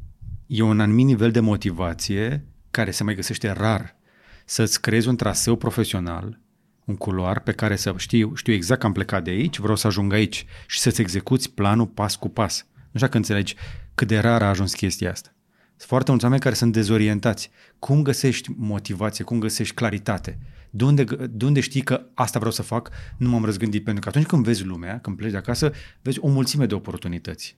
e un anumit nivel de motivație care se mai găsește rar. Să-ți creezi un traseu profesional, un culoar pe care să știu, știu exact că am plecat de aici, vreau să ajung aici și să-ți execuți planul pas cu pas. Nu știu dacă înțelegi cât de rar a ajuns chestia asta. Sunt foarte mulți oameni care sunt dezorientați. Cum găsești motivație, cum găsești claritate? De unde, de unde știi că asta vreau să fac, nu m-am răzgândit? Pentru că atunci când vezi lumea, când pleci de acasă, vezi o mulțime de oportunități.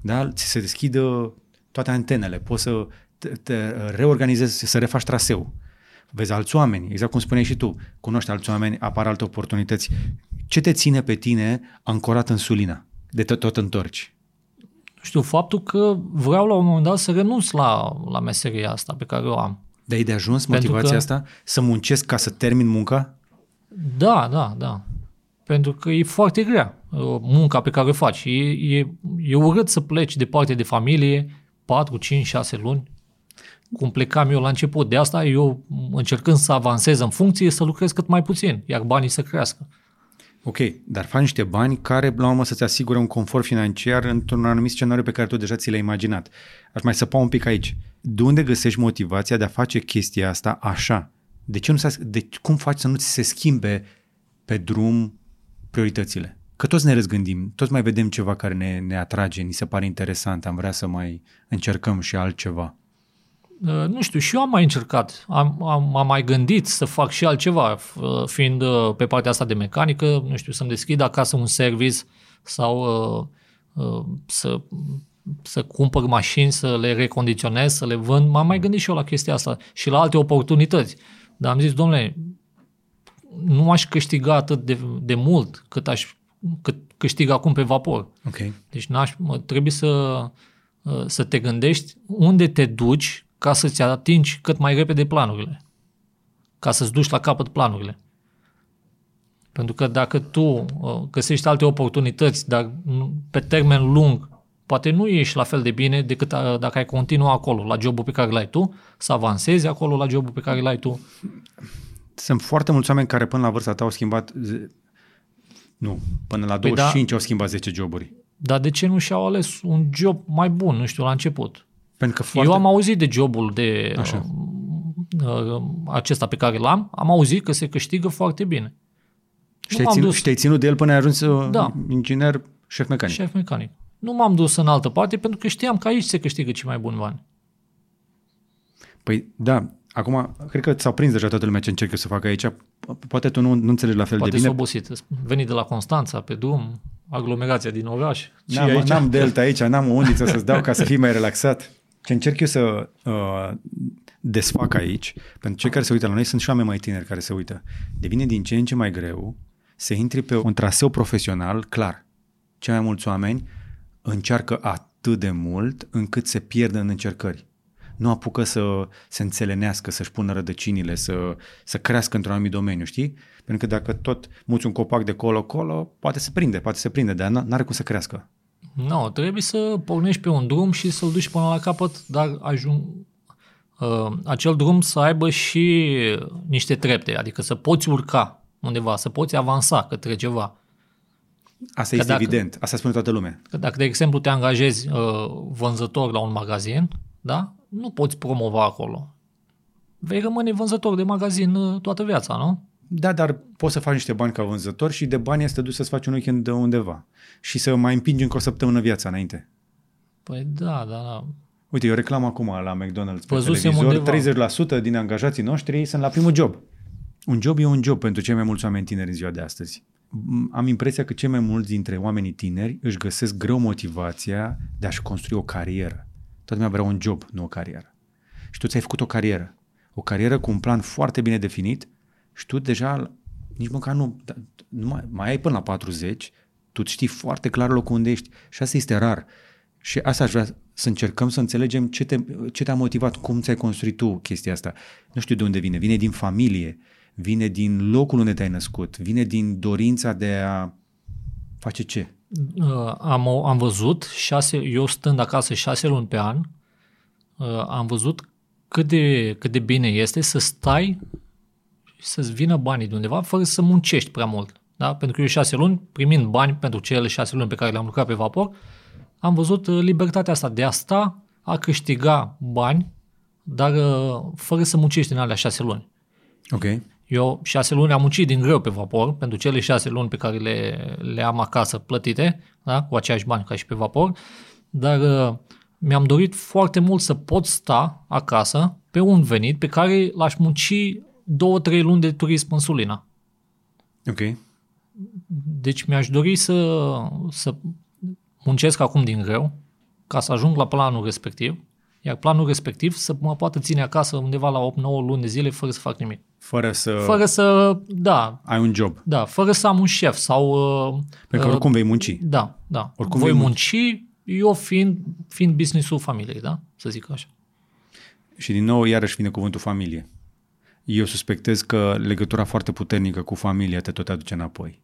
Da? Ți se deschidă toate antenele, poți să te, te reorganizezi, să refaci traseu. Vezi alți oameni, exact cum spuneai și tu, cunoști alți oameni, apar alte oportunități. Ce te ține pe tine ancorat în sulina? De tot, tot întorci. Nu știu, faptul că vreau la un moment dat să renunț la, la meseria asta pe care o am. De ai de ajuns Pentru motivația că- asta? Să muncesc ca să termin munca? Da, da, da. Pentru că e foarte grea uh, munca pe care o faci. E, e, e urât să pleci departe de familie 4, 5, 6 luni, cum plecam eu la început. De asta eu, încercând să avansez în funcție, să lucrez cât mai puțin, iar banii să crească. Ok, dar faci niște bani care, la urmă, să-ți asigure un confort financiar într-un anumit scenariu pe care tu deja ți l-ai imaginat. Aș mai săpa un pic aici. De unde găsești motivația de a face chestia asta așa? De ce nu s de cum faci să nu ți se schimbe pe drum prioritățile? Că toți ne răzgândim, toți mai vedem ceva care ne, ne atrage, ni se pare interesant, am vrea să mai încercăm și altceva. Uh, Nu știu, și eu am mai încercat, am, am, am mai gândit să fac și altceva, f- uh, fiind uh, pe partea asta de mecanică, nu știu, să-mi deschid acasă un service sau uh, uh, să, să cumpăr mașini, să le recondiționez, să le vând. M-am mai gândit și eu la chestia asta și la alte oportunități. Dar am zis, domnule, nu aș câștiga atât de, de mult cât aș cât câștig acum pe vapor. Ok. Deci n-aș, mă, trebuie să, uh, să te gândești unde te duci ca să-ți atingi cât mai repede planurile. Ca să-ți duci la capăt planurile. Pentru că dacă tu uh, găsești alte oportunități, dar nu- pe termen lung, poate nu ești la fel de bine decât uh, dacă ai continua acolo, la jobul pe care l-ai tu, să avansezi acolo la jobul pe care l-ai tu. Sunt foarte mulți oameni care până la vârsta ta au schimbat, ze- nu, până la Păi 25 au schimbat 10 joburi. Dar de ce nu și-au ales un job mai bun, nu știu, la început? Pentru că foarte... Eu am auzit de jobul de Așa. uh, uh, acesta pe care l-am, am auzit că se câștigă foarte bine. Și Nu te-ai m-am ținut, dus și te-ai ținut de el până ai ajuns uh, Da. inginer șef mecanic. șef mecanic. Nu m-am dus în altă parte pentru că știam că aici se câștigă cei mai buni bani. Păi da, acum cred că ți-au prins deja toată lumea ce încerc eu să fac aici. Poate tu nu, nu înțelegi la fel Poate de s-a bine. obosit. Venit de la Constanța, pe drum, aglomerația din oraș. Și N-am, aici. n-am delta aici, n-am o undiță să-ți dau ca să fii mai relaxat. Ce încerc eu să uh, desfac aici, pentru cei care se uită la noi, sunt și oameni mai tineri care se uită. Devine din ce în ce mai greu să intri pe un traseu profesional clar. Cei mai mulți oameni încearcă atât de mult încât se pierd în încercări. Nu apucă să se înțelenească, să-și pună rădăcinile, să, să crească într-un anumit domeniu, știi? Pentru că dacă tot muți un copac de colo-colo, poate se prinde, poate se prinde, dar n- n-are cum să crească. Nu, trebuie să pornești pe un drum și să-l duci până la capăt, dar ajung, uh, acel drum să aibă și niște trepte, adică să poți urca undeva, să poți avansa către ceva. Asta este dacă- evident, asta spune toată lumea. Că dacă, de exemplu, te angajezi uh, vânzător la un magazin, da? Nu poți promova acolo. Vei rămâne vânzător de magazin uh, toată viața, nu? Da, dar poți să faci niște bani ca vânzător și de bani este dus să-ți faci un weekend de undeva și să mai împingi încă o săptămână viața înainte. Păi da, da, da. Uite, eu reclam acum la McDonald's pe Văzusem televizor, 30% din angajații noștri sunt la primul job. Un job e un job pentru cei mai mulți oameni tineri în ziua de astăzi. M- Am impresia că cei mai mulți dintre oamenii tineri își găsesc greu motivația de a-și construi o carieră. Toată lumea vrea un job, nu o carieră. Și tu ți-ai făcut o carieră. O carieră cu un plan foarte bine definit și tu deja nici măcar nu, da, nu mai, mai ai până la 40, tu știi foarte clar locul unde ești și asta este rar. Și asta aș vrea să încercăm să înțelegem ce, te, ce te-a motivat, cum ți-ai construit tu chestia asta. Nu știu de unde vine, vine din familie, vine din locul unde te-ai născut, vine din dorința de a face ce? Uh, am, am văzut, șase, eu stând acasă șase luni pe an, uh, am văzut cât de, cât de bine este să stai și să-ți vină banii de undeva fără să muncești prea mult. Da? Pentru că eu șase luni, primind bani pentru cele șase luni pe care le-am lucrat pe vapor, am văzut uh, libertatea asta de a sta, a câștiga bani, dar uh, fără să muncești în alea șase luni. Ok. Eu șase luni am muncit din greu pe vapor, pentru cele șase luni pe care le, le am acasă plătite, da? cu aceiași bani ca și pe vapor, dar uh, mi-am dorit foarte mult să pot sta acasă pe un venit pe care l-aș munci două, trei luni de turism în Sulina. Ok. Deci mi-aș dori să, să muncesc acum din greu ca să ajung la planul respectiv, iar planul respectiv să mă poată ține acasă undeva la 8-9 luni de zile fără să fac nimic. Fără să Fără să, da, ai un job. Da, fără să am un șef sau... Uh, Pentru că oricum vei munci. Da, da. Oricum Voi vei munci, eu fiind, fiind business-ul familiei, da? Să zic așa. Și din nou, iarăși vine cuvântul familie. Eu suspectez că legătura foarte puternică cu familia te tot aduce înapoi.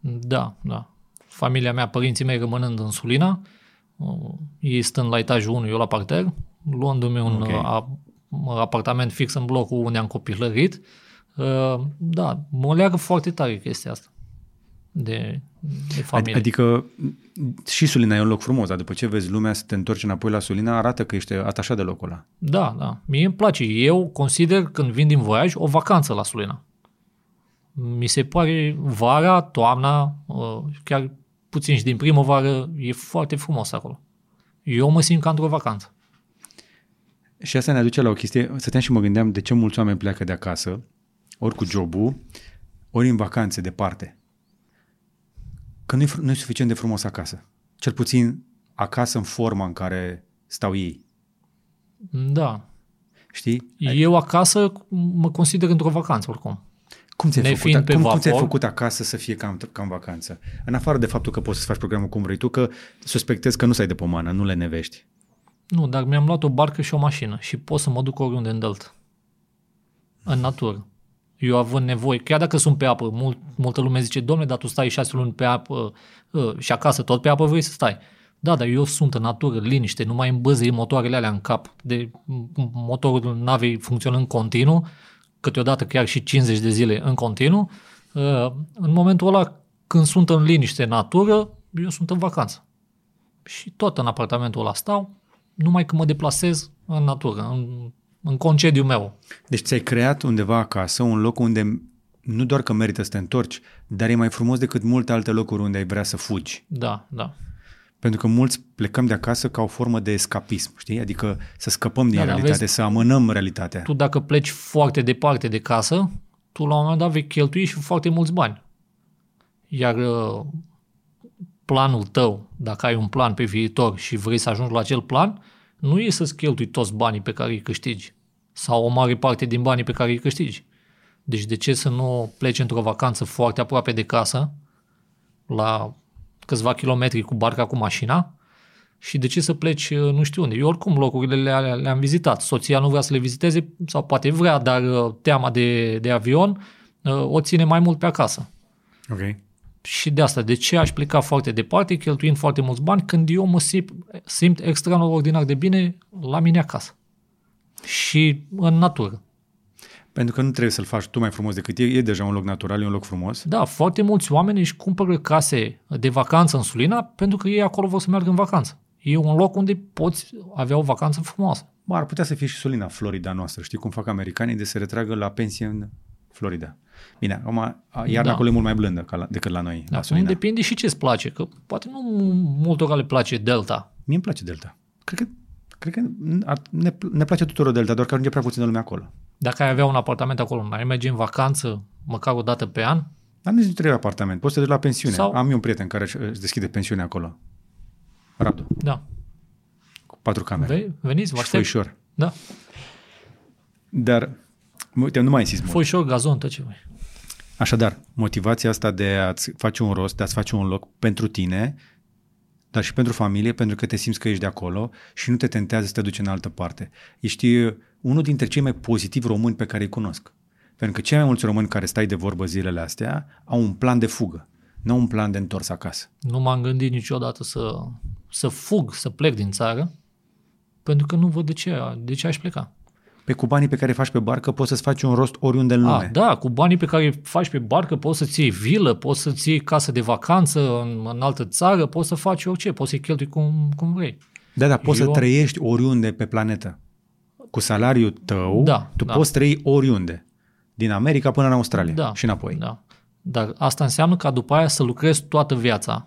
Da, da. Familia mea, părinții mei rămânând în Sulina, uh, ei stând la etajul 1, eu la parter, luându-mi un Ok. okay. a, apartament fix în blocul unde am copilărit. Uh, Da, mă leagă foarte tare chestia asta de, de familie. Adică și Sulina e un loc frumos, dar după ce vezi lumea să te întorci înapoi la Sulina, arată că ești atașat de locul ăla. Da, da. Mie îmi place. Eu consider când vin din voiaj o vacanță la Sulina. Mi se pare vara, toamna, uh, chiar puțin și din primăvară, e foarte frumos acolo. Eu mă simt ca într-o vacanță. Și asta ne aduce la o chestie, stăteam și mă gândeam de ce mulți oameni pleacă de acasă, ori cu jobul, ori în vacanțe, departe. Că nu e, fr- nu e suficient de frumos acasă. Cel puțin acasă în forma în care stau ei. Da. Știi? Eu acasă mă consider într-o vacanță oricum. Cum ți-ai, făcut, Nefiind pe cum, cum ți-ai vapor. făcut acasă să fie ca, în- ca în vacanță? În afară de faptul că poți să faci programul cum vrei tu, că suspectezi că nu stai de pomană, nu le nevești. Nu, dar mi-am luat o barcă și o mașină și pot să mă duc oriunde în Delta. În natură. Eu având nevoie, chiar dacă sunt pe apă, mult, multă lume zice, domne, dar tu stai șase luni pe apă uh, și acasă tot pe apă vrei să stai. Da, dar eu sunt în natură, liniște, nu mai îmbăzăi motoarele alea în cap, de m- motorul navei funcționând continuu, câteodată chiar și 50 de zile în continuu. Uh, În momentul ăla, când sunt în liniște, natură, eu sunt în vacanță. Și tot în apartamentul ăla stau, numai când mă deplasez în natură, în, în concediu meu. Deci ți-ai creat undeva acasă un loc unde nu doar că merită să te întorci, dar e mai frumos decât multe alte locuri unde ai vrea să fugi. Da, da. Pentru că mulți plecăm de acasă ca o formă de escapism, știi? Adică să scăpăm din Da, dar realitate, vezi, să amânăm realitatea. Tu dacă pleci foarte departe de casă, tu la un moment dat vei cheltui și foarte mulți bani. Iar uh, planul tău, dacă ai un plan pe viitor și vrei să ajungi la acel plan, nu e să-ți cheltui toți banii pe care îi câștigi sau o mare parte din banii pe care îi câștigi. Deci de ce să nu pleci într-o vacanță foarte aproape de casă, la câțiva kilometri cu barca, cu mașina, și de ce să pleci uh, nu știu unde. Eu oricum locurile le, le-am vizitat. Soția nu vrea să le viziteze, sau poate vrea, dar uh, teama de, de avion uh, o ține mai mult pe acasă. Ok. Și de asta, de ce aș pleca foarte departe, cheltuind foarte mulți bani, când eu mă simt, simt extraordinar de bine la mine acasă. Și în natură. Pentru că nu trebuie să-l faci tu mai frumos decât e, e deja un loc natural, e un loc frumos. Da, foarte mulți oameni își cumpără case de vacanță în Sulina pentru că ei acolo vor să meargă în vacanță. E un loc unde poți avea o vacanță frumoasă. Bă, ar putea să fie și Solina, Florida noastră. Știi cum fac americanii de se retragă la pensie în Florida. Bine, acum, a- iarna Da. acolo e mult mai blândă ca la, decât la noi, Da, la Solina. depinde și ce îți place, că poate nu multora le place Delta. Mie îmi place Delta. Cred că, cred că ar, ne, ne place tuturor Delta, doar că ajunge prea puțină lume acolo. Dacă ai avea un apartament acolo, n-ai merge în vacanță măcar o dată pe an? Dar nu trebuie apartament, poți să te duci la pensiune. Sau- Am eu un prieten care își își deschide pensiunea acolo. Radu, Da. cu patru camere. Ve- veniți, vă și aștept. foișor. Da. Dar, uite, nu mai insist mult. Foișor, gazon, tot ce vrei. Așadar, motivația asta de a-ți face un rost, de a-ți face un loc pentru tine, dar și pentru familie, pentru că te simți că ești de acolo și nu te tentează să te duci în altă parte. Ești uh, unul dintre cei mai pozitivi români pe care îi cunosc. Pentru că cei mai mulți români care stai de vorbă zilele astea au un plan de fugă, nu un plan de întors acasă. Nu m-am gândit niciodată să, să fug, să plec din țară, pentru că nu văd de ce, de ce aș pleca. Pe cu banii pe care îi faci pe barcă poți să-ți faci un rost oriunde în lume. A, da, cu banii pe care îi faci pe barcă poți să-ți iei vilă, poți să-ți iei casă de vacanță în, în altă țară, poți să faci orice, poți să-i cheltui cum, cum vrei. Da, da, poți Eu- să trăiești oriunde pe planetă. Cu salariul tău, Da, tu da. poți trăi oriunde. Din America până în Australia Da. și înapoi. Da. Dar asta înseamnă ca după aia să lucrezi toată viața.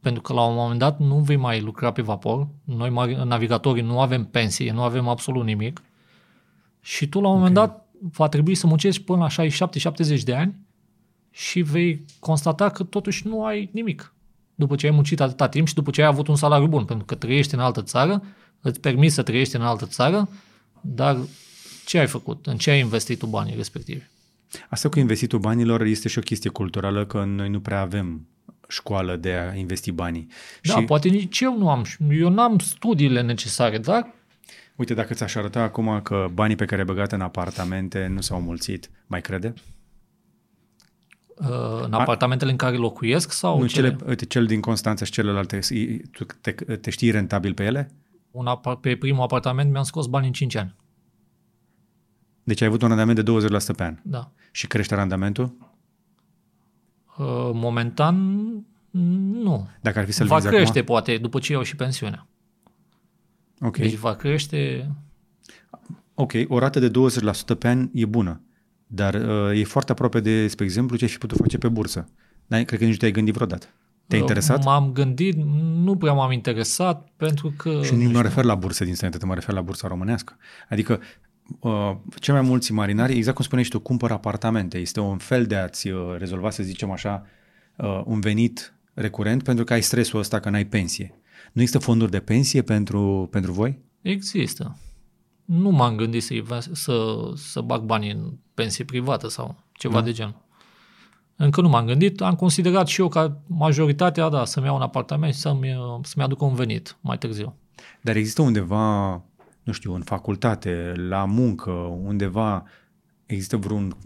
Pentru că la un moment dat nu vei mai lucra pe vapor. Noi mari- navigatorii nu avem pensie, nu avem absolut nimic. Și tu la un moment dat va trebui să muncești până la 67-70 de ani și vei constata că totuși nu ai nimic. După ce ai muncit atâta timp și după ce ai avut un salariu bun, pentru că trăiești în altă țară, îți permiți să trăiești în altă țară, dar ce ai făcut? În ce ai investit tu banii respectivi? Asta cu investitul banilor este și o chestie culturală, că noi nu prea avem școală de a investi banii. Da, și poate nici eu nu am, eu n-am studiile necesare, dar uite, dacă ți-aș arăta acum că banii pe care ai băgat în apartamente nu s-au mulțit, mai crede? uh, în apartamentele în care locuiesc sau nu, cele, cele, uite, cel din Constanța și celelalte, tu te, te știi rentabil pe ele? Un apar- pe primul apartament mi-am scos bani în 5 ani. Deci ai avut un randament de 20% pe an. Da. Și crește randamentul? Uh, momentan nu. Dacă ar fi să-l Va vinzi crește acum? poate după ce iau și pensiunea. Ok. Deci va crește Ok, o rată de 20% pe an e bună, dar uh, e foarte aproape de, spre exemplu, ce ai fi putut face pe bursă. Dar cred că nici nu te-ai gândit vreodată. Te-ai Uh, interesat? M-am gândit, nu prea m-am interesat pentru că... Și nu mă refer la bursă din străinătate, mă refer la bursa românească. Adică uh, cei mai mulți marinari, exact cum spuneai și tu, cumpără apartamente. Este un fel de a-ți uh, rezolva, să zicem așa, uh, un venit recurent pentru că ai stresul ăsta că n-ai pensie. Nu există fonduri de pensie pentru, pentru voi? Există. Nu m-am gândit să, să, să bag bani în pensie privată sau ceva Da. de genul. Încă nu m-am gândit, am considerat și eu ca majoritatea, da, să-mi iau un apartament și să-mi, să-mi aducă un venit mai târziu. Dar există undeva, nu știu, în facultate, la muncă, undeva, există vreun,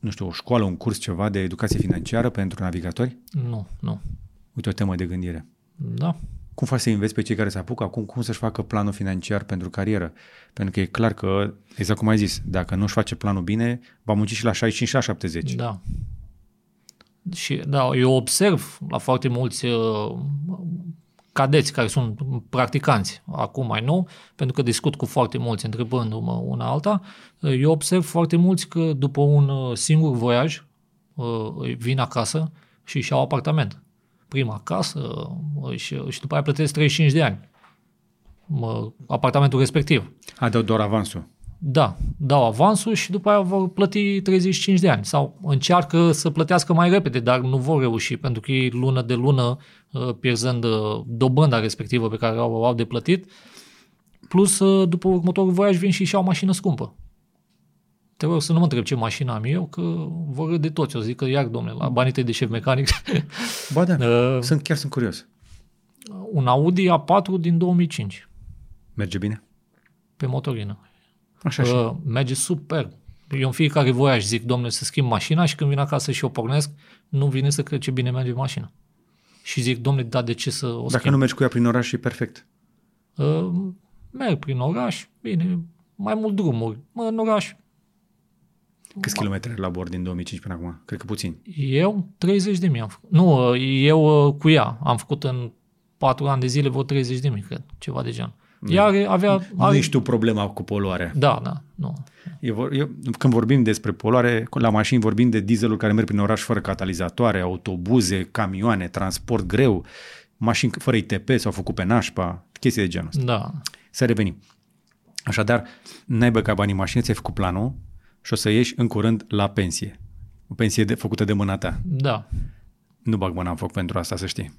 nu știu, o școală, un curs, ceva de educație financiară pentru navigatori? Nu, nu. Uite o temă de gândire. Da. Cum faci să înveți pe cei care se apucă acum, cum să-și facă planul financiar pentru carieră? Pentru că e clar că, exact cum ai zis, dacă nu-și face planul bine, va munci și la 65 și la 70. Da. Și da, eu observ la foarte mulți uh, cadeți care sunt practicanți acum mai nou, pentru că discut cu foarte mulți întrebându-mă una alta, eu observ foarte mulți că după un uh, singur voiaj uh, vin acasă și își iau apartament. Prima casă și, și după aia plătesc 35 de ani apartamentul respectiv. A, dau doar avansul. Da, dau avansul și după aia vor plăti 35 de ani. Sau încearcă să plătească mai repede, dar nu vor reuși, pentru că ei lună de lună, uh, pierzând uh, dobânda respectivă pe care au, au de plătit, plus uh, după următorul voiaj vin și și-au mașină scumpă. Te rog să nu mă întreb ce mașină am eu, că vor de toți. O zic că iar, domnule, la banii tăi de șef mecanic. Ba da, uh, sunt, chiar sunt curios. Un Audi A4 din 2005. Merge bine? Pe motorină. Așa uh, și. Merge super. Eu în fiecare voiaj zic, domnule, să schimb mașina și când vin acasă și o pornesc, nu vine să cred ce bine merge mașina. Și zic, domnule, da, de ce să o Dacă schimb? nu mergi cu ea prin oraș, e perfect. Uh, merg prin oraș, bine, mai mult drumuri. Mă, în oraș. Câți kilometri la bord din 2005 până acum? Cred că puțin. Eu 30 de mii am făcut. Nu, eu uh, cu ea am făcut în 4 ani de zile vreo 30 de mii, cred, ceva de genul. Ea are, avea... Are... Nu ești tu problema cu poluarea. Da, da, nu. Eu, eu, când vorbim despre poluare, la mașini vorbim de dieselul care merg prin oraș fără catalizatoare, autobuze, camioane, transport greu, mașini fără ITP s-au făcut pe nașpa, chestii de genul ăsta. Da. Să revenim. Așadar, n-ai băgat banii mașină, ți-ai făcut planul și o să ieși în curând la pensie. O pensie de, făcută de mâna ta. Da. Nu bag mâna în foc pentru asta, să știi.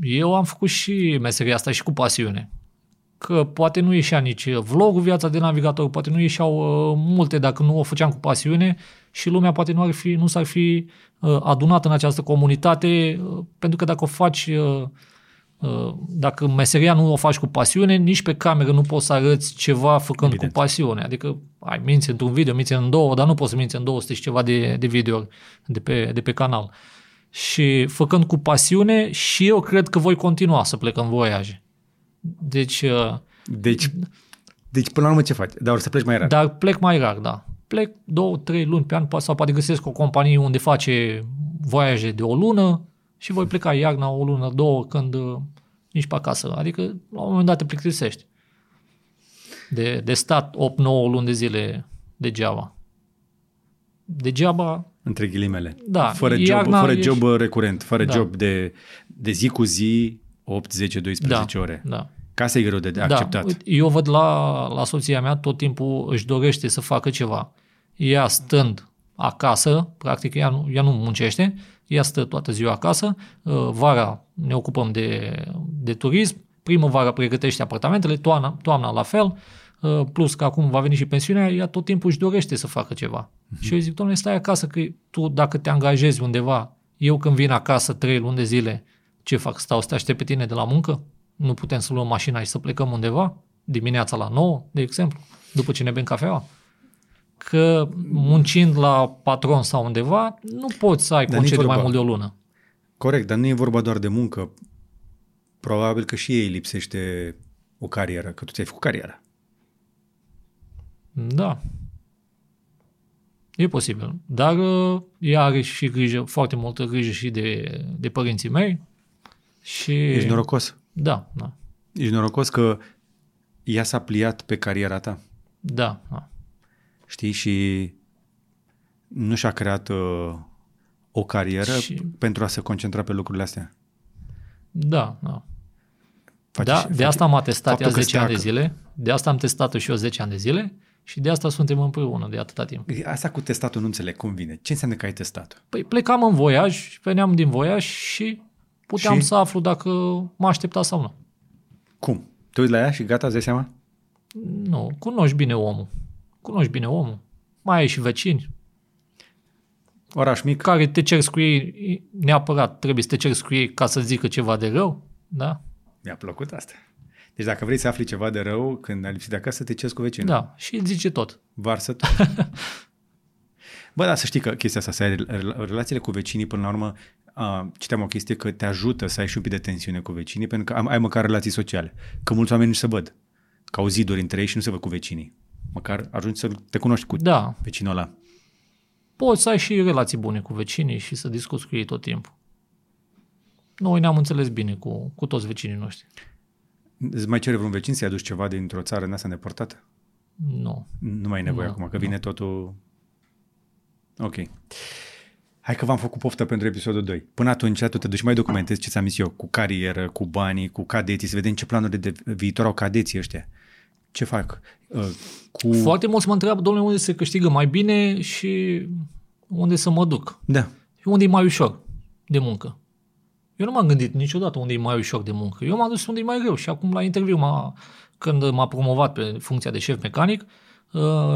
Eu am făcut și meseria asta și cu pasiune că poate nu ieșea nici vlogul Viața de Navigator, poate nu ieșeau uh, multe dacă nu o făceam cu pasiune și lumea poate nu, ar fi, nu s-ar fi uh, adunat în această comunitate, uh, pentru că dacă o faci, uh, uh, dacă meseria nu o faci cu pasiune, nici pe cameră nu poți să arăți ceva făcând Evident. cu pasiune. Adică ai minți într-un video, minți în două, dar nu poți să minți în 200 și ceva de, de video de pe, de pe canal. Și făcând cu pasiune și eu cred că voi continua să plec în voiaje. Deci... Uh, deci, deci până la urmă ce faci? Dar să pleci mai rar. Dar plec mai rar, da. Plec două, trei luni pe an sau poate găsesc o companie unde face voiaje de o lună și voi pleca iarna o lună, două, când uh, nici pe acasă. Adică la un moment dat te plictisești. De, de stat 8-9 luni de zile degeaba. Degeaba între ghilimele. Da, fără job, fără ești... job recurent, fără da. job de, de zi cu zi, 8, 10, 12 da, ore. Da. Ca să e greu de, de da. acceptat. Eu văd la, la soția mea tot timpul își dorește să facă ceva. Ea stând acasă, practic ea nu, ea nu muncește, ea stă toată ziua acasă, uh, vara ne ocupăm de, de turism, primăvara pregătește apartamentele, toamna, toamna la fel, uh, plus că acum va veni și pensiunea, ea tot timpul își dorește să facă ceva. Uh-huh. Și eu zic, domnule, stai acasă, că tu dacă te angajezi undeva, eu când vin acasă trei luni de zile, ce fac? Stau să te aștept pe tine de la muncă? Nu putem să luăm mașina și să plecăm undeva? Dimineața la 9, de exemplu, după ce ne bem cafeaua? Că muncind la patron sau undeva, nu poți să ai dar concediu mai mult de o lună. Corect, dar nu e vorba doar de muncă. Probabil că și ei lipsește o carieră, că tu ți-ai făcut carieră. Da. E posibil. Dar uh, ea are și grijă, foarte multă grijă și de, de părinții mei, și... Ești norocos. Da, da. Ești norocos că ea s-a pliat pe cariera ta. Da, da. Știi? Și nu și-a creat uh, o carieră și... pentru a se concentra pe lucrurile astea. Da, da. Face da, și, de asta am testat ea 10 ani de zile, de asta am testat-o și eu 10 ani de zile și de asta suntem împreună de atâta timp. Asta cu testatul nu înțeleg cum vine. Ce înseamnă că ai testat? Păi plecam în voiaj, veneam din voiaj și puteam și? să aflu dacă mă aștepta sau nu. Cum? Te uiți la ea și gata, îți dai seama? Nu, cunoști bine omul. Cunoști bine omul. Mai ai și vecini. Oraș mic. Care te ceri cu ei, neapărat trebuie să te ceri cu ei ca să zică ceva de rău, da? Mi-a plăcut asta. Deci dacă vrei să afli ceva de rău, când ai lipsit de acasă, te ceri cu vecinul. Da, și îți zice tot. Varsă tot. Bă, da, să știi că chestia asta, să ai relațiile cu vecinii, până la urmă, uh, citeam o chestie că te ajută să ai și un pic de tensiune cu vecinii, pentru că ai măcar relații sociale. Că mulți oameni nu se văd, că au ziduri între ei și nu se văd cu vecinii. Măcar ajungi să te cunoști cu da. vecinul ăla. Poți să ai și relații bune cu vecinii și să discuți cu ei tot timpul. noi ne-am înțeles bine cu, cu toți vecinii noștri. Îți mai cere vreun vecin să-i aduci ceva dintr-o țară în asta îndepărtată? Nu. Nu mai e nevoie Nu, acum, că vine totul... Ok. Hai că v-am făcut poftă pentru episodul 2. Până atunci, tu te duci mai documentezi ce ți-am zis eu, cu carieră, cu banii, cu cadeții, să vedem ce planuri de viitor au cadeții ăștia. Ce fac? Uh, Cu... Foarte mulți mă întreabă, domnule, unde se câștigă mai bine și unde să mă duc. Da. Și unde e mai ușor de muncă. Eu nu m-am gândit niciodată unde e mai ușor de muncă. Eu m-am dus unde e mai greu și acum la interviu, m-a, când m-a promovat pe funcția de șef mecanic, uh,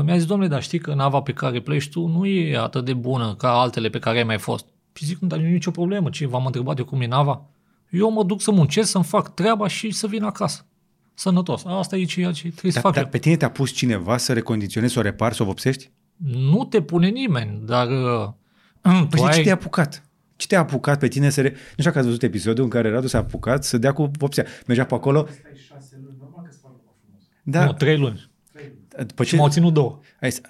mi-a zis, domnule, dar știi că nava pe care pleci tu nu e atât de bună ca altele pe care ai mai fost. Și zic, nu, dar nu e nicio problemă, ce v-am întrebat eu cum e nava? Eu mă duc să muncesc, să-mi fac treaba și să vin acasă. Sănătos. Asta e ceea ce trebuie să Dar, fac dar eu. pe tine te-a pus cineva să recondiționezi, să o reparți, să o vopsești? Nu te pune nimeni, dar uh, Păi tu și ce ai... te-a apucat? Ce te-a apucat pe tine să... Re... Nu știu dacă ați văzut episodul în care Radu s-a apucat să dea cu vopsea. Mergea pe acolo... Da, Nu, trei luni. După Și ce... m-au ținut două. Hai, să-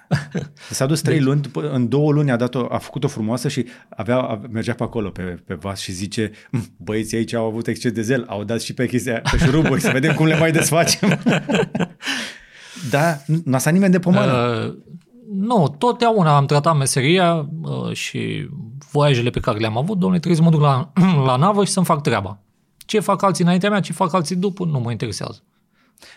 s-a dus trei luni, după, în două luni a, dat-o, a făcut-o frumoasă și avea, a, mergea pe acolo, pe, pe vas și zice "Mm, băieții aici au avut exces de zel, au dat și pe chestia, pe șuruburi, să vedem cum le mai desfacem. da, nu a stat nimeni de pomană. Uh, nu, totdeauna am tratat meseria uh, și voiajele pe care le-am avut, domnule, trebuie să mă duc la, la navă și să-mi fac treaba. Ce fac alții înaintea mea, ce fac alții după, nu mă interesează.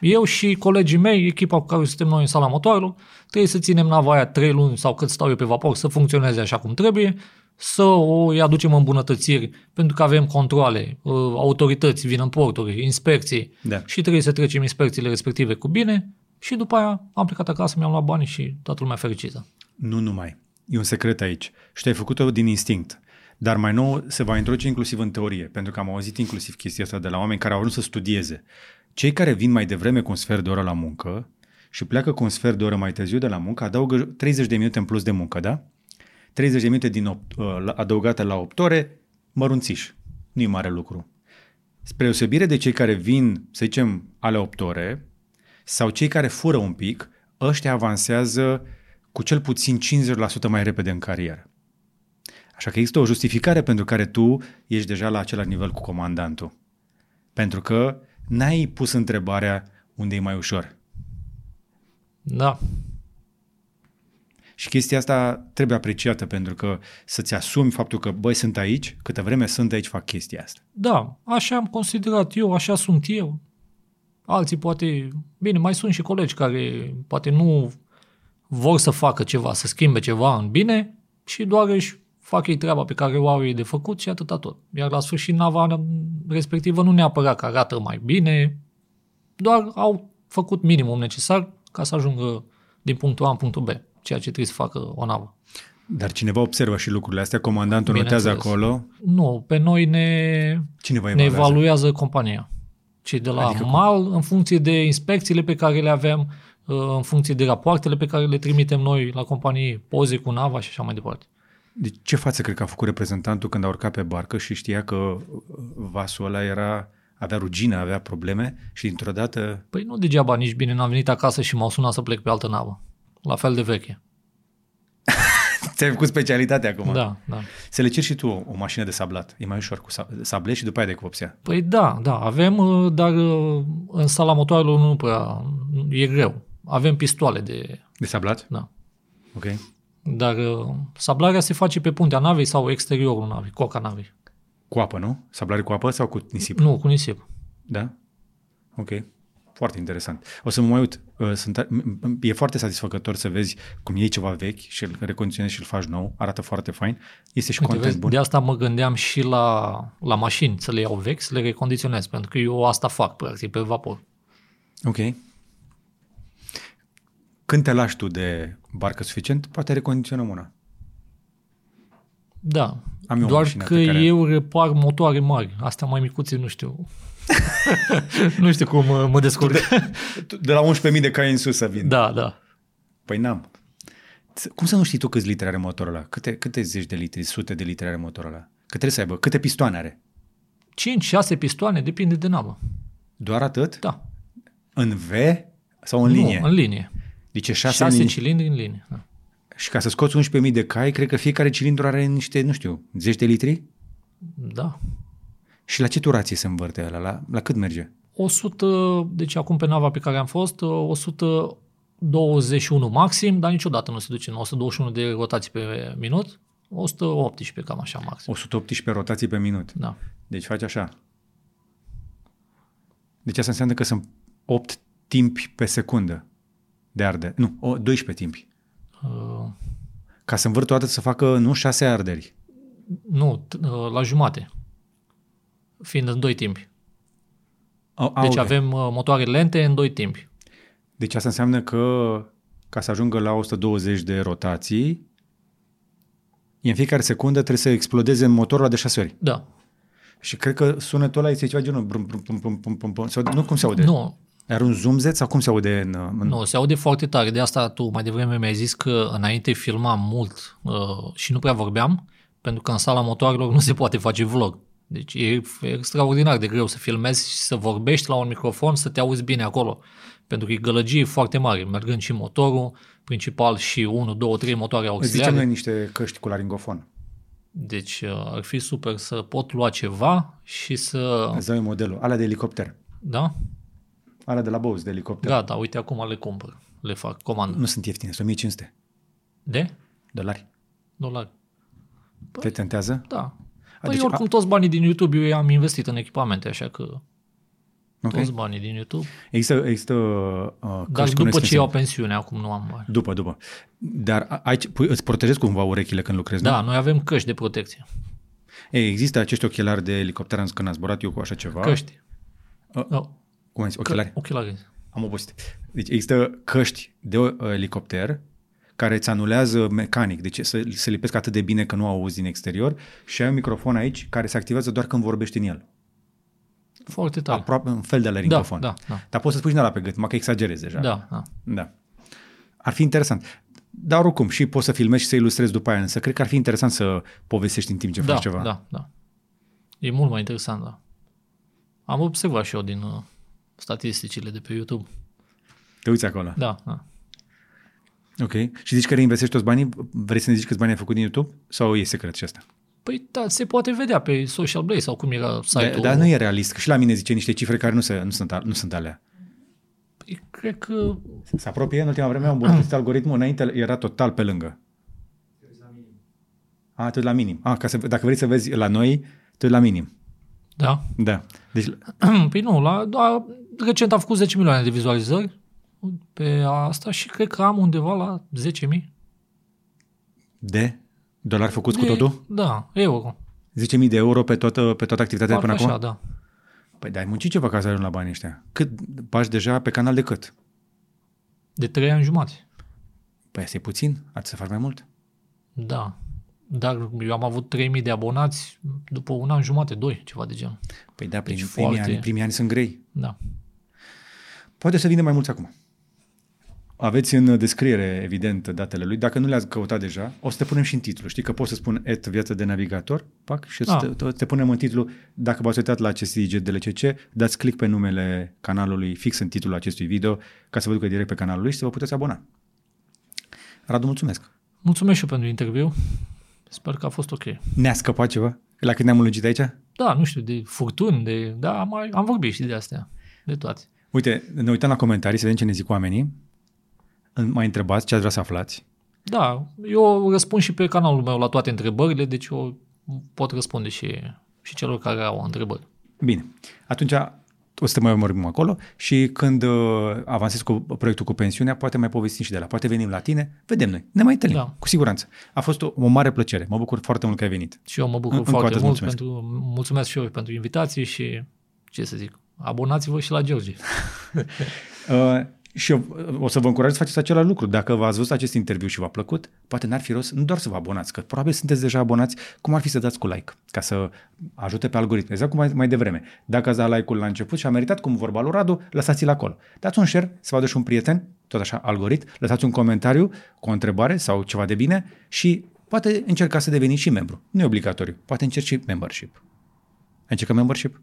Eu și colegii mei, echipa cu care suntem noi în sala motoarelor, trebuie să ținem nava aia trei luni sau cât stau eu pe vapor să funcționeze așa cum trebuie, să o îi aducem îmbunătățiri, pentru că avem controle, uh, autorități vin în porturi, inspecții Da. și trebuie să trecem inspecțiile respective cu bine și după aia am plecat acasă, mi-am luat banii și toată lumea fericită. Nu numai. E un secret aici. Și tu ai făcut-o din instinct. Dar mai nou se va introduce inclusiv în teorie, pentru că am auzit inclusiv chestia asta de la oameni care au vrut să studieze. Cei care vin mai devreme cu un sfert de oră la muncă și pleacă cu un sfert de oră mai târziu de la muncă, adaugă 30 de minute în plus de muncă, da? 30 de minute din 8, adăugate la 8 ore, mărunțiș. Nu e mare lucru. Spre deosebire de cei care vin, să zicem, ale 8 ore, sau cei care fură un pic, ăștia avansează cu cel puțin 50% mai repede în carieră. Așa că există o justificare pentru care tu ești deja la același nivel cu comandantul. Pentru că n-ai pus întrebarea unde e mai ușor. Da, Și chestia asta trebuie apreciată pentru că să-ți asumi faptul că, băi, sunt aici, câtă vreme sunt aici, fac chestia asta. da, așa am considerat eu, așa sunt eu. Alții poate, bine, mai sunt și colegi care poate nu vor să facă ceva, să schimbe ceva în bine și doar își fac ei treaba pe care o au ei de făcut și atâta tot. Iar la sfârșit nava respectivă nu neapărat că arată mai bine, doar au făcut minimum necesar ca să ajungă din punctul A în punctul B, ceea ce trebuie să facă o navă. Dar cineva observă și lucrurile astea, comandantul notează Bineînțeles. acolo, Nu, pe noi ne, cineva ne evaluează. evaluează compania. Cei de la Adică adică cum? MAL, în funcție de inspecțiile pe care le avem, uh, în funcție de rapoartele pe care le trimitem noi la companie, poze cu nava și așa mai departe. Deci ce față cred că a făcut reprezentantul când a urcat pe barcă și știa că uh, vasul ăla era, avea rugină, avea probleme și dintr-o dată Păi nu degeaba nici bine n-am venit acasă și m-au sunat să plec pe altă navă. La fel de veche. ți-ai făcut specialitatea acum. Da, da. Să le ceri și tu o, o mașină de sablat. E mai ușor cu sa- sable și după aia de cu vopsea. Păi da, da, avem, uh, dar uh, în sala motoarelor nu prea, e greu. Avem pistoale de, De sablat? da. Ok. Dar uh, sablarea se face pe puntea navei sau exteriorul navei, coca navei. Cu apă, nu? Sablare cu apă sau cu nisip? Nu, cu nisip. Da? Ok. Foarte interesant. O să mă mai uit. Uh, Sunt, e foarte satisfăcător să vezi cum iei ceva vechi și îl recondiționezi și îl faci nou. Arată foarte fain. Este și Uite, content vezi, bun. de asta mă gândeam și la, la mașini, să le iau vechi, să le recondiționez, pentru că eu asta fac, practic, pe vapor. Ok. Când te lași tu de barcă suficient, poate recondiționăm una. Da, Am eu o doar mașină că pe care- eu repar motoare mari, astea mai micuțe nu știu. nu știu cum uh, mă descurc. De la 11.000 de cai în sus să vin. da, da. Păi n-am. Cum să nu știi tu câți litri are motorul ăla? Câte, câte zeci de litri, sute de litri are motorul ăla? Că trebuie să aibă. Câte pistoane are? 5-6 pistoane, depinde de navă. Doar atât? Da. În V sau în linie? Nu, în linie. Deci e 6 6 în linie. cilindri în linie. Da. Și ca să scoți 11.000 de cai, cred că fiecare cilindru are niște, nu știu, zeci de litri? da. Și la ce turație se învârte ăla? La, la cât merge? 100, deci acum pe nava pe care am fost, 121 maxim, dar niciodată nu se duce în 121 de rotații pe minut, 118 cam așa maxim. 118 rotații pe minut. Da. Deci faci așa. Deci asta înseamnă că sunt 8 timpi pe secundă de arde. Nu, o, 12 timpi. Uh, Ca să învârt o dată să facă, nu, 6 arderi. nu, t- uh, la jumate, fiind în doi timpi. Au, Deci avem uh, motoare lente în doi timpi. Deci asta înseamnă că ca să ajungă la 120 de rotații, în fiecare secundă trebuie să explodeze motorul ăla de 6 ori. Da. Și cred că sunetul ăla este ceva genul brum, brum, brum, brum, brum, brum, brum. Se aude- Nu cum se aude? Nu, Are un zumzet sau cum se aude în... în... nu, se aude foarte tare. De asta tu mai devreme mi-ai zis că înainte filmam mult uh, și nu prea vorbeam, pentru că în sala motoarelor nu se poate face vlog. Deci e extraordinar de greu să filmezi și să vorbești la un microfon, să te auzi bine acolo. Pentru că e gălăgie foarte mare, mergând și motorul principal și 1, 2, 3 motoare Îți auxiliare. zicem noi niște căști cu laringofon. Deci uh, ar fi super să pot lua ceva și să... Îți dau modelul. Alea de elicopter. Da? Alea de la Bose de elicopter. Gata, uite, acum le cumpăr. Le fac comandă. Nu sunt ieftine, sunt 1500 De? dolari. Dolari. Te tentează? Da. A, Păi deci- oricum toți banii din YouTube eu i-am investit în echipamente, așa că Ok. toți banii din YouTube. Există, există uh, Dar căști cu după ce nesfințenie. iau pensiune, acum nu am bani. După, după. Dar a- aici pui, îți protejezi cumva urechile când lucrezi, Da, nu? noi avem căști de protecție. Ei, există acești ochelari de elicopter, am zis că n-am zburat eu cu așa ceva. Căști. Uh, Da. Cum ai zis? Că- Ochelari? Ochelari. Am obosit. Deci există căști de uh, elicopter care îți anulează mecanic, deci să se lipesc atât de bine că nu auzi din exterior și ai un microfon aici care se activează doar când vorbești în el. Foarte tare. Aproape un fel de Da, laringofon. da, da. Dar poți să spui și de la pe gât, mă că exagerezi deja. Da, da. Da. Ar fi interesant. Dar oricum, și poți să filmezi și să ilustrezi după aia, însă cred că ar fi interesant să povestești în timp ce Da, faci ceva. da, da. E mult mai interesant, da. Am observat și eu din uh, statisticile de pe YouTube. Te uiți acolo. Da, da. Ok. Și zici că reinvestești toți banii? Vrei să ne zici câți bani ai făcut din YouTube? Sau e secret și asta? Păi da, se poate vedea pe Social Blade sau cum era Da, site-ul. dar nu e realist, că și la mine zice niște cifre care nu, se, nu, sunt, a- nu sunt alea. Păi, cred că Se apropie în ultima vreme, au îmbunătățit algoritmul, înainte era total pe lângă. A, atât la minim. A, ca să, dacă vrei să vezi la noi, tot la minim. Da. Da. Deci, Păi nu, la, da, recent am făcut 10 milioane de vizualizări pe asta și cred că am undeva la 10.000. de dolari făcuți de, cu totul? Da, euro. 10.000 de euro pe toată, pe toată activitatea de Parcă până așa, acum? da. Păi dar ai muncit ceva ca să ajungi la banii ăștia. Cât bagi deja pe canal de cât? De 3 ani jumate. Păi asta e puțin, ar să faci mai mult. Da. Dar eu am avut 3000 de abonați după un an jumate, doi, ceva de genul. Păi da, primii, Deci primii, foarte- ani, primii ani sunt grei. Da. Poate să vină mai mulți acum. Aveți în descriere, evident, datele lui. Dacă nu le-ați căutat deja, o să te punem și în titlu. Știi că poți să spun et viață de navigator, pac, și Ah. te, te, te punem în titlu. Dacă v-ați uitat la acest IG de LCC, dați click pe numele canalului fix în titlul acestui video ca să vă ducă direct pe canalul lui și să vă puteți abona. Radu, mulțumesc. Mulțumesc și eu pentru interviu. Sper că a fost ok. Ne-a scăpat ceva? La cât ne-am lungit aici? Da, nu știu, de furtuni, de... Da, am, mai, am vorbit și de astea. De toate. Uite, ne uităm la comentarii să vedem ce ne zic oamenii. Mai întrebați ce ați vrea să aflați. Da, eu răspund și pe canalul meu la toate întrebările, deci eu pot răspunde și, și celor care au întrebări. Bine, atunci o să te mai urmărim acolo și când uh, avansezi cu proiectul cu pensiunea, poate mai povestim și de la. Poate venim la tine, vedem noi, ne mai întâlnim, Da. cu siguranță. A fost o, o mare plăcere, mă bucur foarte mult că ai venit. Și eu mă bucur În- încă o foarte dată mult îți pentru... Mulțumesc și eu pentru invitație și, ce să zic, abonați-vă și la George. Uh, și eu uh, o să vă încurajez să faceți același lucru. Dacă v-ați văzut acest interviu și v-a plăcut, poate n-ar fi rost nu doar să vă abonați, că probabil sunteți deja abonați, cum ar fi să dați cu like, ca să ajute pe algoritm. Exact cum mai, mai devreme. Dacă ați dat like-ul la început și a meritat, cum vorba lui Radu, lăsați-l acolo. Dați un share, să vadă și un prieten, tot așa, algoritm, lăsați un comentariu cu o întrebare sau ceva de bine și poate încercați să deveniți și membru. Nu e obligatoriu, poate încerci și membership. Ai încercat membership?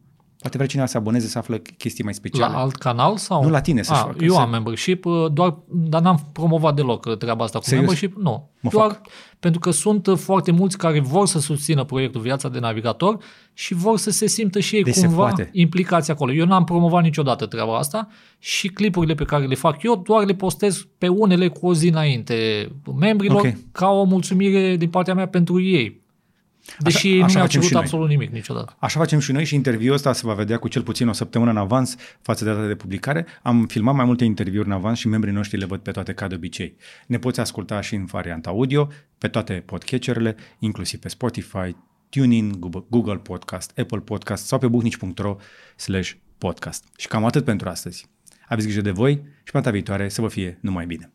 Poate vrea cineva să aboneze să află chestii mai speciale. La alt canal sau? Nu la tine să A, facă. Eu să... am membership, uh, doar, dar n-am promovat deloc uh, treaba asta cu Serios? membership. Nu. Mă doar fac. pentru că sunt uh, foarte mulți care vor să susțină proiectul Viața de Navigator și vor să se simtă și ei Deci se cumva poate. implicați acolo. Eu n-am promovat niciodată treaba asta și clipurile pe care le fac eu doar le postez pe unele cu o zi înainte membrilor Ok. ca o mulțumire din partea mea pentru ei. Deși Așa- ei nu așa mi-au facem și cerut noi. absolut nimic niciodată. Așa facem și noi și interviul ăsta se va vedea cu cel puțin o săptămână în avans față de data de publicare. Am filmat mai multe interviuri în avans și membrii noștri le văd pe toate ca de obicei. Ne poți asculta și în varianta audio, pe toate podcatcherele, inclusiv pe Spotify, TuneIn, Google- Google Podcast, Apple Podcast sau pe buhnici.ro slash podcast. Și cam atât pentru astăzi. Aveți grijă de voi și pe data viitoare să vă fie numai bine.